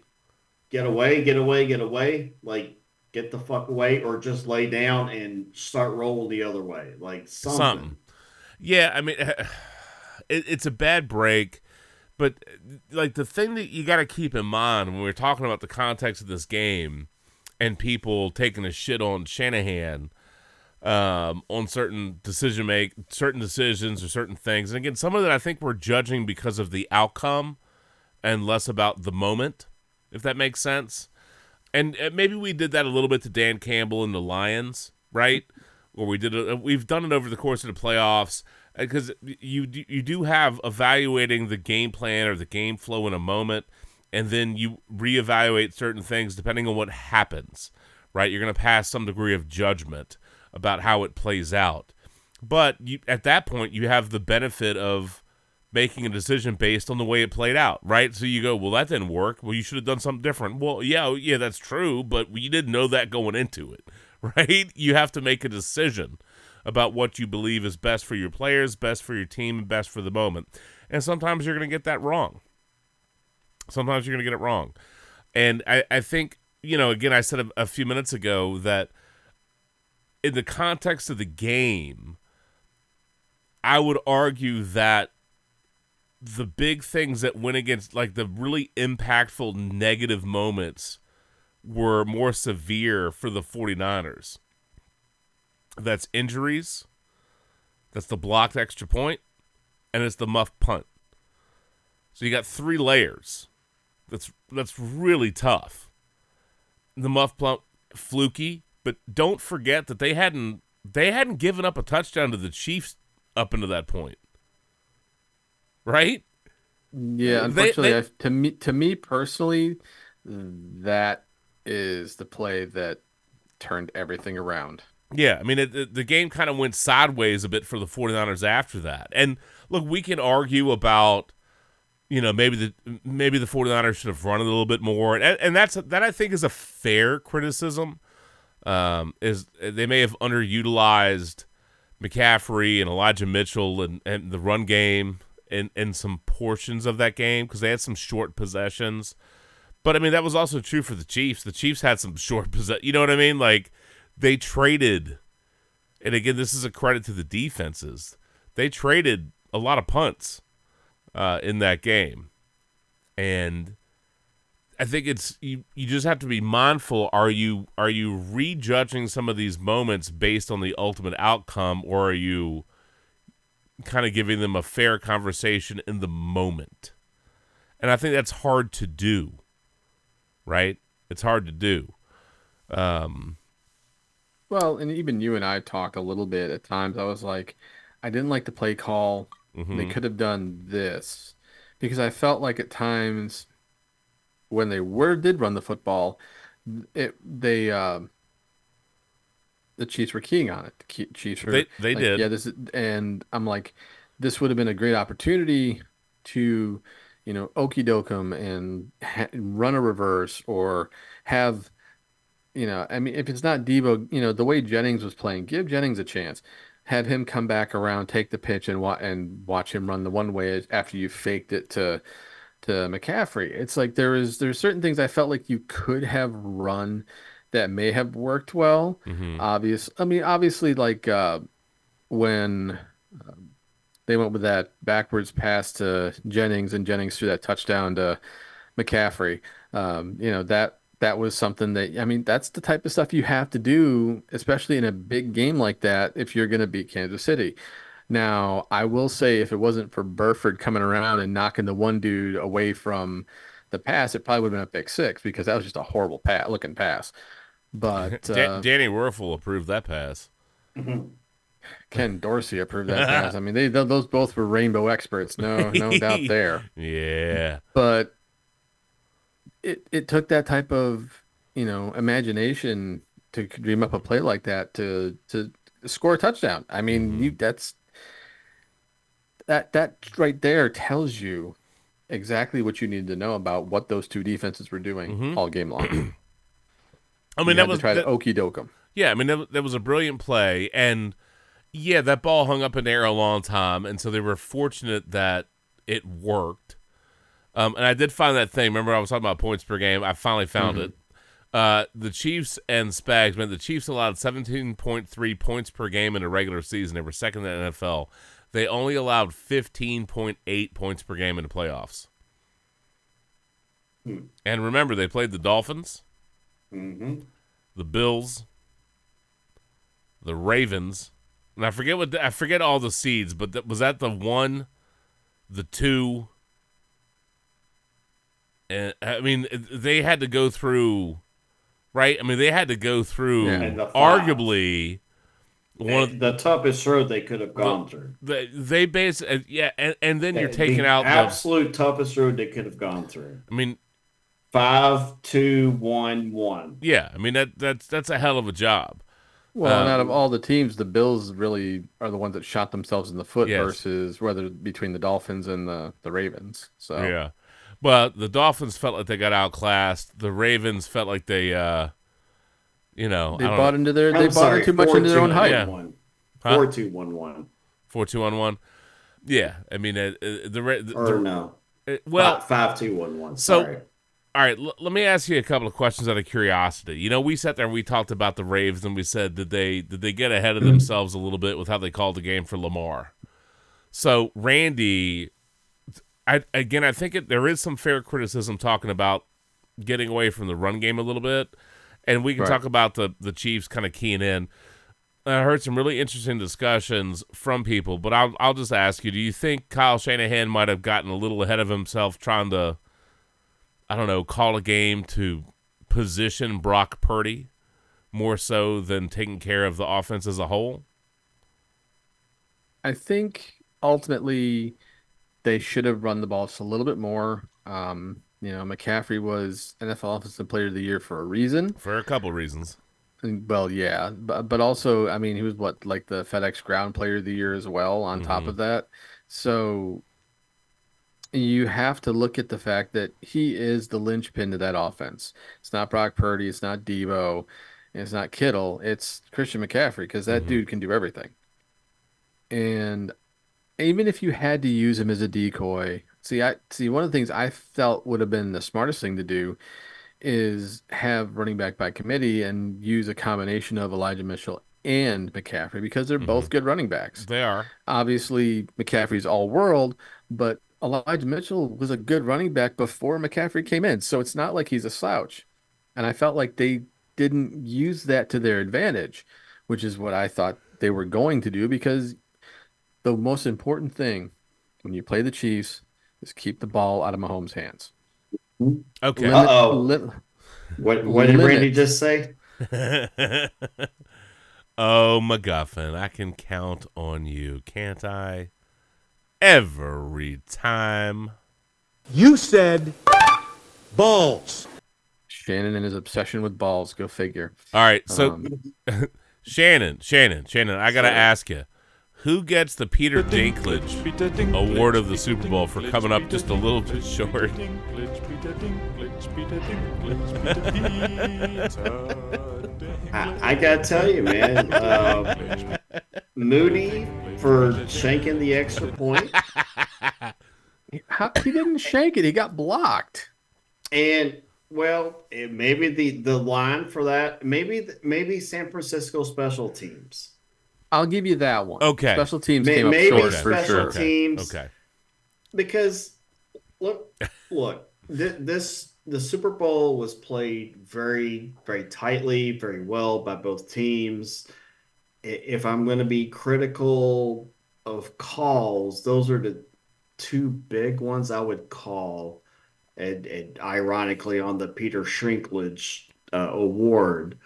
Speaker 2: get away get away get away like get the fuck away or just lay down and start rolling the other way like something,
Speaker 1: Something. Yeah, I mean, it, it's a bad break, but like the thing that you got to keep in mind when we're talking about the context of this game and people taking a shit on Shanahan um, on certain decision make certain decisions or certain things, and again, some of that I think we're judging because of the outcome and less about the moment, if that makes sense. And uh, maybe we did that a little bit to Dan Campbell and the Lions, right? Or we did it. We've done it over the course of the playoffs because you you do have evaluating the game plan or the game flow in a moment, and then you reevaluate certain things depending on what happens. Right? You're going to pass some degree of judgment about how it plays out, but you at that point you have the benefit of making a decision based on the way it played out, right? So you go, well, that didn't work. Well, you should have done something different. Well, yeah, oh, yeah, that's true, but you didn't know that going into it, right? You have to make a decision. about what you believe is best for your players, best for your team, and best for the moment. And sometimes you're going to get that wrong. Sometimes you're going to get it wrong. And I, I think, you know, again, I said a, a few minutes ago that in the context of the game, I would argue that the big things that went against, like the really impactful negative moments, were more severe for the 49ers. That's injuries, that's the blocked extra point, and it's the muff punt. So you got three layers. That's that's really tough. The muff punt fluky, but don't forget that they hadn't they hadn't given up a touchdown to the Chiefs up until that point. Right?
Speaker 3: Yeah,
Speaker 1: They-
Speaker 3: unfortunately,
Speaker 1: they-
Speaker 3: I, to me, to me personally, that is the play that turned everything around.
Speaker 1: Yeah, I mean, it, the, the game kind of went sideways a bit for the 49ers after that. And look, we can argue about, you know, maybe the maybe the 49ers should have run it a little bit more. And, and that's that I think is a fair criticism. Um, is they may have underutilized McCaffrey and Elijah Mitchell and, and the run game in, in some portions of that game because they had some short possessions. But I mean, that was also true for the Chiefs. The Chiefs had some short possession. You know what I mean? Like they traded, and again, this is a credit to the defenses. They traded a lot of punts uh, in that game, and I think it's you. You just have to be mindful. Are you are you rejudging some of these moments based on the ultimate outcome, or are you kind of giving them a fair conversation in the moment? And I think that's hard to do right? It's hard to do. Um,
Speaker 3: Well, and even you and I talk a little bit at times. I was like, I didn't like the play call. They
Speaker 1: mhm.
Speaker 3: could have done this because I felt like at times when they were did run the football, it they um the Chiefs were keying on it. The Chiefs were
Speaker 1: They- they
Speaker 3: like,
Speaker 1: did.
Speaker 3: Yeah, this is, and I'm like, this would have been a great opportunity to, you know, okey dokum and ha run a reverse or have, you know, I mean, if it's not Deebo, you know, the way Jennings was playing, give Jennings a chance. Have him come back around, take the pitch, and wa and watch him run the one way after you faked it to to McCaffrey. It's like there is there's certain things I felt like you could have run that may have worked well.
Speaker 1: Mhm.
Speaker 3: Obvious, I mean, obviously, like uh, when um, they went with that backwards pass to Jennings and Jennings threw that touchdown to McCaffrey. Um, you know that that was something that I mean that's the type of stuff you have to do, especially in a big game like that, if you're going to beat Kansas City. Now, I will say if it wasn't for Burford coming around and knocking the one dude away from the pass, it probably would have been a pick six because that was just a horrible pass, looking pass. But
Speaker 1: Da-
Speaker 3: uh,
Speaker 1: Danny Werfel approved that pass. Mm-hmm.
Speaker 3: Ken Dorsey approved that pass. I mean, they th- those both were rainbow experts, no no doubt there.
Speaker 1: Yeah.
Speaker 3: But it it took that type of you know imagination to dream up a play like that to to score a touchdown. I mean, mm-hmm. you that's that that right there tells you exactly what you need to know about what those two defenses were doing mm-hmm. all game long.
Speaker 1: I
Speaker 3: You
Speaker 1: mean,
Speaker 3: had
Speaker 1: that
Speaker 3: to
Speaker 1: was
Speaker 3: try
Speaker 1: that-
Speaker 3: to okey doke them.
Speaker 1: Yeah, I mean that, that was a brilliant play, and yeah, that ball hung up in the air a long time, and so they were fortunate that it worked. Um, and I did find that thing. Remember, I was talking about points per game. I finally found it. Uh, the Chiefs and Spags, man, the Chiefs allowed 17.3 points per game in a regular season. They were second in the NFL. They only allowed 15.8 points per game in the playoffs. And remember, they played the Dolphins,
Speaker 2: Mm-hmm.
Speaker 1: the Bills, the Ravens, and I forget what the, I forget all the seeds, but that, was that the one, the two, and I mean they had to go through, right? I mean they had to go through
Speaker 3: Yeah.
Speaker 2: The
Speaker 1: arguably one of
Speaker 2: the toughest road they could have gone through.
Speaker 1: the they base uh, yeah, and, and then you're
Speaker 2: The
Speaker 1: taking out the.
Speaker 2: absolute toughest road they could have gone through.
Speaker 1: I mean,
Speaker 2: Five, two, one, one.
Speaker 1: yeah, I mean that that's that's a hell of a job.
Speaker 3: Well, and
Speaker 1: Um,
Speaker 3: out of all the teams, the Bills really are the ones that shot themselves in the foot
Speaker 1: Yes.
Speaker 3: versus whether between the Dolphins and the, the Ravens. So
Speaker 1: Yeah. But the Dolphins felt like they got outclassed. The Ravens felt like they, uh, you know,
Speaker 3: they
Speaker 1: I don't
Speaker 3: bought
Speaker 1: know.
Speaker 3: into their
Speaker 2: I'm
Speaker 3: they bought
Speaker 2: sorry,
Speaker 3: in too much into their own hype.
Speaker 1: Yeah.
Speaker 2: one.
Speaker 1: Huh?
Speaker 2: Four two one one.
Speaker 1: Four two one one. Yeah, I mean uh, uh, the, re- the,
Speaker 2: Or no.
Speaker 1: uh, well.
Speaker 2: Fi- five two one one.
Speaker 1: So-
Speaker 2: Sorry.
Speaker 1: All right, l- let me ask you a couple of questions out of curiosity. You know, we sat there and we talked about the Raves, and we said did they did they get ahead of mm-hmm. themselves a little bit with how they called the game for Lamar? So Randy, I again, I think it, there is some fair criticism talking about getting away from the run game a little bit, and we can
Speaker 3: Right.
Speaker 1: talk about the the Chiefs kind of keying in. I heard some really interesting discussions from people, but I'll I'll just ask you: Do you think Kyle Shanahan might have gotten a little ahead of himself trying to? I don't know, call a game to position Brock Purdy more so than taking care of the offense as a whole?
Speaker 3: I think ultimately they should have run the ball just a little bit more. Um, you know, McCaffrey was NFL Offensive Player of the Year for a reason.
Speaker 1: For a couple reasons.
Speaker 3: Well, yeah, but but also, I mean, he was what like the FedEx Ground Player of the Year as well. On top
Speaker 1: Mhm.
Speaker 3: of that, so you have to look at the fact that he is the linchpin to that offense. It's not Brock Purdy, it's not Deebo, it's not Kittle. It's Christian McCaffrey because that
Speaker 1: Mhm.
Speaker 3: dude can do everything. And even if you had to use him as a decoy, see, I see one of the things I felt would have been the smartest thing to do is have running back by committee and use a combination of Elijah Mitchell and McCaffrey because they're both good running backs.
Speaker 1: They are.
Speaker 3: Obviously, McCaffrey's all world, but Elijah Mitchell was a good running back before McCaffrey came in. So it's not like he's a slouch. And I felt like they didn't use that to their advantage, which is what I thought they were going to do because the most important thing when you play the Chiefs is keep the ball out of Mahomes' hands.
Speaker 1: Okay.
Speaker 3: Limit-
Speaker 2: Uh-oh.
Speaker 3: lim-
Speaker 2: What what did Randy just say?
Speaker 1: oh, MacGuffin, I can count on you, can't I? Every time.
Speaker 6: You said balls.
Speaker 3: Shannon and his obsession with balls. Go figure.
Speaker 1: All right, so
Speaker 3: Um,
Speaker 1: Shannon, Shannon, Shannon, I got to ask you. Who gets the Peter Dinklage Award of the Super Bowl for coming up just a little bit short?
Speaker 2: I, I gotta tell you, man. Uh, Moody for shanking the extra point,
Speaker 3: how, he didn't shank it. He got blocked.
Speaker 2: and well, it, maybe the the line for that, maybe maybe San Francisco special teams.
Speaker 3: I'll give you that one.
Speaker 1: Okay.
Speaker 3: Special teams
Speaker 2: May-
Speaker 3: came up
Speaker 2: maybe
Speaker 3: short for
Speaker 2: special
Speaker 3: sure.
Speaker 2: te- teams.
Speaker 1: Okay.
Speaker 2: because look look th- this the super bowl was played very very tightly very well by both teams. If i'm going to be critical of calls those are the two big ones i would call. And, and ironically on the peter shrinklage uh, award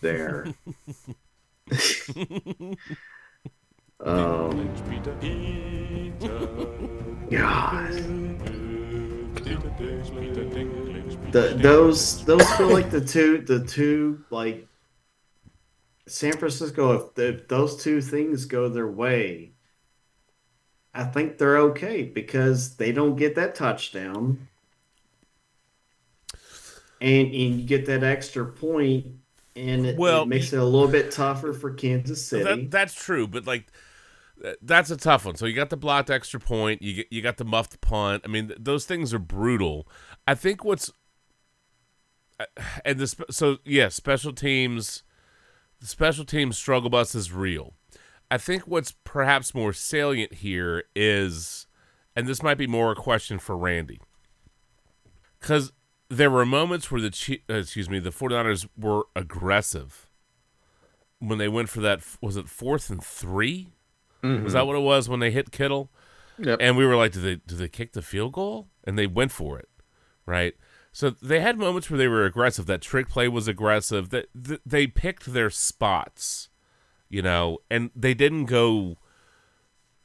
Speaker 2: there. Um God. The, those those feel like the two the two like San Francisco if, if those two things go their way I think they're okay because they don't get that touchdown and, and you get that extra point and it,
Speaker 1: Well,
Speaker 2: it makes it a little bit tougher for Kansas City.
Speaker 1: That, that's true, but like that's a tough one. So you got the blocked extra point, you you got the muffed punt. I mean, th- those things are brutal. I think what's and the so yeah, special teams, the special teams struggle bus is real. I think what's perhaps more salient here is, and this might be more a question for Randy, because there were moments where the uh, excuse me the 49ers were aggressive when they went for that was it fourth and 3 was mm-hmm. that what it was when they hit Kittle?
Speaker 3: Yep.
Speaker 1: and we were like did they did they kick the field goal? And they went for it right? So they had moments where they were aggressive. That trick play was aggressive. That th- they picked their spots you know and they didn't go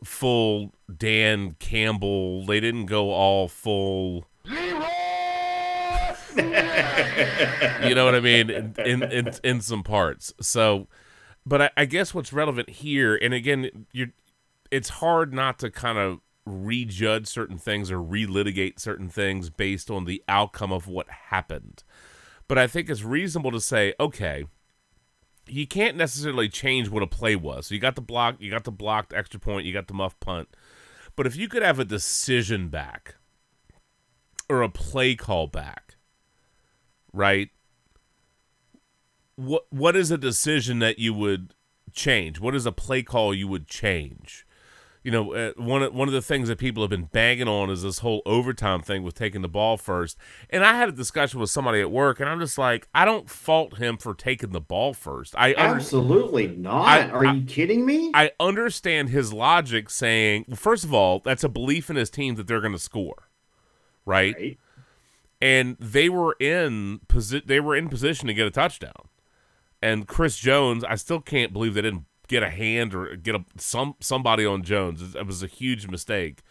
Speaker 1: full Dan Campbell. They didn't go all full you know what I mean? In in, in, in some parts. So, but I, I guess what's relevant here, and again, you, it's hard not to kind of rejudge certain things or relitigate certain things based on the outcome of what happened. But I think it's reasonable to say, okay, you can't necessarily change what a play was. So you got the block, you got the blocked extra point, you got the muff punt. But if you could have a decision back or a play call back, right? What what is a decision that you would change? What is a play call you would change? You know, uh, one of, one of the things that people have been banging on is this whole overtime thing with taking the ball first. And I had a discussion with somebody at work, and I'm just like, I don't fault him for taking the ball first. I under-
Speaker 2: Absolutely not.
Speaker 1: I-
Speaker 2: Are
Speaker 1: I-
Speaker 2: you kidding me?
Speaker 1: I understand his logic saying, well, first of all, that's a belief in his team that they're going to score, right?
Speaker 2: Right.
Speaker 1: And they were in posi- they were in position to get a touchdown. And Chris Jones, I still can't believe they didn't get a hand or get a some somebody on Jones. It was a huge mistake.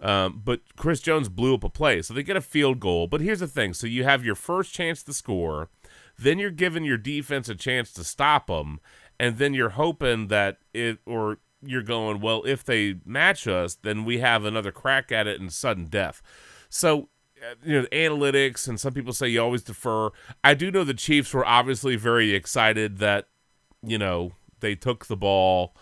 Speaker 1: Um, but Chris Jones blew up a play, so they get a field goal. But here's the thing: so you have your first chance to score, then you're giving your defense a chance to stop them, and then you're hoping that it or you're going well. If they match us, then we have another crack at it in sudden death. So you know analytics, and some people say you always defer. I do know the Chiefs were obviously very excited that you know they took the ball.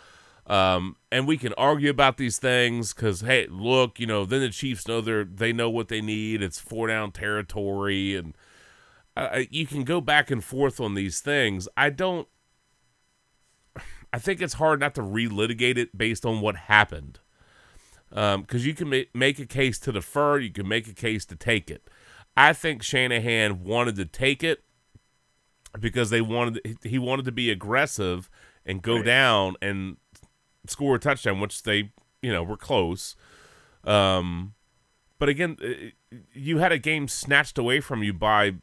Speaker 1: Um, and we can argue about these things because hey, look, you know, then the Chiefs know they're they know what they need. It's four down territory, and uh, you can go back and forth on these things. I don't. I think it's hard not to relitigate it based on what happened, because you can ma- make a case to defer, you can make a case to take it. I think Shanahan wanted to take it because they wanted he wanted to be aggressive and go down and score a touchdown, which they you know were close. Um, but again, uh, you had a game snatched away from you by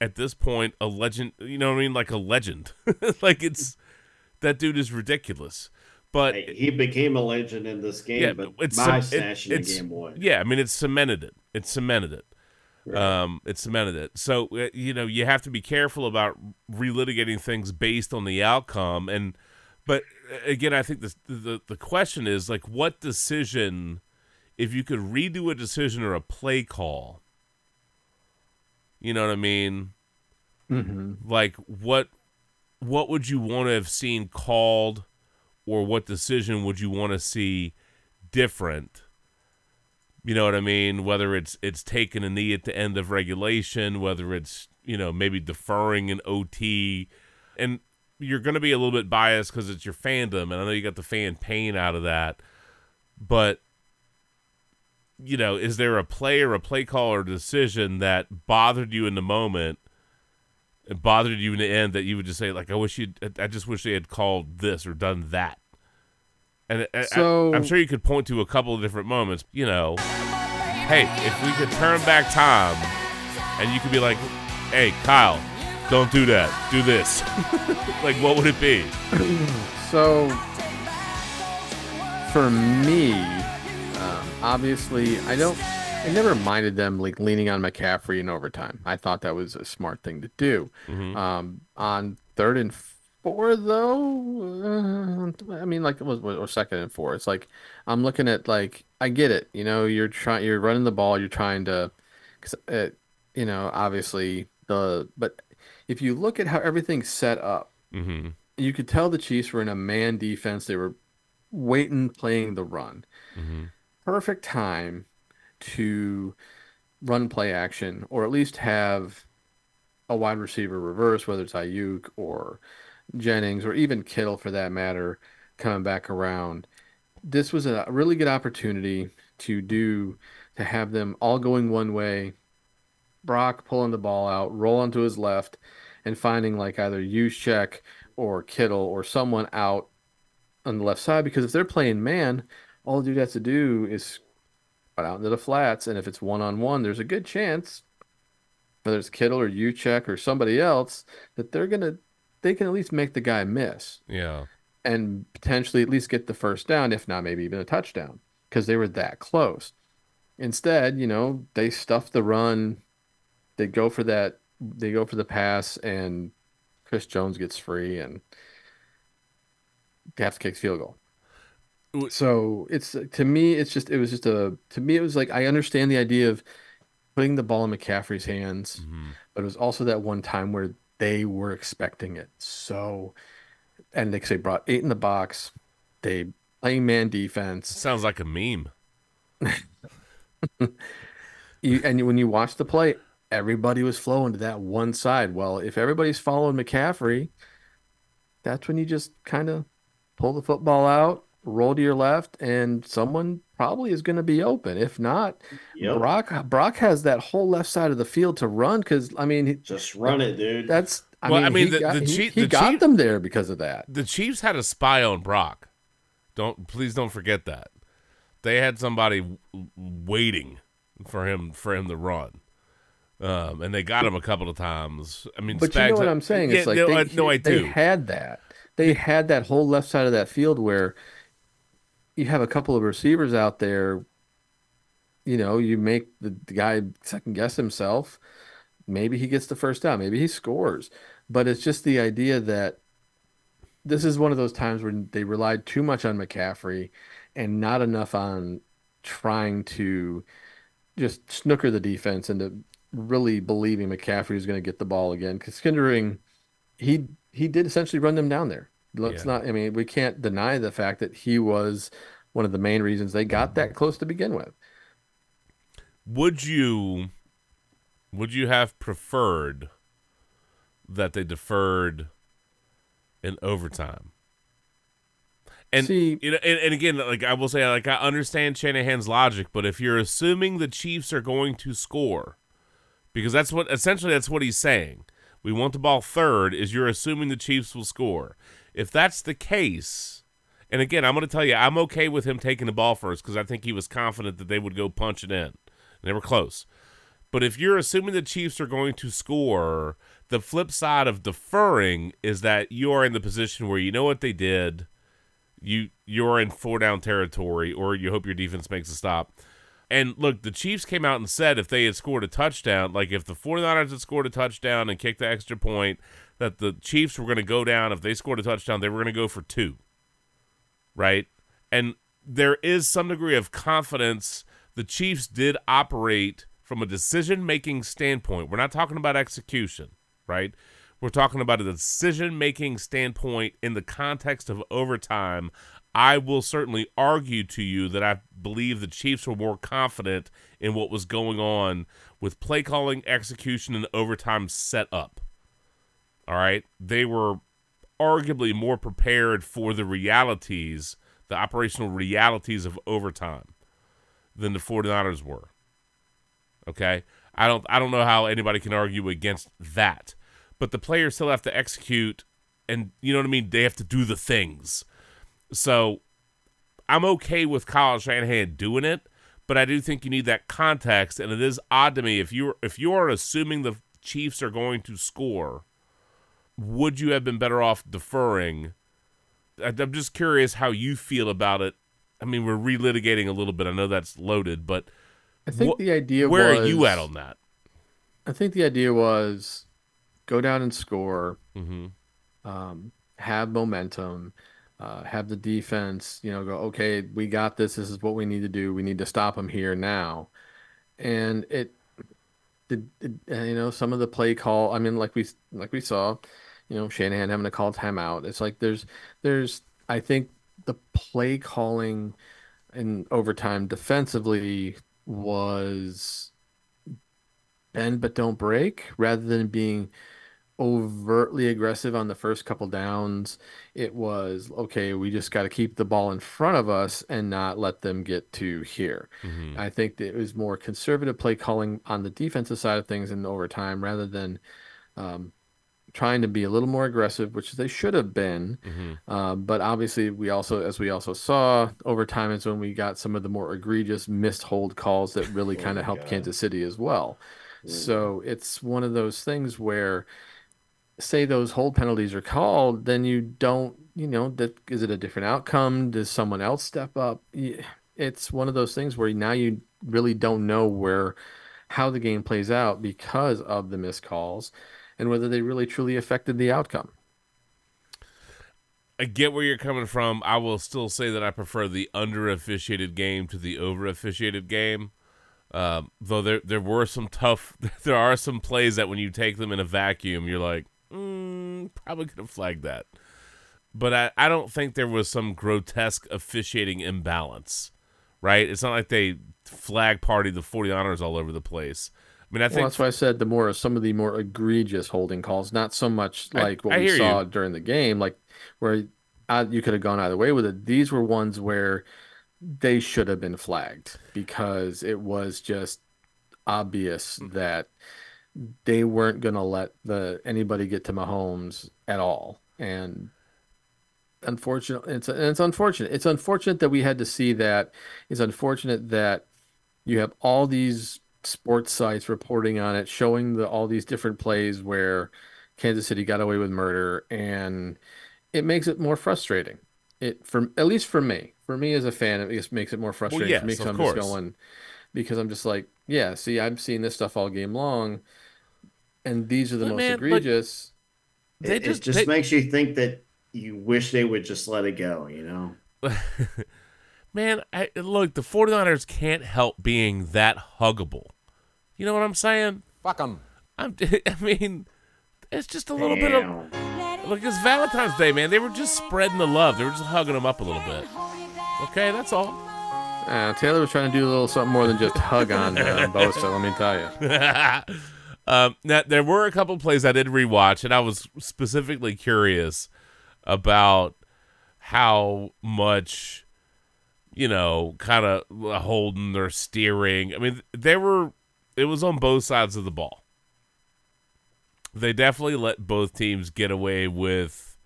Speaker 1: at this point a legend. You know what I mean? Like a legend. like it's that dude is ridiculous. But
Speaker 2: Hey, he became a legend in this game,
Speaker 1: yeah,
Speaker 2: but
Speaker 1: it's
Speaker 2: my
Speaker 1: it-
Speaker 2: snatching the game away.
Speaker 1: Yeah, I mean it's cemented it. It cemented it. Um, it cemented it. So uh, you know you have to be careful about relitigating things based on the outcome. And but uh, again, I think the the the question is like, what decision, if you could redo a decision or a play call, you know what I mean?
Speaker 3: Mm-hmm.
Speaker 1: like what what would you want to have seen called or what decision would you want to see different? You know what i mean? Whether it's it's taking a knee at the end of regulation whether it's you know maybe deferring an ot and you're going to be a little bit biased because it's your fandom and i know you got the fan pain out of that but you know is there a play or a play call or decision that bothered you in the moment it bothered you in the end that you would just say like I wish you I just wish they had called this or done that. And I- I,
Speaker 3: So-
Speaker 1: I'm sure you could point to a couple of different moments, you know. Hey, if we could turn back time and you could be like, "Hey, Kyle, don't do that. Do this." like what would it be?
Speaker 3: So, for me, um, obviously, I don't. I never minded them like leaning on McCaffrey in overtime. I thought that was a smart thing to do.
Speaker 1: Mhm.
Speaker 3: Um, on third and four, though, uh, I mean, like it was or second and four. It's like I'm looking at like I get it. You know, you're trying, you're running the ball, you're trying to, cause it, you know, obviously the. But if you look at how everything's set up
Speaker 1: Mhm.
Speaker 3: you could tell the Chiefs were in a man defense. They were waiting, playing the run.
Speaker 1: Mhm.
Speaker 3: Perfect time to run play action, or at least have a wide receiver reverse, whether it's Aiyuk or Jennings, or even Kittle for that matter, coming back around. This was a really good opportunity to do to have them all going one way. Brock pulling the ball out, rolling to his left, and finding like either check or Kittle or someone out on the left side. Because if they're playing man, all the dude has to do is out into the flats, and if it's one on one, there's a good chance, whether it's Kittle or check or somebody else, that they're gonna they can at least make the guy miss
Speaker 1: Yeah.
Speaker 3: and potentially at least get the first down, if not maybe even a touchdown, because they were that close. Instead, you know, they stuff the run, they go for that, they go for the pass, and Chris Jones gets free, and they have to kick field goal. So it's to me, it's just it was just a to me it was like I understand the idea of putting the ball in McCaffrey's hands,
Speaker 1: Mhm.
Speaker 3: but it was also that one time where they were expecting it. So and they say brought eight in the box. They playing man defense.
Speaker 1: Sounds like a meme.
Speaker 3: You, and when you watch the play, everybody was flowing to that one side. Well, if everybody's following McCaffrey, that's when you just kind of pull the football out, roll to your left, and someone probably is going to be open. If not,
Speaker 2: Yep.
Speaker 3: Brock Brock has that whole left side of the field to run because I mean
Speaker 2: Just run it, dude.
Speaker 3: that's I
Speaker 1: Well,
Speaker 3: mean,
Speaker 1: I mean,
Speaker 3: he
Speaker 1: the-
Speaker 3: got,
Speaker 1: the
Speaker 3: he,
Speaker 1: Chief-
Speaker 3: he
Speaker 1: the
Speaker 3: got
Speaker 1: Chief-
Speaker 3: them there because of that.
Speaker 1: The Chiefs had a spy on Brock. Don't please don't forget that. They had somebody waiting for him for him to run. Um, and they got him a couple of times. I mean,
Speaker 3: But you know what I'm saying?
Speaker 1: Yeah,
Speaker 3: It's like
Speaker 1: no,
Speaker 3: they,
Speaker 1: I, no, I
Speaker 3: they had that. They had that whole left side of that field where you have a couple of receivers out there. You know, you make the, the guy second guess himself. Maybe he gets the first down. Maybe he scores. But it's just the idea that this is one of those times when they relied too much on McCaffrey and not enough on trying to just snooker the defense into really believing McCaffrey was going to get the ball again. Because considering he he did essentially run them down there. Let's
Speaker 1: Yeah.
Speaker 3: not. I mean, we can't deny the fact that he was one of the main reasons they got that mm-hmm. close to begin with.
Speaker 1: Would you would you have preferred that they deferred in overtime? And
Speaker 3: See-
Speaker 1: you know, and, and again, like I will say, like I understand Shanahan's logic, but if you're assuming the Chiefs are going to score, because that's what essentially that's what he's saying. We want the ball third. Is you're assuming the Chiefs will score. If that's the case, and again, I'm going to tell you, I'm okay with him taking the ball first because I think he was confident that they would go punch it in. They were close. But if you're assuming the Chiefs are going to score, the flip side of deferring is that you are in the position where you know what they did. You you're in four down territory, or you hope your defense makes a stop. And look, the Chiefs came out and said if they had scored a touchdown, like if the 49ers had scored a touchdown and kicked the extra point, that the Chiefs were going to go down. If they scored a touchdown, they were going to go for two. Right? And there is some degree of confidence. The Chiefs did operate from a decision making standpoint. We're not talking about execution, right? We're talking about a decision making standpoint in the context of overtime. I will certainly argue to you that I believe the Chiefs were more confident in what was going on with play calling, execution, and overtime set up. All right. They were arguably more prepared for the realities, the operational realities of overtime than the 49ers were. Okay? I don't I don't know how anybody can argue against that. But the players still have to execute and you know what I mean? They have to do the things. So I'm okay with Kyle Shanahan doing it, but I do think you need that context and it is odd to me if you're if you're assuming the Chiefs are going to score, would you have been better off deferring? I'm just curious how you feel about it. I mean, we're relitigating a little bit. I know that's loaded, but
Speaker 3: I think
Speaker 1: Wh-
Speaker 3: the idea
Speaker 1: where
Speaker 3: was,
Speaker 1: are you at on that?
Speaker 3: I think the idea was go down and score,
Speaker 1: hmm
Speaker 3: um, have momentum, uh, have the defense, you know, go, okay, we got this. This is what we need to do. We need to stop them here now. And it, did, you know, some of the play call, I mean, like we, like we saw, you know, Shanahan having to call timeout. It's like there's, there's, I think the play calling in overtime defensively was bend but don't break rather than being overtly aggressive on the first couple downs. It was okay, we just got to keep the ball in front of us and not let them get to here.
Speaker 1: hmm
Speaker 3: I think it was more conservative play calling on the defensive side of things in overtime rather than um, trying to be a little more aggressive, which they should have been.
Speaker 1: hmm
Speaker 3: Um, but obviously, we also, as we also saw, over time, is when we got some of the more egregious missed hold calls that really
Speaker 2: Oh
Speaker 3: kind of helped
Speaker 2: God.
Speaker 3: Kansas City as well. So it's one of those things where, say those hold penalties are called, then you don't, you know, that is it a different outcome? Does someone else step up? It's one of those things where now you really don't know where how the game plays out because of the missed calls and whether they really truly affected the outcome.
Speaker 1: I get where you're coming from. I will still say that I prefer the under officiated game to the over officiated game. Um, though there there were some tough, there are some plays that when you take them in a vacuum, you're like, mm, probably could have flagged that. but I, I don't think there was some grotesque officiating imbalance, right? It's not like they flag party the 49ers all over the place. I mean, I
Speaker 3: Well, that's why I said the more some of the more egregious holding calls, not so much
Speaker 1: I-
Speaker 3: like what
Speaker 1: I
Speaker 3: we saw
Speaker 1: you.
Speaker 3: during the game, like where uh, you could have gone either way with it. These were ones where they should have been flagged because it was just obvious
Speaker 1: Mm.
Speaker 3: that they weren't going to let the anybody get to Mahomes at all, and unfortunately, it's it's unfortunate. It's unfortunate that we had to see that. It's unfortunate that you have all these sports sites reporting on it, showing the all these different plays where Kansas City got away with murder, and it makes it more frustrating. It for at least for me, for me as a fan, it just makes it more frustrating for me
Speaker 1: yes,
Speaker 3: because I'm just going because I'm just like, yeah, see, I'm seeing this stuff all game long, and these are the
Speaker 1: But
Speaker 3: most
Speaker 1: man,
Speaker 3: egregious.
Speaker 1: they
Speaker 2: it,
Speaker 1: just,
Speaker 2: it just
Speaker 1: they-
Speaker 2: makes you think that you wish they would just let it go, you know?
Speaker 1: man, I, look, the 49ers can't help being that huggable. You know what I'm saying?
Speaker 6: Fuck them.
Speaker 1: I'm, I mean, it's just a little bit of. Look, It's Valentine's Day, man. They were just spreading the love. They were just hugging them up a little bit. Okay, that's all.
Speaker 3: Uh, Taylor was trying to do a little something more than just hug on uh, Bosa. Let me tell you.
Speaker 1: um, now there were a couple plays I did rewatch, and I was specifically curious about how much, you know, kind of holding or steering. I mean, they were. It was on both sides of the ball. They definitely let both teams get away with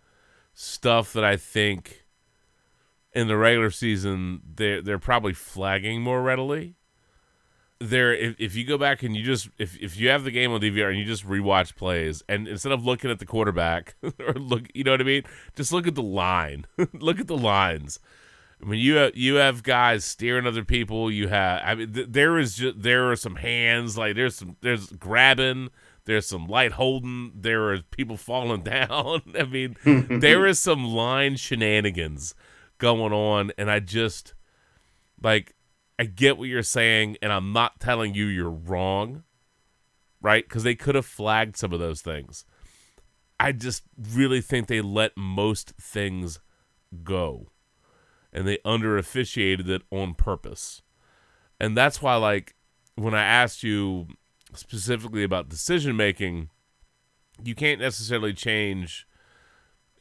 Speaker 1: stuff that I think in the regular season they're they're probably flagging more readily there if, if you go back and you just if, if you have the game on DVR and you just rewatch plays and instead of looking at the quarterback or look you know what I mean just look at the line look at the lines I mean you have, you have guys steering other people you have I mean th- there is just there are some hands like there's some there's grabbing there's some light holding there are people falling down I mean there is some line shenanigans going on and I just like I get what you're saying, and I'm not telling you you're wrong, right? Because they could have flagged some of those things. I just really think they let most things go, and they under officiated it on purpose. And that's why, like, when I asked you specifically about decision making, you can't necessarily change.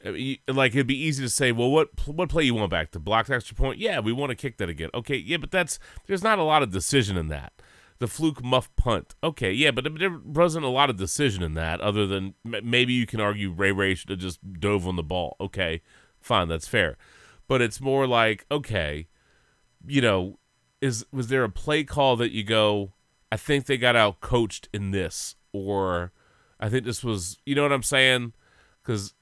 Speaker 1: I mean, Like it'd be easy to say, well, what what play you want back? The blocked extra point? Yeah, we want to kick that again. Okay, yeah, but that's there's not a lot of decision in that. The fluke muff punt. Okay, yeah, but there wasn't a lot of decision in that. Other than maybe you can argue Ray Ray should have just dove on the ball. Okay, fine, that's fair. But it's more like okay, you know, is was there a play call that you go? I think they got out coached in this, or I think this was, you know what I'm saying? Because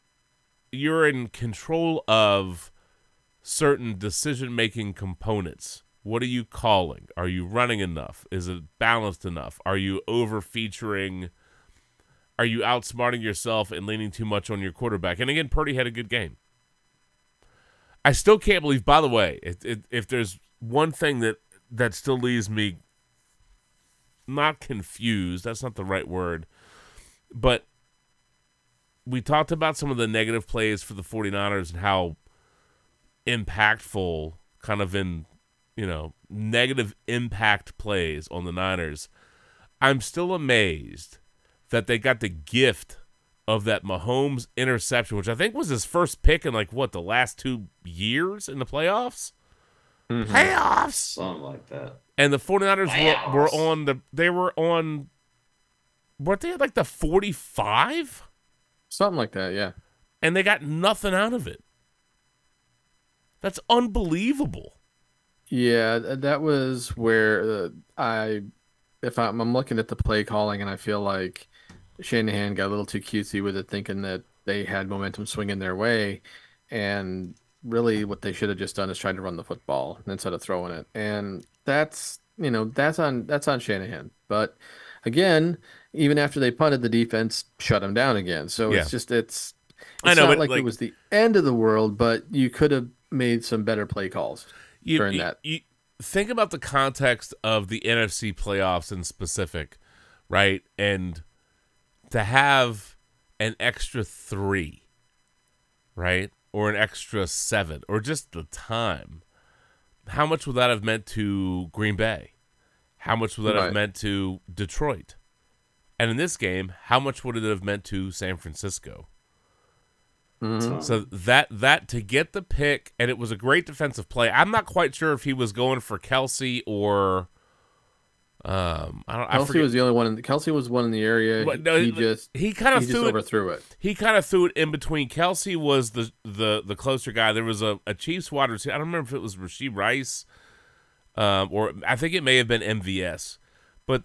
Speaker 1: you're in control of certain decision making components. What are you calling? Are you running enough? Is it balanced enough? Are you over featuring? Are you outsmarting yourself and leaning too much on your quarterback? And again, Purdy had a good game. I still can't believe. By the way, if, if, there's one thing that that still leaves me not confused, that's not the right word, but we talked about some of the negative plays for the 49ers and how impactful kind of in you know negative impact plays on the Niners. I'm still amazed that they got the gift of that Mahomes interception, which I think was his first pick in like what the last two years in the playoffs. Playoffs.
Speaker 2: Something like that.
Speaker 1: And the 49ers were, were on the they were on weren't they at like the 45?
Speaker 3: Something like that, yeah.
Speaker 1: and they got nothing out of it. That's unbelievable.
Speaker 3: Yeah, that was where uh, I, if I'm, I'm looking at the play calling, and I feel like Shanahan got a little too cutesy with it, thinking that they had momentum swinging their way, and really what they should have just done is tried to run the football instead of throwing it, and that's you know that's on that's on Shanahan. But again, even after they punted, the defense shut him down again. So
Speaker 1: Yeah.
Speaker 3: it's just it's.
Speaker 1: I know,
Speaker 3: not
Speaker 1: but,
Speaker 3: like,
Speaker 1: like-
Speaker 3: it was the end of the world, but you could have made some better play calls
Speaker 1: You,
Speaker 3: during
Speaker 1: you-
Speaker 3: that.
Speaker 1: you think about the context of the NFC playoffs in specific, right? And to have an extra three, right? or an extra seven or just the time, how much would that have meant to Green Bay? How much would that have meant to Detroit? And in this game, how much would it have meant to San Francisco?
Speaker 3: Mhm.
Speaker 1: So that that to get the pick, and it was a great defensive play. I'm not quite sure if he was going for Kelce or um I don't
Speaker 3: Kelce
Speaker 1: forget.
Speaker 3: was the only one. In the, Kelce was one in the area.
Speaker 1: But no,
Speaker 3: he just
Speaker 1: he kind of threw it
Speaker 3: overthrew it.
Speaker 1: he kind of threw it in between. Kelce was the the the closer guy. There was a, a Chiefs wide receiver. I don't remember if it was Rashee Rice, um, or I think it may have been MVS. But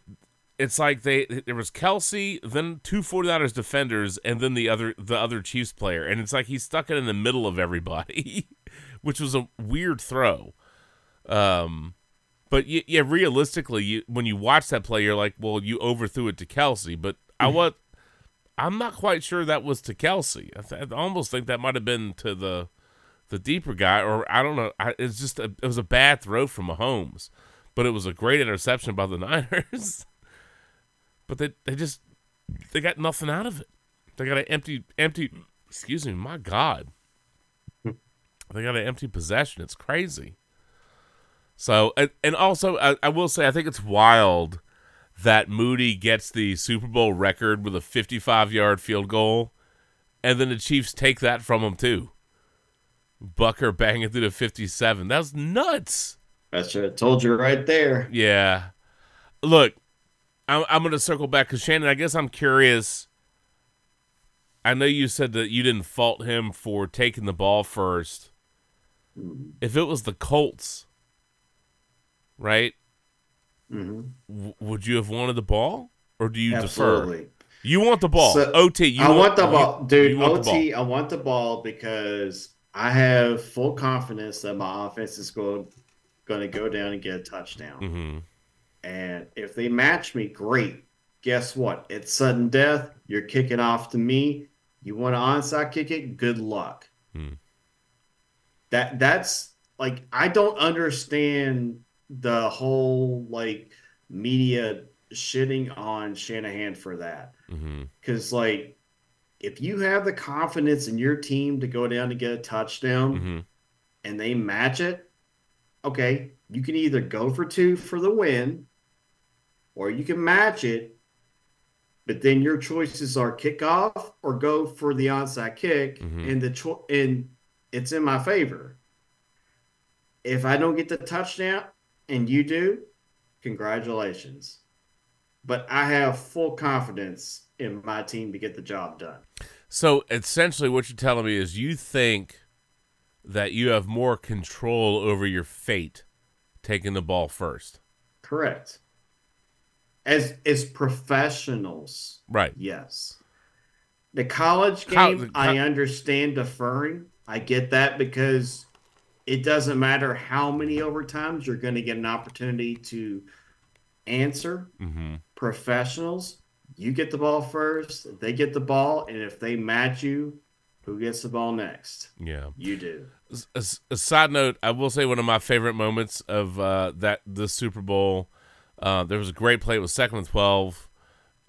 Speaker 1: it's like they there was Kelce, then two 49ers defenders, and then the other the other Chiefs player, and it's like he stuck it in the middle of everybody, which was a weird throw. Um, but yeah, realistically, you, when you watch that play, you're like, well, you overthrew it to Kelce, but I mm-hmm. want. I'm not quite sure that was to Kelce. I, th- I almost think that might have been to the the deeper guy, or I don't know. I, it's just a, it was a bad throw from Mahomes, but it was a great interception by the Niners. but they they just they got nothing out of it. They got an empty empty. Excuse me, my God. Hmm. They got an empty possession. It's crazy. So and, and also I, I will say I think it's wild that Moody gets the Super Bowl record with a 55 yard field goal, and then the Chiefs take that from him too. Butker banging through the 57. That's nuts.
Speaker 2: That's what I told you right there.
Speaker 1: Yeah. Look, I'm, I'm going to circle back because Shannon, I guess I'm curious. I know you said that you didn't fault him for taking the ball first. Hmm. If it was the Colts, right?
Speaker 2: hmm
Speaker 1: W- would you have wanted the ball, or do you defer? You want the ball.
Speaker 2: So,
Speaker 1: OT. You
Speaker 2: I want the
Speaker 1: you-
Speaker 2: ball, dude.
Speaker 1: you want the
Speaker 2: OT. I want the ball because I have full confidence that my offense is going going to go down and get a touchdown.
Speaker 1: Mhm.
Speaker 2: And if they match me, great. Guess what? It's sudden death. You're kicking off to me. You want to onside kick it? Good luck.
Speaker 1: Hmm.
Speaker 2: That that's like I don't understand the whole like media shitting on Shanahan for that. Because like if you have the confidence in your team to go down to get a touchdown
Speaker 1: Mhm.
Speaker 2: and they match it, okay, you can either go for two for the win, or you can match it. But then your choices are kick off or go for the onside kick,
Speaker 1: Mhm.
Speaker 2: and the cho- and it's in my favor. If I don't get the touchdown and you do, congratulations. But I have full confidence in my team to get the job done.
Speaker 1: So essentially, what you're telling me is you think that you have more control over your fate taking the ball first,
Speaker 2: Correct. As as professionals,
Speaker 1: right?
Speaker 2: yes. The college
Speaker 1: Col-
Speaker 2: game,
Speaker 1: the co-
Speaker 2: I understand deferring. I get that because it doesn't matter how many overtimes you're going to get an opportunity to answer.
Speaker 1: Mm-hmm.
Speaker 2: Professionals, you get the ball first, they get the ball, and if they match you, who gets the ball next?
Speaker 1: Yeah.
Speaker 2: You do.
Speaker 1: a, a side note, I will say one of my favorite moments of uh, that the Super Bowl. Uh, there was a great play. It was second and twelve,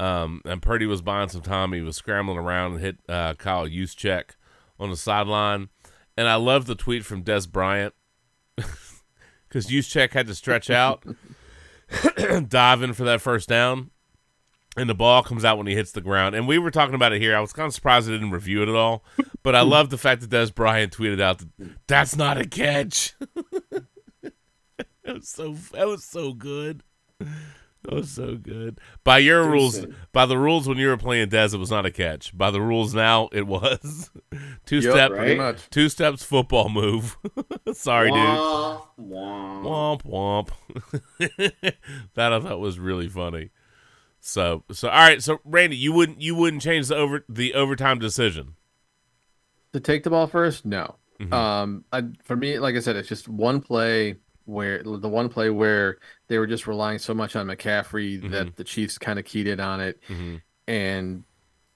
Speaker 1: um, and Purdy was buying some time. He was scrambling around and hit uh, Kyle Juszczyk on the sideline. And I love the tweet from Dez Bryant because Juszczyk had to stretch out, dive in for that first down, and the ball comes out when he hits the ground. And we were talking about it here. I was kind of surprised I didn't review it at all, but I love the fact that Dez Bryant tweeted out that that's not a catch. that was so that was so good. That was so good. By your
Speaker 2: Too
Speaker 1: rules, by the rules when you were playing Dez, it was not a catch. By the rules now, it was two
Speaker 3: Yep,
Speaker 1: step,
Speaker 2: right?
Speaker 3: much.
Speaker 1: two steps football move. Sorry, dude.
Speaker 2: Wah, wah.
Speaker 1: Womp womp. that I thought was really funny. So so all right. So Randy, you wouldn't you wouldn't change the over the overtime decision.
Speaker 3: To take the ball first, no.
Speaker 1: Mhm.
Speaker 3: Um, I, for me, like I said, it's just one play where the one play where they were just relying so much on McCaffrey
Speaker 1: Mhm.
Speaker 3: that the Chiefs kind of keyed in on it,
Speaker 1: Mm-hmm.
Speaker 3: and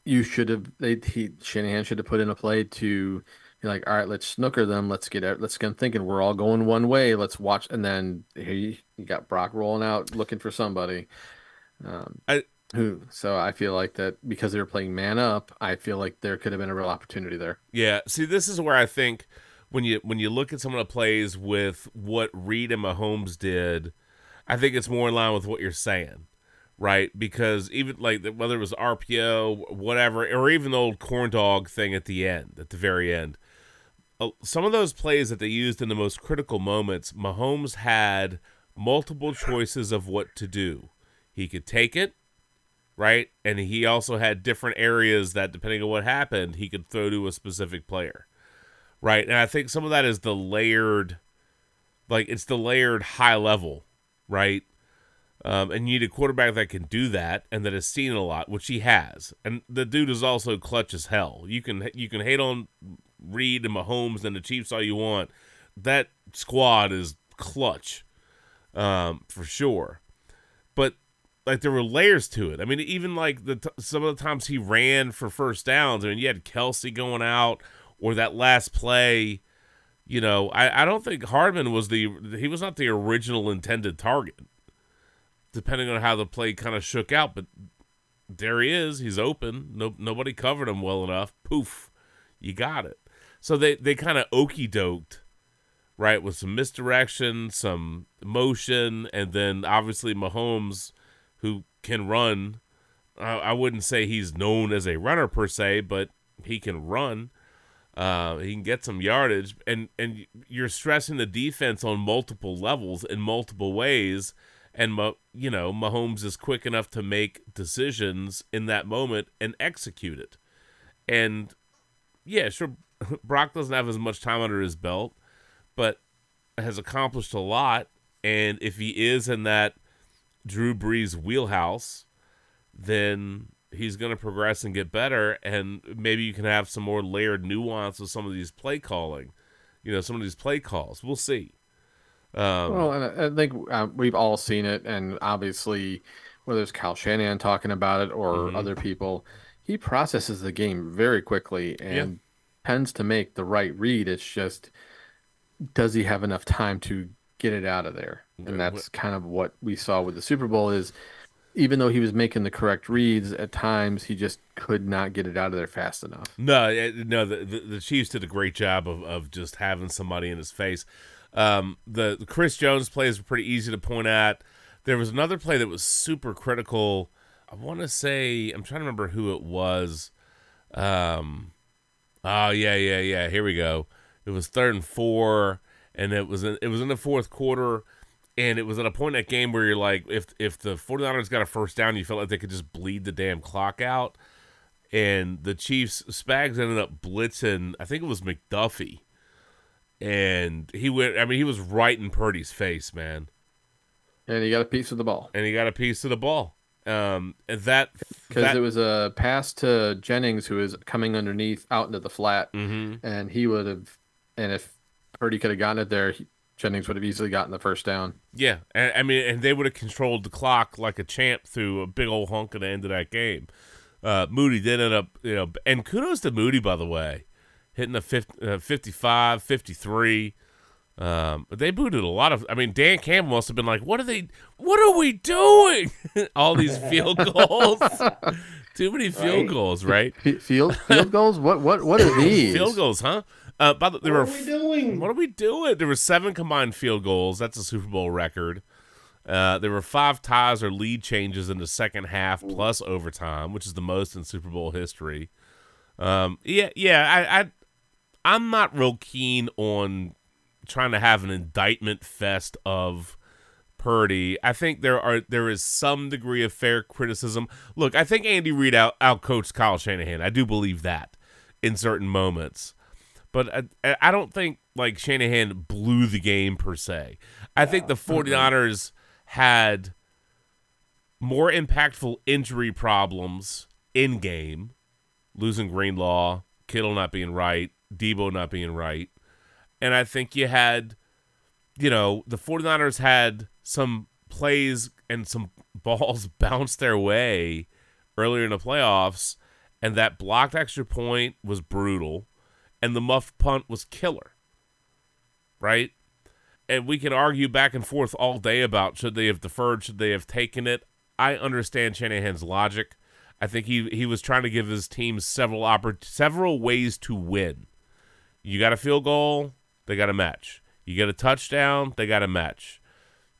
Speaker 3: you should have they he Shanahan should have put in a play to be like, all right, let's snooker them, let's get out, let's get them thinking we're all going one way, let's watch, and then here you, got Brock rolling out looking for somebody. Um,
Speaker 1: I-
Speaker 3: Who? So I feel like that because they were playing man up, I feel like there could have been a real opportunity there.
Speaker 1: Yeah, see, this is where I think when you when you look at someone that plays with what Reid and Mahomes did, I think it's more in line with what you're saying, right? Because even like whether it was RPO, whatever, or even the old corn dog thing at the end, at the very end, uh, some of those plays that they used in the most critical moments, Mahomes had multiple choices of what to do. He could take it, right? And he also had different areas that, depending on what happened, he could throw to a specific player, right? And I think some of that is the layered, like it's the layered high level, right? Um, and you need a quarterback that can do that and that has seen a lot, which he has. And the dude is also clutch as hell. You can you can hate on Reid and Mahomes and the Chiefs all you want. That squad is clutch, um, for sure. But like there were layers to it. I mean, even like the t- some of the times he ran for first downs. I mean, you had Kelce going out, or that last play. You know, I, I don't think Hardman was the he was not the original intended target. Depending on how the play kind of shook out, but there he is. He's open. No nobody covered him well enough. Poof, you got it. So they they kind of okey doked right? With some misdirection, some motion, and then obviously Mahomes, who can run. I, I wouldn't say he's known as a runner per se, but he can run. Uh, he can get some yardage, and and you're stressing the defense on multiple levels in multiple ways. And you know Mahomes is quick enough to make decisions in that moment and execute it. And yeah, sure, Brock doesn't have as much time under his belt, but has accomplished a lot. And if he is in that Drew Brees wheelhouse, then he's going to progress and get better. And maybe you can have some more layered nuance with some of these play calling, you know, some of these play calls. We'll see. Um,
Speaker 3: Well, and I think uh, we've all seen it, and obviously, whether it's Kyle Shanahan talking about it or
Speaker 1: Mhm.
Speaker 3: other people, he processes the game very quickly and tends to make the right read. It's just, does he have enough time to get it out of there? And that's kind of what we saw with the Super Bowl. Is even though he was making the correct reads, at times he just could not get it out of there fast enough.
Speaker 1: No, no. The, the the Chiefs did a great job of, of just having somebody in his face. Um, the, the Chris Jones plays were pretty easy to point at. There was another play that was super critical. I want to say I'm trying to remember who it was. Um, oh yeah, yeah, yeah. Here we go. It was third and four, and it was in, it was in the fourth quarter, and it was at a point in that game where you're like, if if the 49ers got a first down, you felt like they could just bleed the damn clock out and the Chiefs Spags ended up blitzing. I think it was McDuffie, and he went. I mean, he was right in Purdy's face, man,
Speaker 3: And he got a piece of the ball.
Speaker 1: and he got a piece of the ball. Um, and that
Speaker 3: Because it was a pass to Jennings, who was coming underneath out into the flat,
Speaker 1: Mhm.
Speaker 3: and he would have, and if Purdy could have gotten it there, he, Jennings would have easily gotten the first down.
Speaker 1: yeah. And, I mean, and they would have controlled the clock like a champ through a big old hunk at the end of that game. Uh, Moody did end up, you know, and kudos to Moody by the way, hitting the 50, uh, 55, 53. Um, but they booted a lot of. I mean, Dan Campbell must have been like, "What are they? What are we doing? All these field goals, too many field
Speaker 2: Right.
Speaker 1: goals, right?
Speaker 3: F- field field goals? What what what are these?
Speaker 1: Field goals, huh? Uh, by the, there
Speaker 2: What
Speaker 1: were
Speaker 2: are we doing?
Speaker 1: what are we doing? There were seven combined field goals. That's a Super Bowl record. Uh, there were five ties or lead changes in the second half plus overtime, which is the most in Super Bowl history. Um, yeah, yeah. I, I, I'm not real keen on trying to have an indictment fest of Purdy. I think there are there is some degree of fair criticism. Look, I think Andy Reid out outcoached Kyle Shanahan. I do believe that in certain moments but I, I don't think like Shanahan blew the game per se. I think the 49ers had more impactful injury problems in game, losing Greenlaw, Kittle not being right, Deebo not being right. And I think you had, you know, the 49ers had some plays and some balls bounce their way earlier in the playoffs, and that blocked extra point was brutal and the muff punt was killer. Right? And we can argue back and forth all day about should they have deferred, should they have taken it. I understand Shanahan's logic. I think he he was trying to give his team several oppor- several ways to win. You got a field goal, they got a match. You get a touchdown, they got a match.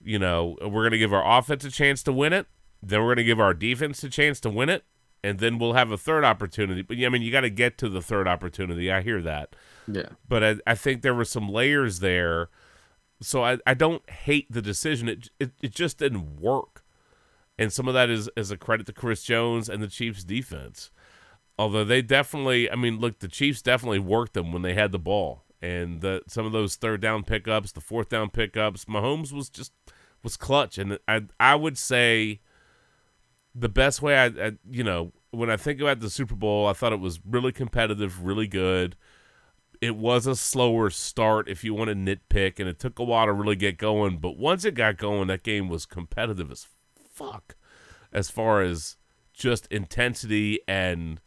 Speaker 1: You know, we're going to give our offense a chance to win it. Then we're going to give our defense a chance to win it, and then we'll have a third opportunity. But yeah, I mean, you got to get to the third opportunity. I hear that
Speaker 3: Yeah.
Speaker 1: but I, I think there were some layers there. So I, I don't hate the decision. It, it it just didn't work, and some of that is is a credit to Chris Jones and the Chiefs defense. Although they definitely, I mean, look, the Chiefs definitely worked them when they had the ball, and the, some of those third down pickups, the fourth down pickups, Mahomes was just was clutch, and I I would say the best way I, I you know when I think about the Super Bowl, I thought it was really competitive, really good it was a slower start if you want to nitpick, and it took a while to really get going. But once it got going, that game was competitive as fuck, as far as just intensity and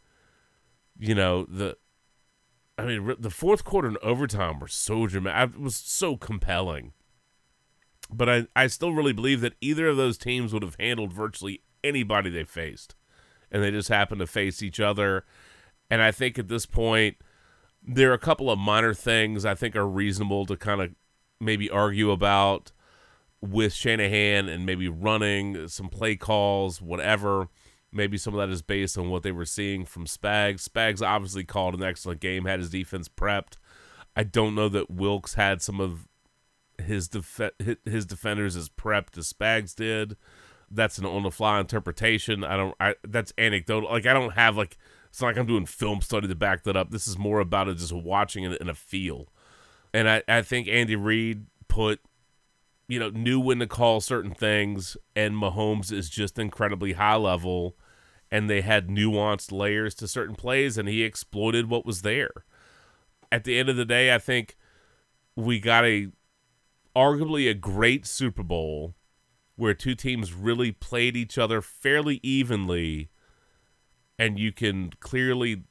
Speaker 1: you know the. I mean, the fourth quarter and overtime were so dramatic. It was so compelling. But I, I still really believe that either of those teams would have handled virtually anybody they faced, and they just happened to face each other. And I think at this point, there are a couple of minor things I think are reasonable to kind of maybe argue about with Shanahan and maybe running some play calls, whatever. Maybe some of that is based on what they were seeing from Spags. Spags obviously called an excellent game, had his defense prepped. I don't know that Wilks had some of his def- his defenders as prepped as Spags did. That's an on the fly interpretation. I don't. I that's anecdotal. Like I don't have like it's not like I'm doing film study to back that up. This is more about it just watching it in a feel. And I, I think Andy Reid put, you know, knew when to call certain things, and Mahomes is just incredibly high level, and they had nuanced layers to certain plays, and he exploited what was there. At the end of the day, I think we got a arguably a great Super Bowl where two teams really played each other fairly evenly and you can clearly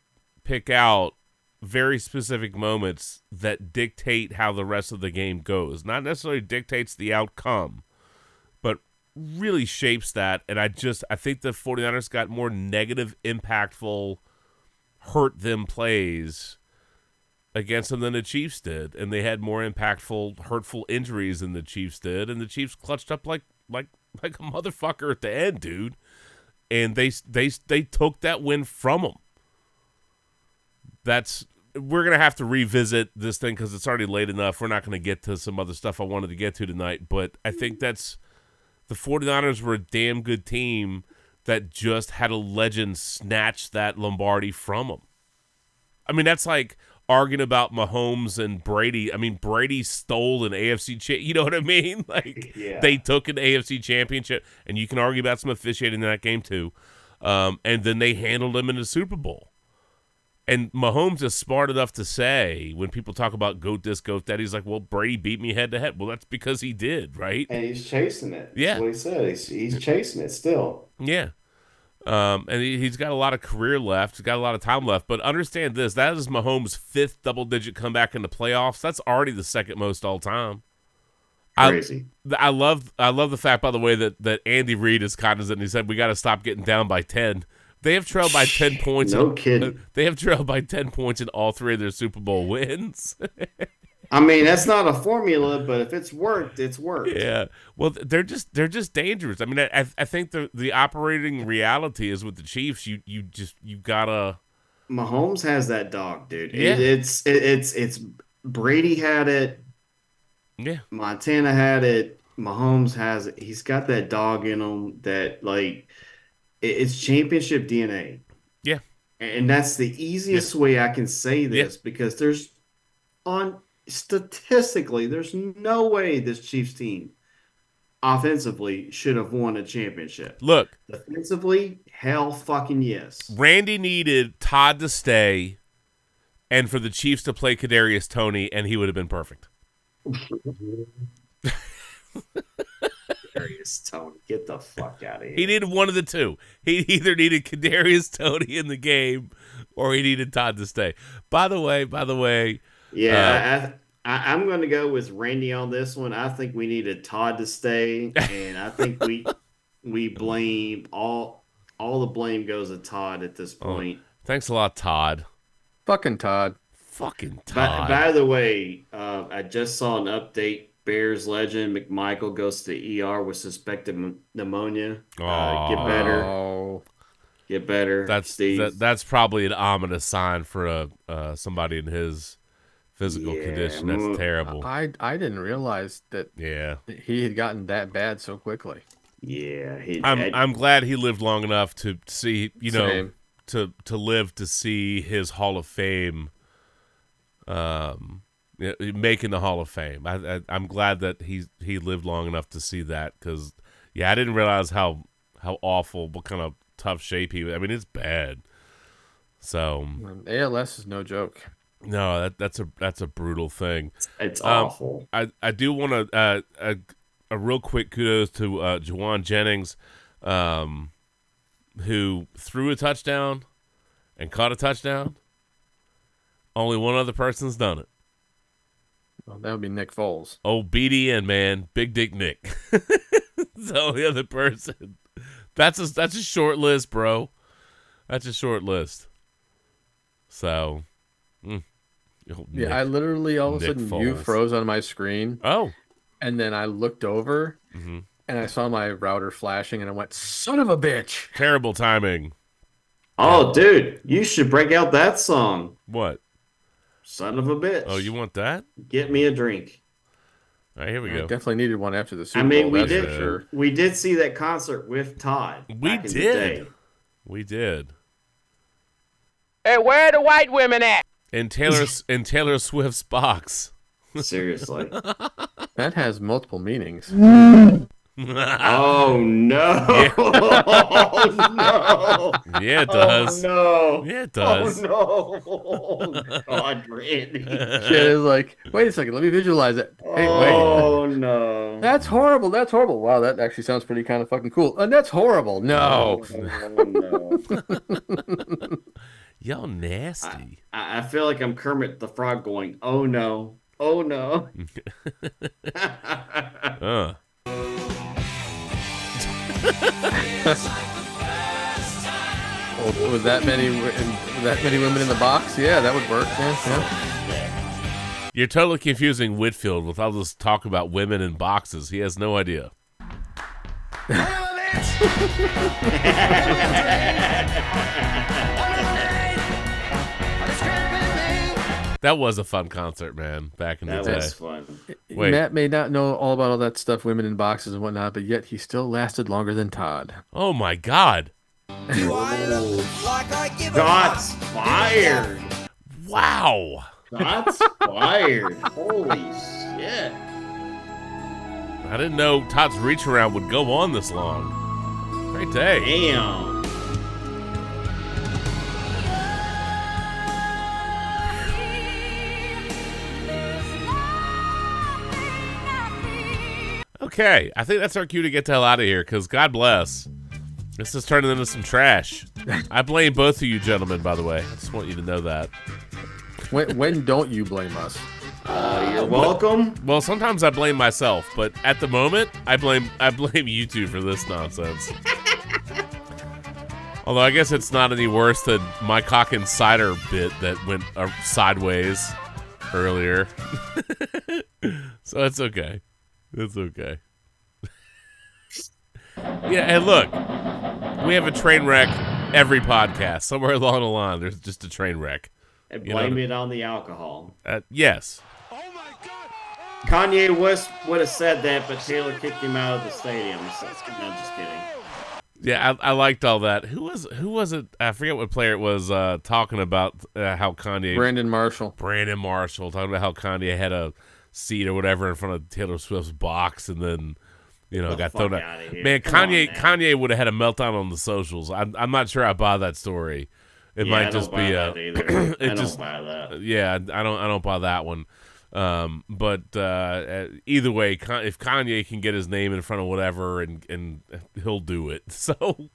Speaker 1: pick out very specific moments that dictate how the rest of the game goes. Not necessarily dictates the outcome, but really shapes that. And I just I think the 49ers got more negative, impactful, hurt them plays against them than the Chiefs did. And they had more impactful, hurtful injuries than the Chiefs did. And the Chiefs clutched up like like like a motherfucker at the end, dude and they they they took that win from them. That's we're gonna have to revisit this thing because it's already late enough. We're not gonna get to some other stuff I wanted to get to tonight, but I think that's the 49ers were a damn good team that just had a legend snatch that Lombardi from them. I mean, that's like arguing about Mahomes and Brady. I mean, Brady stole an AFC. Cha- you know what I mean? Like
Speaker 2: Yeah.
Speaker 1: they took an AFC championship, and you can argue about some officiating in that game too. Um, and then they handled him in the Super Bowl. And Mahomes is smart enough to say when people talk about goat this, goat that, he's like, "Well, Brady beat me head to head." Well, that's because he did, right?
Speaker 2: And he's chasing it. That's
Speaker 1: Yeah.
Speaker 2: what he said. He's, he's chasing it still.
Speaker 1: Yeah. Um, and he, he's got a lot of career left. He's got a lot of time left. But understand this: that is Mahomes' fifth double-digit comeback in the playoffs. That's already the second most all time. I-
Speaker 2: Crazy.
Speaker 1: I love, I love the fact, by the way, that that Andy Reid is cognizant. And he said we got to stop getting down by ten. They have trailed by ten points.
Speaker 2: No
Speaker 1: in-
Speaker 2: kidding.
Speaker 1: They have trailed by ten points in all three of their Super Bowl wins.
Speaker 2: I mean, that's not a formula, but if it's worked, it's worked.
Speaker 1: Yeah. Well, they're just they're just dangerous. I mean, I I- think the the operating reality is with the Chiefs. You you just you gotta.
Speaker 2: Mahomes has that dog, dude. It-
Speaker 1: Yeah.
Speaker 2: it's it, it's it's Brady had it,
Speaker 1: Yeah.
Speaker 2: Montana had it, Mahomes has it. He's got that dog in him that like it, it's championship DNA.
Speaker 1: Yeah.
Speaker 2: And that's the easiest way I can say this because there's on statistically, there's no way this Chiefs team offensively should have won a championship.
Speaker 1: Look,
Speaker 2: Defensively, hell fucking yes.
Speaker 1: Randy needed Todd to stay, and for the Chiefs to play Kadarius Toney, and he would have been perfect.
Speaker 2: Darius Toney, get the fuck out of here.
Speaker 1: He needed one of the two. He either needed Kadarius Toney in the game, or he needed Todd to stay. By the way, by the way,
Speaker 2: Yeah, I, I, I'm going to go with Randy on this one. I think we needed Todd to stay, and I think we we blame all all the blame goes to Todd at this
Speaker 1: Oh.
Speaker 2: point.
Speaker 1: Thanks a lot, Todd.
Speaker 3: Fucking Todd.
Speaker 1: Fucking Todd.
Speaker 2: by the way, uh, I just saw an update. Bears legend McMichael goes to the ER with suspected m- pneumonia. Uh, get better.
Speaker 3: Oh,
Speaker 2: Get better.
Speaker 1: that's
Speaker 2: Steve.
Speaker 1: that, that's probably an ominous sign for a uh, somebody in his physical
Speaker 2: Yeah,
Speaker 1: condition. That's
Speaker 2: mm,
Speaker 1: terrible.
Speaker 3: I I didn't realize that
Speaker 1: yeah.
Speaker 3: he had gotten that bad so quickly.
Speaker 2: yeah. He,
Speaker 1: I'm
Speaker 2: I-
Speaker 1: I'm glad he lived long enough to see you know
Speaker 3: Same.
Speaker 1: to to live to see his Hall of Fame um making the Hall of Fame. I, I I'm glad that he he lived long enough to see that cuz yeah, I didn't realize how how awful what kind of tough shape he was. I mean, it's bad. So,
Speaker 3: ALS is no joke.
Speaker 1: No, that that's a that's a brutal thing.
Speaker 2: it's
Speaker 1: Um,
Speaker 2: awful.
Speaker 1: I, I do want to uh, a, a real quick kudos to uh, Jauan Jennings, um, who threw a touchdown and caught a touchdown. Only one other person's done it.
Speaker 3: Well, that would be Nick Foles.
Speaker 1: Oh, BDN man, Big Dick Nick. the only other person. That's a that's a short list, bro. That's a short list. So,
Speaker 3: Yeah,
Speaker 1: Nick.
Speaker 3: I literally all of a
Speaker 1: Nick
Speaker 3: sudden you
Speaker 1: Foles.
Speaker 3: froze on my screen,
Speaker 1: oh,
Speaker 3: and then I looked over,
Speaker 1: Mhm.
Speaker 3: and I saw my router flashing, and I went, "Son of a bitch!"
Speaker 1: terrible timing.
Speaker 2: Oh, dude, you should break out that song.
Speaker 1: What?
Speaker 2: Son of a bitch.
Speaker 1: Oh, you want that?
Speaker 2: get me a drink.
Speaker 1: All right, here we
Speaker 3: I
Speaker 1: go.
Speaker 3: definitely needed one after the Super
Speaker 2: I mean,
Speaker 3: Bowl.
Speaker 2: we
Speaker 3: that's
Speaker 2: did
Speaker 3: for sure.
Speaker 2: we did see that concert with Todd.
Speaker 1: We
Speaker 2: back in the
Speaker 1: did.
Speaker 2: day.
Speaker 1: We did.
Speaker 5: Hey, where the white women at?
Speaker 1: In Taylor in Taylor Swift's box.
Speaker 2: Seriously.
Speaker 3: That has multiple meanings.
Speaker 2: oh no! oh no!
Speaker 1: Yeah, it does.
Speaker 2: Oh no!
Speaker 1: Yeah, it does.
Speaker 2: Oh no! Oh, God, Randy.
Speaker 3: Shit is like, wait a second, let me visualize it. Hey, wait.
Speaker 2: Oh no!
Speaker 3: That's horrible. That's horrible. Wow, that actually sounds pretty kind of fucking cool. And that's horrible. No.
Speaker 2: Oh, no.
Speaker 1: Y'all nasty.
Speaker 2: I, I feel like I'm Kermit the Frog going, oh no, oh no.
Speaker 1: Uh.
Speaker 3: Well, with that many, with that many women in the box, yeah, that would work. Yeah, yeah.
Speaker 1: You're totally confusing Whitfield with all this talk about women in boxes. He has no idea. That was a fun concert, man, back in the
Speaker 2: that
Speaker 1: day.
Speaker 2: was fun.
Speaker 1: Wait.
Speaker 3: Matt may not know all about all that stuff, women in boxes and whatnot, but yet he still lasted longer than Todd.
Speaker 1: Oh my god.
Speaker 2: Shots fired!
Speaker 1: Wow.
Speaker 2: Shots fired! Holy shit!
Speaker 1: I didn't know Todd's reach around would go on this long. Great day.
Speaker 2: Damn!
Speaker 1: Okay, I think that's our cue to get the hell out of here because God bless. This is turning into some trash. I blame both of you gentlemen, by the way. I just want you to know that.
Speaker 3: When, when don't you blame us?
Speaker 2: Uh, you're welcome.
Speaker 1: Well, sometimes I blame myself, but at the moment, I blame I blame you two for this nonsense. Although I guess it's not any worse than my cock and cider bit that went uh, sideways earlier. so it's okay. It's okay. yeah, and look, we have a train wreck every podcast. Somewhere along the line, there's just a train wreck.
Speaker 2: And
Speaker 1: You know-
Speaker 2: blame it on the alcohol.
Speaker 1: Uh, yes. Oh my God!
Speaker 2: Kanye West would have said that, but Taylor kicked him out of the stadium. So, no, just kidding.
Speaker 1: Yeah, I, I liked all that. Who was who was it? I forget what player it was uh, talking about uh, how Kanye
Speaker 3: Brandon Marshall.
Speaker 1: Brandon Marshall talking about how Kanye had a seat or whatever in front of Taylor Swift's box, and then you know
Speaker 2: the
Speaker 1: got thrown out.
Speaker 2: outta here.
Speaker 1: Man,
Speaker 2: Come on
Speaker 1: Kanye. Kanye would have had a meltdown on the socials. I'm I'm not sure I buy that story. It
Speaker 2: Yeah, I
Speaker 1: might
Speaker 2: don't
Speaker 1: just
Speaker 2: buy
Speaker 1: be
Speaker 2: that
Speaker 1: a
Speaker 2: either.
Speaker 1: it
Speaker 2: I
Speaker 1: just-
Speaker 2: don't buy that.
Speaker 1: yeah. I don't I don't buy that one. Um, but uh, uh, either way, if Kanye can get his name in front of whatever, and and he'll do it. So.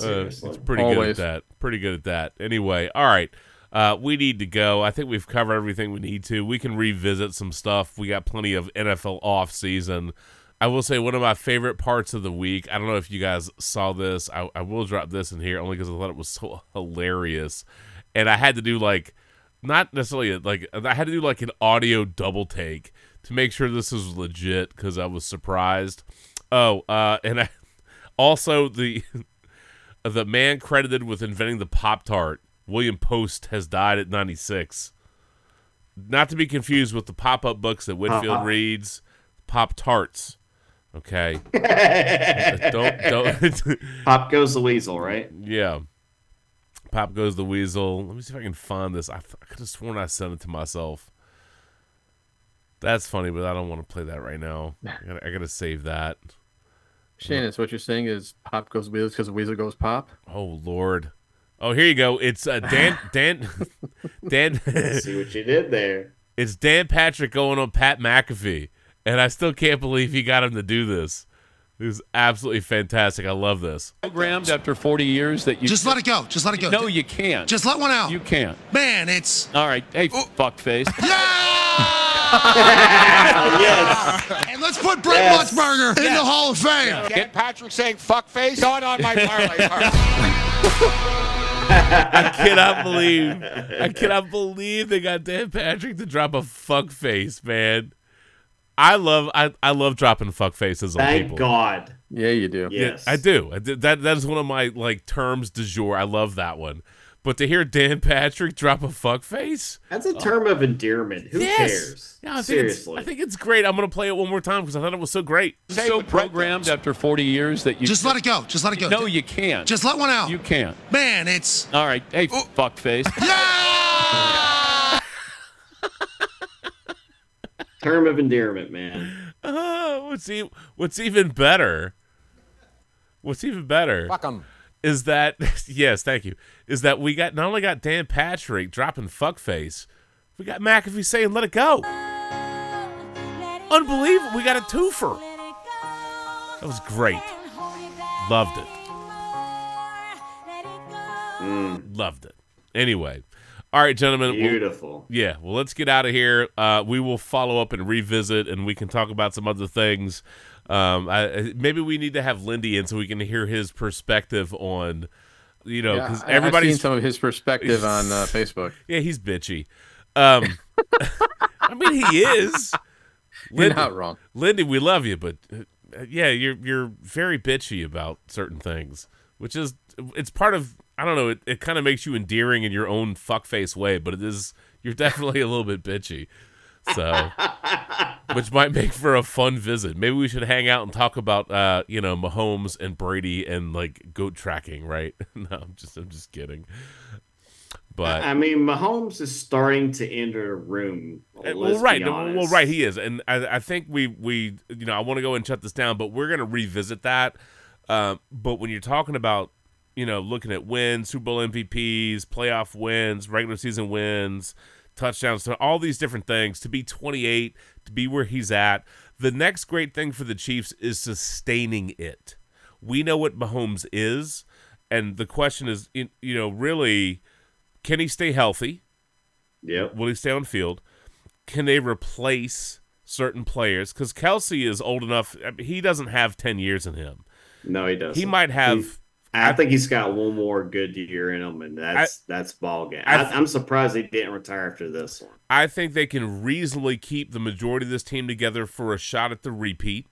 Speaker 1: Uh, it's pretty good at that. Pretty good at that. Anyway, all right. Uh, we need to go. I think we've covered everything we need to. We can revisit some stuff. We got plenty of NFL off season. I will say one of my favorite parts of the week. I don't know if you guys saw this. I, I will drop this in here only because I thought it was so hilarious, and I had to do like, not necessarily like I had to do like an audio double take to make sure this was legit because I was surprised. Oh, uh, and I also the the man credited with inventing the Pop Tart, William Post, has died at 96. Not to be confused with the pop up books that Whitfield
Speaker 2: Uh-huh.
Speaker 1: reads, Pop Tarts. Okay. don't don't
Speaker 2: Pop goes the weasel, right?
Speaker 1: yeah. Pop goes the weasel. Let me see if I can find this. I, I could have sworn I sent it to myself. That's funny, but I don't want to play that right now. I gotta, I gotta save that.
Speaker 3: Shannon, so what you're saying is pop goes weasel because the weasel goes pop?
Speaker 1: Oh Lord. Oh, here you go. It's uh, Dan. Dan. Dan.
Speaker 2: See what you did there.
Speaker 1: it's Dan Patrick going on Pat McAfee, and I still can't believe he got him to do this. It was absolutely fantastic. I love this.
Speaker 7: programmed after 40 years that you
Speaker 8: Just let it go. Just let it go.
Speaker 7: no you can't
Speaker 8: Just let one out.
Speaker 7: you can't
Speaker 8: Man, it's.
Speaker 7: all right hey fuckface
Speaker 8: Yeah! and let's put Brent
Speaker 2: Yes.
Speaker 8: Musburger in the Hall of Fame.
Speaker 5: Get Patrick saying fuckface going on my parlay card.
Speaker 1: I cannot believe. I cannot believe they got Dan Patrick to drop a fuck face, man. I love. I, I love dropping fuck faces on
Speaker 2: Thank
Speaker 1: people.
Speaker 2: God.
Speaker 3: Yeah, you do.
Speaker 2: Yes.
Speaker 1: I do. I do. That that is one of my like terms du jour. I love that one. But to hear Dan Patrick drop a fuck face,
Speaker 2: That's a term of endearment. Who
Speaker 1: yes.
Speaker 2: cares?
Speaker 1: Yeah, I think
Speaker 2: Seriously.
Speaker 1: It's, I think it's great. I'm gonna play it one more time because I thought it was so great.
Speaker 7: so programmed after 40 years that you
Speaker 8: Just let it go. Just let it go.
Speaker 7: no you can't
Speaker 8: Just let one out.
Speaker 7: you can't
Speaker 8: Man, it's.
Speaker 7: all right hey fuckface
Speaker 8: Yeah!
Speaker 2: term of endearment, man.
Speaker 1: Uh, what's e- What's even better? What's even better?
Speaker 5: Fuck 'em.
Speaker 1: Is that yes, thank you. Is that we got not only got Dan Patrick dropping fuckface, we got McAfee saying let it go. Unbelievable. We got a twofer. That was great. Loved it. Loved it. Anyway. All right, gentlemen. we'll-
Speaker 2: Beautiful.
Speaker 1: yeah, well, let's get out of here. Uh, we will follow up and revisit, and we can talk about some other things. Um, I, maybe we need to have Lindy in so we can hear his perspective on, you know,
Speaker 3: Yeah,
Speaker 1: because
Speaker 3: I- I've seen
Speaker 1: everybody's
Speaker 3: some of his perspective on uh, Facebook.
Speaker 1: yeah, he's bitchy. Um, I mean, he is.
Speaker 3: You're
Speaker 1: Lindy,
Speaker 3: not wrong.
Speaker 1: Lindy, we love you, but uh, yeah, you're you're very bitchy about certain things, which is it's part of I don't know. It, it kind of makes you endearing in your own fuckface way, but it is you're definitely a little bit bitchy. So, which might make for a fun visit. Maybe we should hang out and talk about uh, you know Mahomes and Brady and like goat tracking, right? no, I'm just I'm just kidding. But
Speaker 2: I mean, Mahomes is starting to enter a room.
Speaker 1: Uh,
Speaker 2: let's
Speaker 1: well, right, well, right, he is, and I, I think we we you know I want to go and shut this down, but we're gonna revisit that. Um, but when you're talking about you know looking at wins, Super Bowl MVPs, playoff wins, regular season wins, touchdowns, to all these different things, to be 28, to be where he's at, the next great thing for the Chiefs is sustaining it. We know what Mahomes is, and the question is, you know, really, can he stay healthy?
Speaker 2: Yeah.
Speaker 1: Will he stay on field? Can they replace certain players? Because Kelce is old enough. He doesn't have ten years in him.
Speaker 2: No, he doesn't.
Speaker 1: He might have.
Speaker 2: I think he's got one more good year in him, and that's that's ball game.
Speaker 1: I
Speaker 2: I, I'm surprised he didn't retire after this one.
Speaker 1: I think they can reasonably keep the majority of this team together for a shot at the repeat,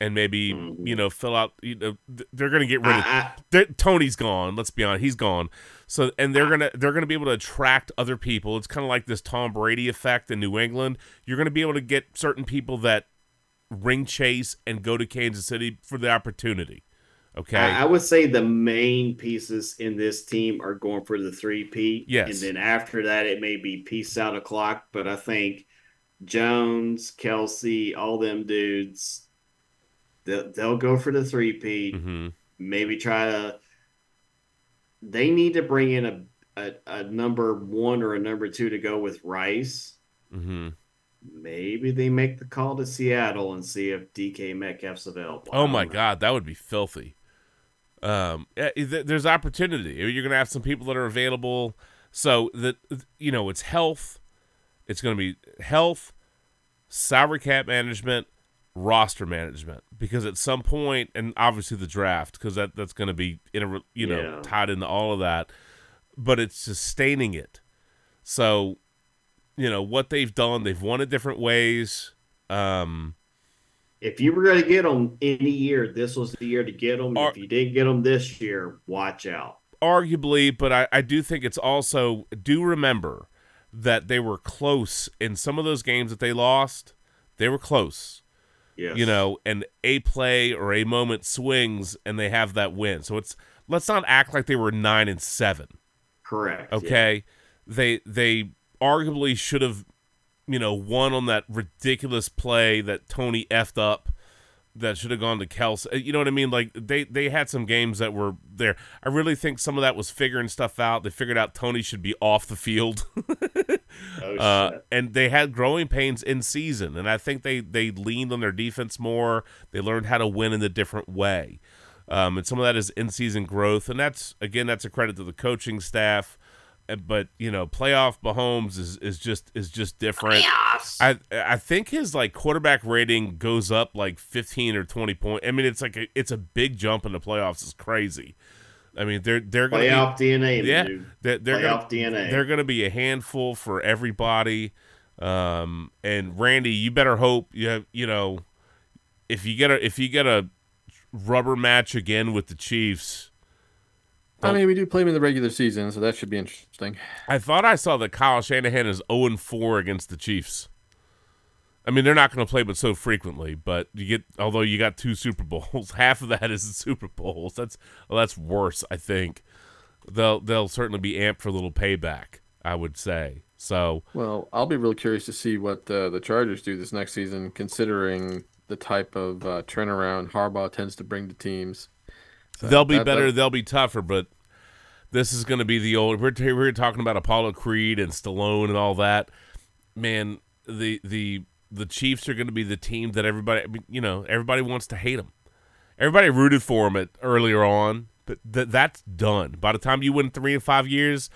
Speaker 1: and maybe you know fill out. You know, they're going to get rid of.
Speaker 2: Mm-hmm. I- I-
Speaker 1: Toney's gone. Let's be honest, he's gone. So and they're gonna they're gonna be able to attract other people. It's kind of like this Tom Brady effect in New England. You're gonna be able to get certain people that ring chase and go to Kansas City for the opportunity. Okay.
Speaker 2: I, I would say the main pieces in this team are going for the three P.
Speaker 1: Yes.
Speaker 2: And then after that, it may be peace out o'clock. But I think Jones, Kelce, all them dudes, they'll, they'll go for the three P.
Speaker 1: Mhm.
Speaker 2: Maybe try to. They need to bring in a, a, a number one or a number two to go with Rice.
Speaker 1: Mhm.
Speaker 2: Maybe they make the call to Seattle and see if DK Metcalf's available.
Speaker 1: Oh my. God, that would be filthy. Um, th- there's opportunity. You're going to have some people that are available. So that you know, it's health. It's going to be health, salary cap management, roster management because at some point, and obviously the draft, because that that's going to be in a you know
Speaker 2: Yeah.
Speaker 1: tied into all of that, but it's sustaining it. So, you know what they've done, they've won it different ways. Um,
Speaker 2: If you were going to get them any year, this was the year to get them.
Speaker 1: Are-
Speaker 2: if you didn't get them this year, watch out.
Speaker 1: arguably, but I, I do think it's also do remember that they were close in some of those games that they lost. They were close,
Speaker 2: Yes.
Speaker 1: you know, and a play or a moment swings, and they have that win. So it's let's not act like they were nine and seven.
Speaker 2: correct. yeah.
Speaker 1: Okay, they they arguably should have, you know, one on that ridiculous play that Toney effed up. That should have gone to Kelce. You know what I mean? Like they they had some games that were there. I really think some of that was figuring stuff out. They figured out Toney should be off the field.
Speaker 2: Oh,
Speaker 1: Uh, and they had growing pains in season, and I think they they leaned on their defense more. They learned how to win in a different way, um, and some of that is in season growth, and that's again that's a credit to the coaching staff. But you know, playoff Mahomes is, is just is just different. I I think his like quarterback rating goes up like fifteen or twenty point. I mean, it's like a, it's a big jump in the playoffs. It's crazy. I mean, they're they're gonna be-
Speaker 2: Playoff DNA,
Speaker 1: yeah,
Speaker 2: dude.
Speaker 1: they're, they're gonna
Speaker 2: Playoff DNA.
Speaker 1: they're gonna be a handful for everybody. Um, and Randy, you better hope you have you know if you get a if you get a rubber match again with the Chiefs.
Speaker 3: I mean, we do play them in the regular season, so that should be interesting.
Speaker 1: I thought I saw that Kyle Shanahan is zero and four against the Chiefs. I mean, they're not going to play but so frequently. But you get, although you got two Super Bowls, half of that is the Super Bowls. That's well, that's worse. I think they'll they'll certainly be amped for a little payback. I would say so.
Speaker 3: Well, I'll be real curious to see what uh, the Chargers do this next season, considering the type of uh, turnaround Harbaugh tends to bring to teams. So
Speaker 1: they'll be
Speaker 3: that-
Speaker 1: better.
Speaker 3: that-
Speaker 1: They'll be tougher. But this is going to be the old. We're t- we're talking about Apollo Creed and Stallone and all that. Man, the the the Chiefs are going to be the team that everybody. You know, everybody wants to hate them. Everybody rooted for them at earlier on, but th- that's done. By the time you win three and five years,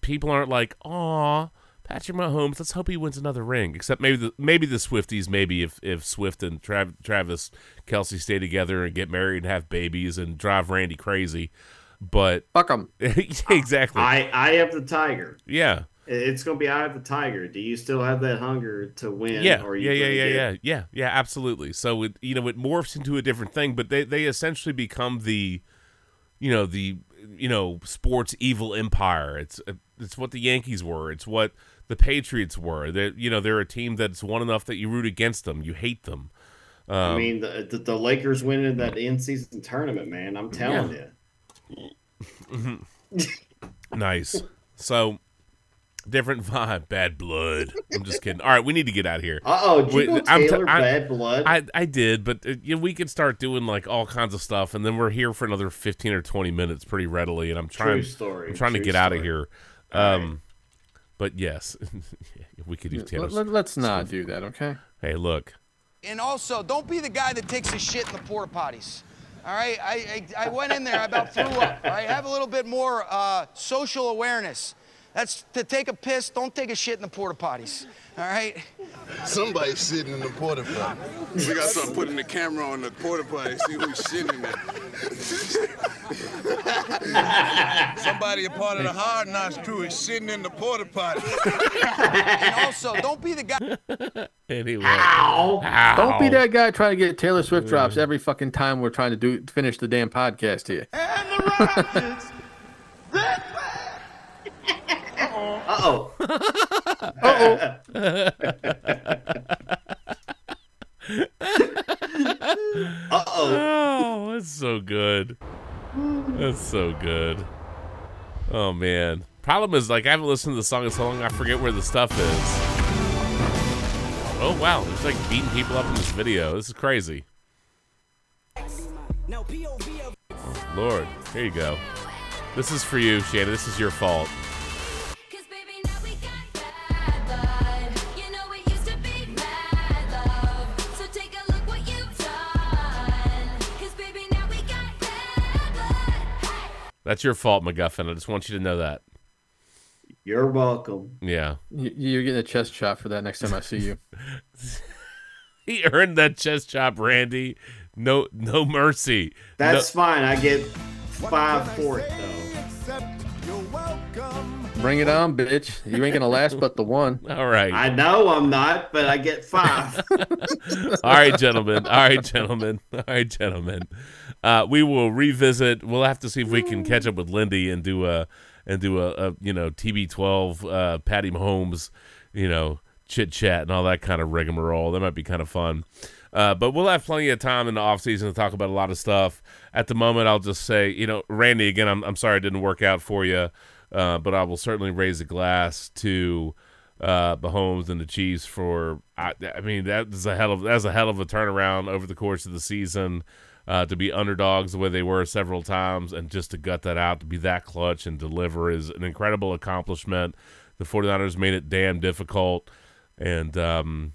Speaker 1: people aren't like, "Aw, Patrick Mahomes. Let's hope he wins another ring." Except maybe the maybe the Swifties. Maybe if if Swift and Trav- Travis Kelce stay together and get married and have babies and drive Randy crazy. But
Speaker 3: fuck them
Speaker 1: exactly,
Speaker 2: I I have the Tiger.
Speaker 1: yeah,
Speaker 2: It's going to be I have the Tiger. Do you still have that hunger to win?
Speaker 1: yeah,
Speaker 2: or are
Speaker 1: yeah, yeah, yeah,
Speaker 2: get-
Speaker 1: yeah, yeah, yeah, absolutely. So it you know it morphs into a different thing, but they they essentially become the, you know the you know sports evil empire. It's it's what the Yankees were. It's what the Patriots were. They you know they're a team that's won enough that you root against them, you hate them. Um,
Speaker 2: I mean, the, the the Lakers winning that in season tournament, man. I'm telling you.
Speaker 1: Nice. So different vibe, bad blood. I'm just kidding. All right, we need to get out of here.
Speaker 2: Uh oh, did you
Speaker 1: I'm t-
Speaker 2: Taylor
Speaker 1: I-
Speaker 2: Bad Blood?
Speaker 1: I I did, but uh, you know, we could start doing like all kinds of stuff, and then we're here for another 15 or 20 minutes pretty readily, and I'm trying
Speaker 2: story,
Speaker 1: I'm trying to
Speaker 2: true
Speaker 1: get out of here. Um, but yes, we could use Taylor.
Speaker 3: Let, us not do that, okay?
Speaker 1: Hey, look,
Speaker 9: And also, don't be the guy that takes his shit in the porta potties. All right, I, I, I went in there, I about threw up. All right, have a little bit more uh, social awareness. That's to take a piss, don't take a shit in the porta potties. All right?
Speaker 10: Somebody's sitting in the porta potty. We got something putting the camera on the porta potty, see who's sitting in there. Somebody a part of the hard knocks crew is sitting in the porta potty.
Speaker 9: And also, don't be the guy.
Speaker 1: anyway.
Speaker 3: Don't be that guy trying to get Taylor Swift drops every fucking time we're trying to do finish the damn podcast here.
Speaker 2: Uh oh. Uh oh.
Speaker 1: Uh oh, Oh, that's so good. That's so good. Oh man. Problem is, like, I haven't listened to the song in so long, I forget where the stuff is. Oh wow, there's like beating people up in this video. This is crazy. Lord, here you go. This is for you, Shannon. This is your fault. That's your fault, MacGuffin. I just want you to know that.
Speaker 2: You're welcome.
Speaker 1: Yeah.
Speaker 3: You- You're getting a chest chop for that next time I see you.
Speaker 1: he earned that chest chop, Randy. No, no mercy.
Speaker 2: That's fine. I get five for it though.
Speaker 3: Bring it on, bitch. You ain't gonna last but the one.
Speaker 1: All right.
Speaker 2: I know I'm not, but I get five.
Speaker 1: All right, gentlemen. All right, gentlemen. All right, gentlemen. Uh, we will revisit. We'll have to see if we can catch up with Lindy and do a and do a, a you know TB12 uh, Patty Mahomes, you know chit chat and all that kind of rigmarole. That might be kind of fun. Uh, but we'll have plenty of time in the off season to talk about a lot of stuff. At the moment, I'll just say, you know, Randy, again, I'm, I'm sorry it didn't work out for you, uh, but I will certainly raise a glass to uh, Mahomes and the Chiefs for. I, I mean, that is a hell of that's a hell of a turnaround over the course of the season. Uh, to be underdogs the way they were several times and just to gut that out, to be that clutch and deliver is an incredible accomplishment. The 49ers made it damn difficult and um,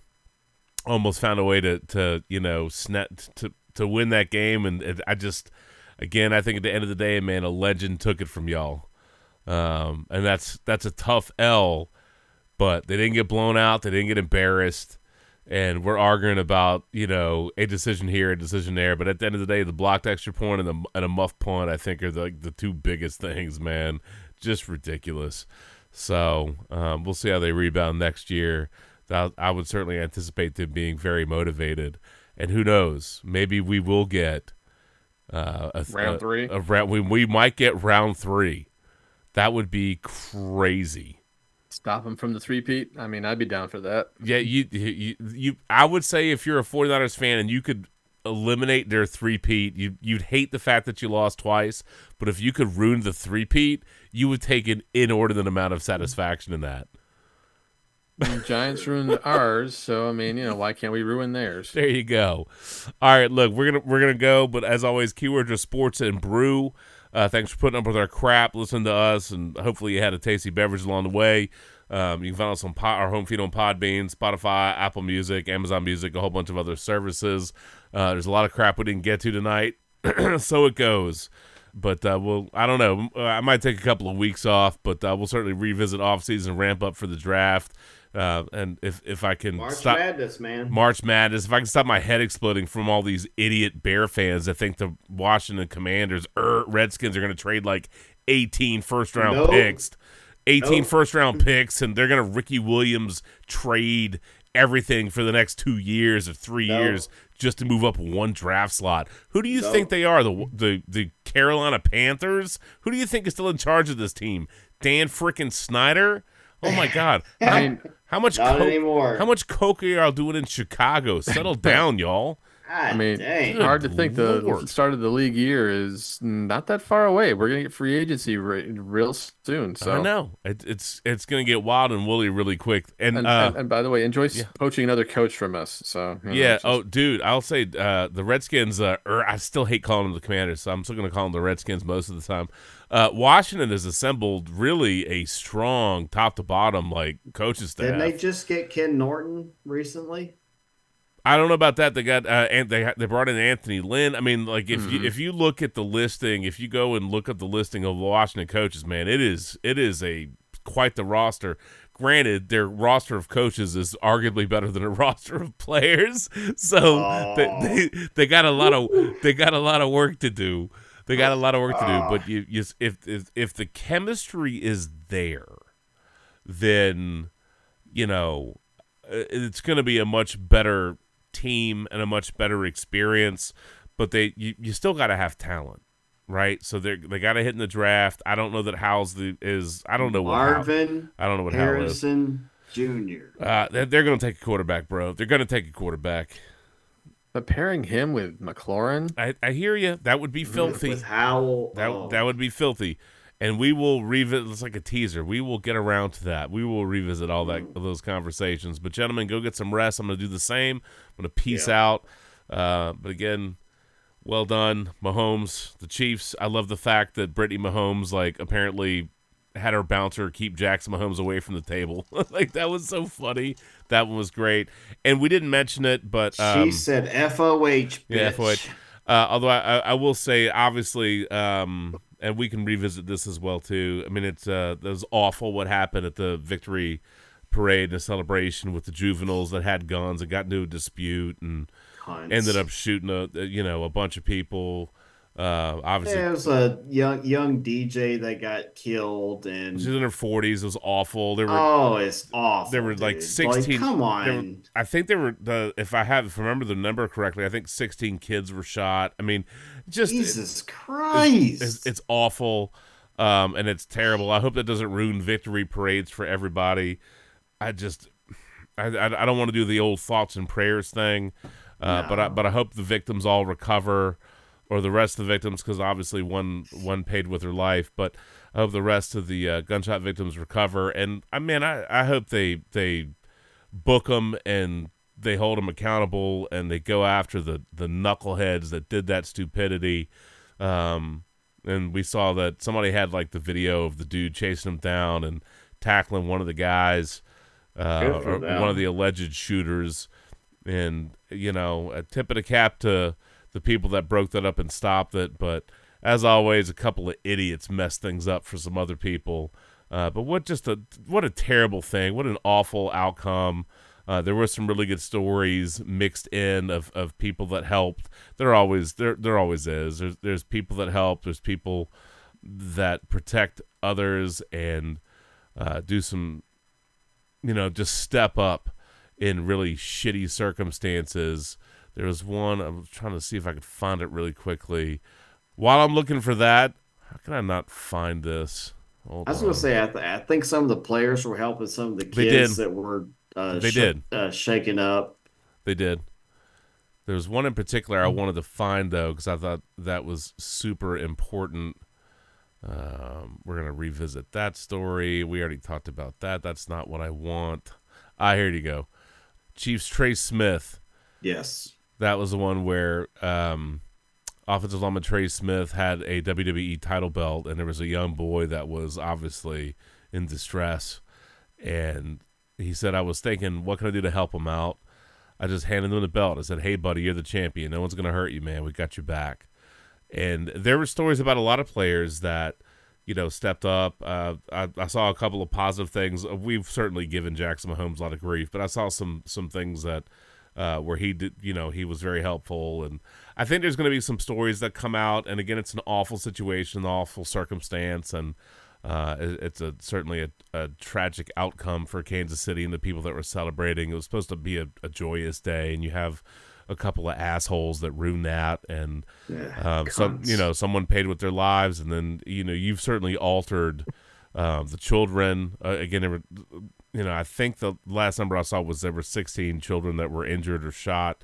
Speaker 1: almost found a way to, to you know, snet, to, to win that game. And it, I just, again, I think at the end of the day, man, a legend took it from y'all. Um, and that's that's a tough L, but they didn't get blown out. They didn't get embarrassed and we're arguing about you know a decision here, a decision there. But at the end of the day, the blocked extra point and, the, and a muff punt, I think, are the, like the two biggest things. Man, just ridiculous. So um, we'll see how they rebound next year. I would certainly anticipate them being very motivated, and who knows, maybe we will get uh, a,
Speaker 3: Round
Speaker 1: a-
Speaker 3: three?
Speaker 1: A, round, we, we might get round three. That would be crazy.
Speaker 3: Stop him from the three peat. I mean, I'd be down for that.
Speaker 1: Yeah, you, you, you. I would say if you're a 49ers fan and you could eliminate their three-peat, you, you'd hate the fact that you lost twice. But if you could ruin the three-peat, you would take an inordinate amount of satisfaction in that.
Speaker 3: Giants ruined ours, so I mean, you know, why can't we ruin theirs?
Speaker 1: There you go. All right, look, we're gonna we're gonna go, but as always, keywords are sports and brew. Uh, thanks for putting up with our crap, listening to us, and hopefully you had a tasty beverage along the way. Um, you can find us on our home feed on Podbean, Spotify, Apple Music, Amazon Music, a whole bunch of other services. Uh, there's a lot of crap we didn't get to tonight, so it goes. But uh, we'll, I don't know. Uh, I might take a couple of weeks off, but uh, we'll certainly revisit off season, ramp up for the draft, uh, and if if I can
Speaker 2: March
Speaker 1: stop
Speaker 2: Madness, man.
Speaker 1: March Madness. If I can stop my head exploding from all these idiot Bear fans that think the Washington Commanders, er, Redskins are going to trade like 18 first round picks, 18
Speaker 2: Nope.
Speaker 1: first round picks, and they're going to Ricky Williams trade everything for the next two years or three
Speaker 2: Nope.
Speaker 1: years just to move up one draft slot. Who do you
Speaker 2: Nope.
Speaker 1: think they are? The the the Carolina Panthers? Who do you think is still in charge of this team? Dan frickin' Snyder? Oh my God! How,
Speaker 3: I mean,
Speaker 1: how much
Speaker 2: Not
Speaker 1: coke,
Speaker 2: anymore.
Speaker 1: How much coke are y'all doing in Chicago? Settle down, y'all.
Speaker 2: God
Speaker 3: I mean,
Speaker 2: dang.
Speaker 3: hard to think the start of the league year is not that far away. We're gonna get free agency re- real soon. So
Speaker 1: I know it, it's it's gonna get wild and woolly really quick. And,
Speaker 3: And,
Speaker 1: uh,
Speaker 3: and, and by the way, enjoy poaching another coach from us. So you know,
Speaker 1: yeah,
Speaker 3: it's
Speaker 1: oh, dude, I'll say uh, the Redskins. Uh, or I still hate calling them the Commanders, so I'm still gonna call them the Redskins most of the time. Uh, Washington has assembled really a strong top to bottom like coaching staff.
Speaker 2: Didn't they just get Ken Norton recently?
Speaker 1: I don't know about that. They got uh, and they they brought in Anthony Lynn. I mean, like if you if you look at the listing, if you go and look at the listing of the Washington coaches, man, it is it is a quite the roster. Granted, their roster of coaches is arguably better than a roster of players, so they, they they got a lot of they got a lot of work to do. They got a lot of work to do. But you, you if if if the chemistry is there, then you know it's going to be a much better team and a much better experience. But they you, you still got to have talent, right? So they they got to hit in the draft. I don't know that How's the is. I don't know what Howell-
Speaker 2: Marvin
Speaker 1: I don't know what
Speaker 2: Harrison Jr.
Speaker 1: Uh, they're, they're going to take a quarterback, bro. They're going to take a quarterback.
Speaker 3: but pairing him with McLaurin,
Speaker 1: I, I hear you. That would be filthy.
Speaker 2: With Howell.
Speaker 1: That
Speaker 2: oh.
Speaker 1: that would be filthy. And we will revisit. It's like a teaser. We will get around to that. We will revisit all that those conversations. But gentlemen, go get some rest. I'm going to do the same. I'm going to peace out. Uh, but again, well done, Mahomes, the Chiefs. I love the fact that Brittany Mahomes like apparently had her bouncer keep Jackson Mahomes away from the table. like that was so funny. That one was great. And we didn't mention it, but
Speaker 2: She
Speaker 1: um,
Speaker 2: said FOH. Bitch. yeah.
Speaker 1: FOH. Uh, although I, I, I will say, obviously, um, and we can revisit this as well too. I mean, it's uh, it was awful what happened at the victory parade and a celebration with the juveniles that had guns and got into a dispute and
Speaker 2: Cunts.
Speaker 1: ended up shooting a you know a bunch of people. Uh, obviously,
Speaker 2: There was a young young DJ that got killed, and
Speaker 1: she's in her forties. It was awful. There were
Speaker 2: oh, it's awful.
Speaker 1: there were like
Speaker 2: dude.
Speaker 1: sixteen.
Speaker 2: come on,
Speaker 1: were- I think there were the if I have if I remember the number correctly, I think sixteen kids were shot. I mean, just
Speaker 2: Jesus
Speaker 1: it's,
Speaker 2: Christ!
Speaker 1: it's, it's awful, um, and it's terrible. I hope that doesn't ruin victory parades for everybody. I just, I, I, I don't want to do the old thoughts and prayers thing, uh, but I but I hope the victims all recover, or the rest of the victims, because obviously one one paid with her life, but I hope the rest of the uh, gunshot victims recover. And I mean, I, I hope they they book them and they hold them accountable and they go after the the knuckleheads that did that stupidity. Um, and we saw that somebody had like the video of the dude chasing him down and tackling one of the guys, uh, or
Speaker 2: them.
Speaker 1: one of the alleged shooters. And you know, a tip of the cap to the people that broke that up and stopped it. But as always, a couple of idiots messed things up for some other people. Uh, but what just a what a terrible thing! What an awful outcome. Uh, there were some really good stories mixed in of, of people that helped. There always there there always is. There's there's people that help. There's people that protect others and uh, do some, you know, just step up in really shitty circumstances. There was one. I'm trying to see if I could find it really quickly. While I'm looking for that, how can I not find this? Hold
Speaker 2: I was
Speaker 1: on.
Speaker 2: gonna say, I, th- I think some of the players were helping some of the kids that were uh,
Speaker 1: They
Speaker 2: sh-
Speaker 1: did.
Speaker 2: uh, shaken up.
Speaker 1: They did. There was one in particular I wanted to find though because I thought that was super important. Um, we're gonna revisit that story. We already talked about that. That's not what I want. Ah, here you go. Chiefs Trey Smith.
Speaker 2: Yes.
Speaker 1: That was the one where um, offensive lineman Trey Smith had a WWE title belt, and there was a young boy that was obviously in distress. And he said, I was thinking, what can I do to help him out? I just handed him the belt. I said, hey, buddy, you're the champion. No one's going to hurt you, man. We got your back. And there were stories about a lot of players that, you know, stepped up. Uh, I, I saw a couple of positive things. We've certainly given Jackson Mahomes a lot of grief, but I saw some some things that uh, where he did, you know, he was very helpful. And I think there's going to be some stories that come out. And again, it's an awful situation, an awful circumstance, and uh, it- it's a certainly a, a tragic outcome for Kansas City and the people that were celebrating. It was supposed to be a, a joyous day, and you have a couple of assholes that ruin that, and
Speaker 2: Yeah,
Speaker 1: um, some you know someone paid with their lives, and then you know you've certainly altered uh, the children. Uh, again, were, you know, I think the last number I saw was there were 16 children that were injured or shot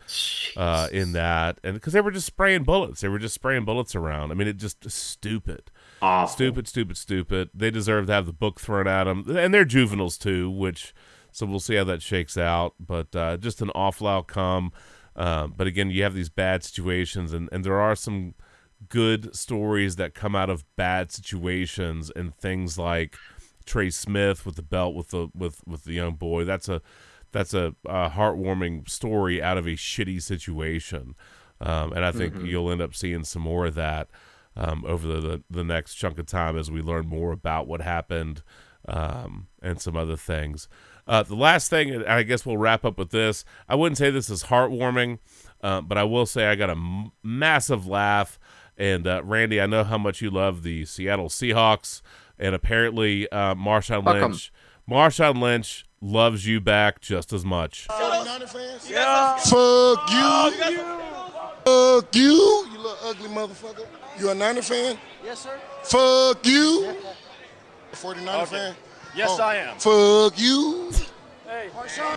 Speaker 1: uh, in that, and because they were just spraying bullets, they were just spraying bullets around. I mean, it just stupid.
Speaker 2: Awful.
Speaker 1: Stupid, stupid, stupid. They deserve to have the book thrown at them, and they're juveniles too. Which, so we'll see how that shakes out. But uh, just an awful outcome. Um, but again, you have these bad situations, and and there are some good stories that come out of bad situations, and things like Trey Smith with the belt with the with with the young boy. That's a that's a, a heartwarming story out of a shitty situation, um, and I think
Speaker 2: Mm-hmm.
Speaker 1: you'll end up seeing some more of that um, over the, the the next chunk of time as we learn more about what happened um, and some other things. Uh, the last thing, and I guess we'll wrap up with this. I wouldn't say this is heartwarming, uh, but I will say I got a m- massive laugh. And uh, Randy, I know how much you love the Seattle Seahawks, and apparently uh, Marshawn
Speaker 3: Fuck 'em.
Speaker 1: Lynch. Marshawn Lynch loves you back just as much.
Speaker 10: Yeah. Fuck you. Fuck you, you little ugly motherfucker. You a Niner fan?
Speaker 9: Yes, sir.
Speaker 10: Fuck you. A 49er fan?
Speaker 7: Yes,
Speaker 10: Oh,
Speaker 7: I am.
Speaker 10: Fuck you.
Speaker 9: Hey,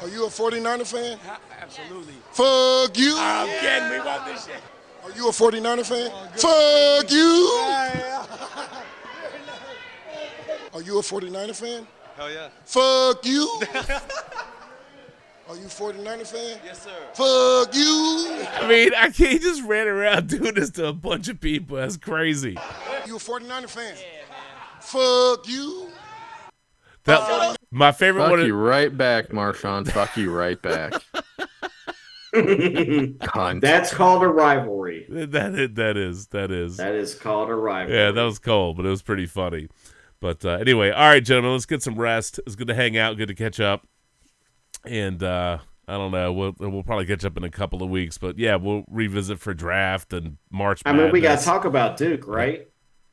Speaker 10: Are you a 49er fan?
Speaker 9: absolutely.
Speaker 10: Fuck you.
Speaker 7: I'm kidding. We want this shit.
Speaker 10: Are you a 49er fan? Oh, Fuck you. Are you a 49er fan?
Speaker 11: Hell yeah.
Speaker 10: Fuck you. Are you a 49er fan?
Speaker 11: Yes, sir.
Speaker 10: Fuck you.
Speaker 1: I mean, I can't he just ran around doing this to a bunch of people. That's crazy.
Speaker 10: You a 49er fan? Yeah. Fuck you.
Speaker 1: That my favorite
Speaker 3: Fuck
Speaker 1: one.
Speaker 3: Fuck you right back, Marshawn. Fuck you right back. Cunt.
Speaker 2: That's called a rivalry.
Speaker 1: That is, that is that is.
Speaker 2: That is called a rivalry.
Speaker 1: Yeah, that was cold, but it was pretty funny. But uh, anyway, all right, gentlemen, let's get some rest. It's good to hang out. Good to catch up. And uh, I don't know. We'll we'll probably catch up in a couple of weeks, but yeah, we'll revisit for draft and March.
Speaker 2: I mean, we got to talk about Duke, right?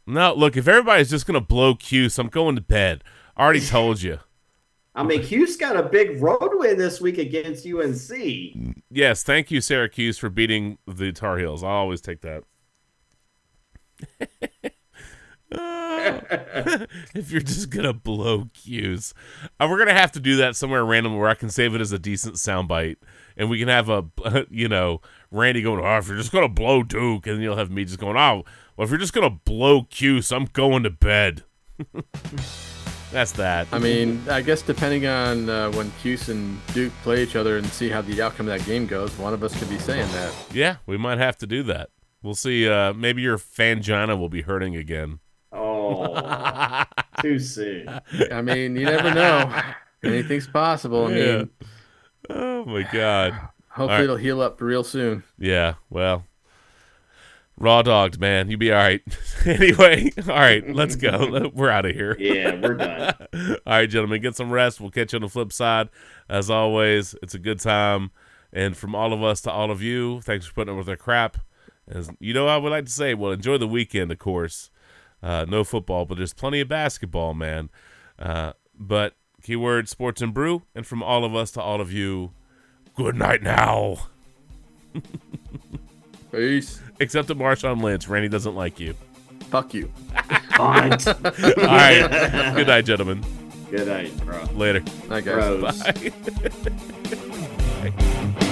Speaker 1: No, look, if everybody's just gonna blow Cuse, I'm going to bed. I already told you.
Speaker 2: I mean, Cuse got a big road win this week against UNC.
Speaker 1: Yes, thank you, Syracuse, for beating the Tar Heels. I'll always take that. if you're just gonna blow Cuse, uh, we're gonna have to do that somewhere random where I can save it as a decent soundbite, and we can have a, you know, Randy going, "Oh, if you're just gonna blow Duke," and you'll have me just going, "Oh, well, if you're just gonna blow Cuse, I'm going to bed." That's that.
Speaker 3: I mean, I guess depending on uh, when Cuse and Duke play each other and see how the outcome of that game goes, one of us could be saying that.
Speaker 1: Yeah, we might have to do that. We'll see. Uh, maybe your fangina will be hurting again.
Speaker 2: Oh, too soon.
Speaker 3: I mean, you never know. Anything's possible. I
Speaker 1: Yeah.
Speaker 3: mean,
Speaker 1: Oh my god.
Speaker 3: hopefully
Speaker 1: right.
Speaker 3: it'll heal up real soon.
Speaker 1: Yeah. Well, raw dogged, man. You be all right. anyway, all right. Let's go. We're out of here.
Speaker 2: Yeah, we're done.
Speaker 1: all right, gentlemen. Get some rest. We'll catch you on the flip side. As always, it's a good time. And from all of us to all of you, thanks for putting up with our crap. As you know, I would like to say, well, enjoy the weekend, of course. Uh, no football, but there's plenty of basketball, man. Uh, but keyword sports and brew. And from all of us to all of you, good night now.
Speaker 3: Peace.
Speaker 1: Except to Marshawn Lynch. Randy doesn't like you.
Speaker 3: Fuck you.
Speaker 2: Punt.
Speaker 1: All right. Good night, gentlemen.
Speaker 2: Good night, bro.
Speaker 1: Later.
Speaker 3: I guess.
Speaker 2: Bros.
Speaker 1: Bye. Bye.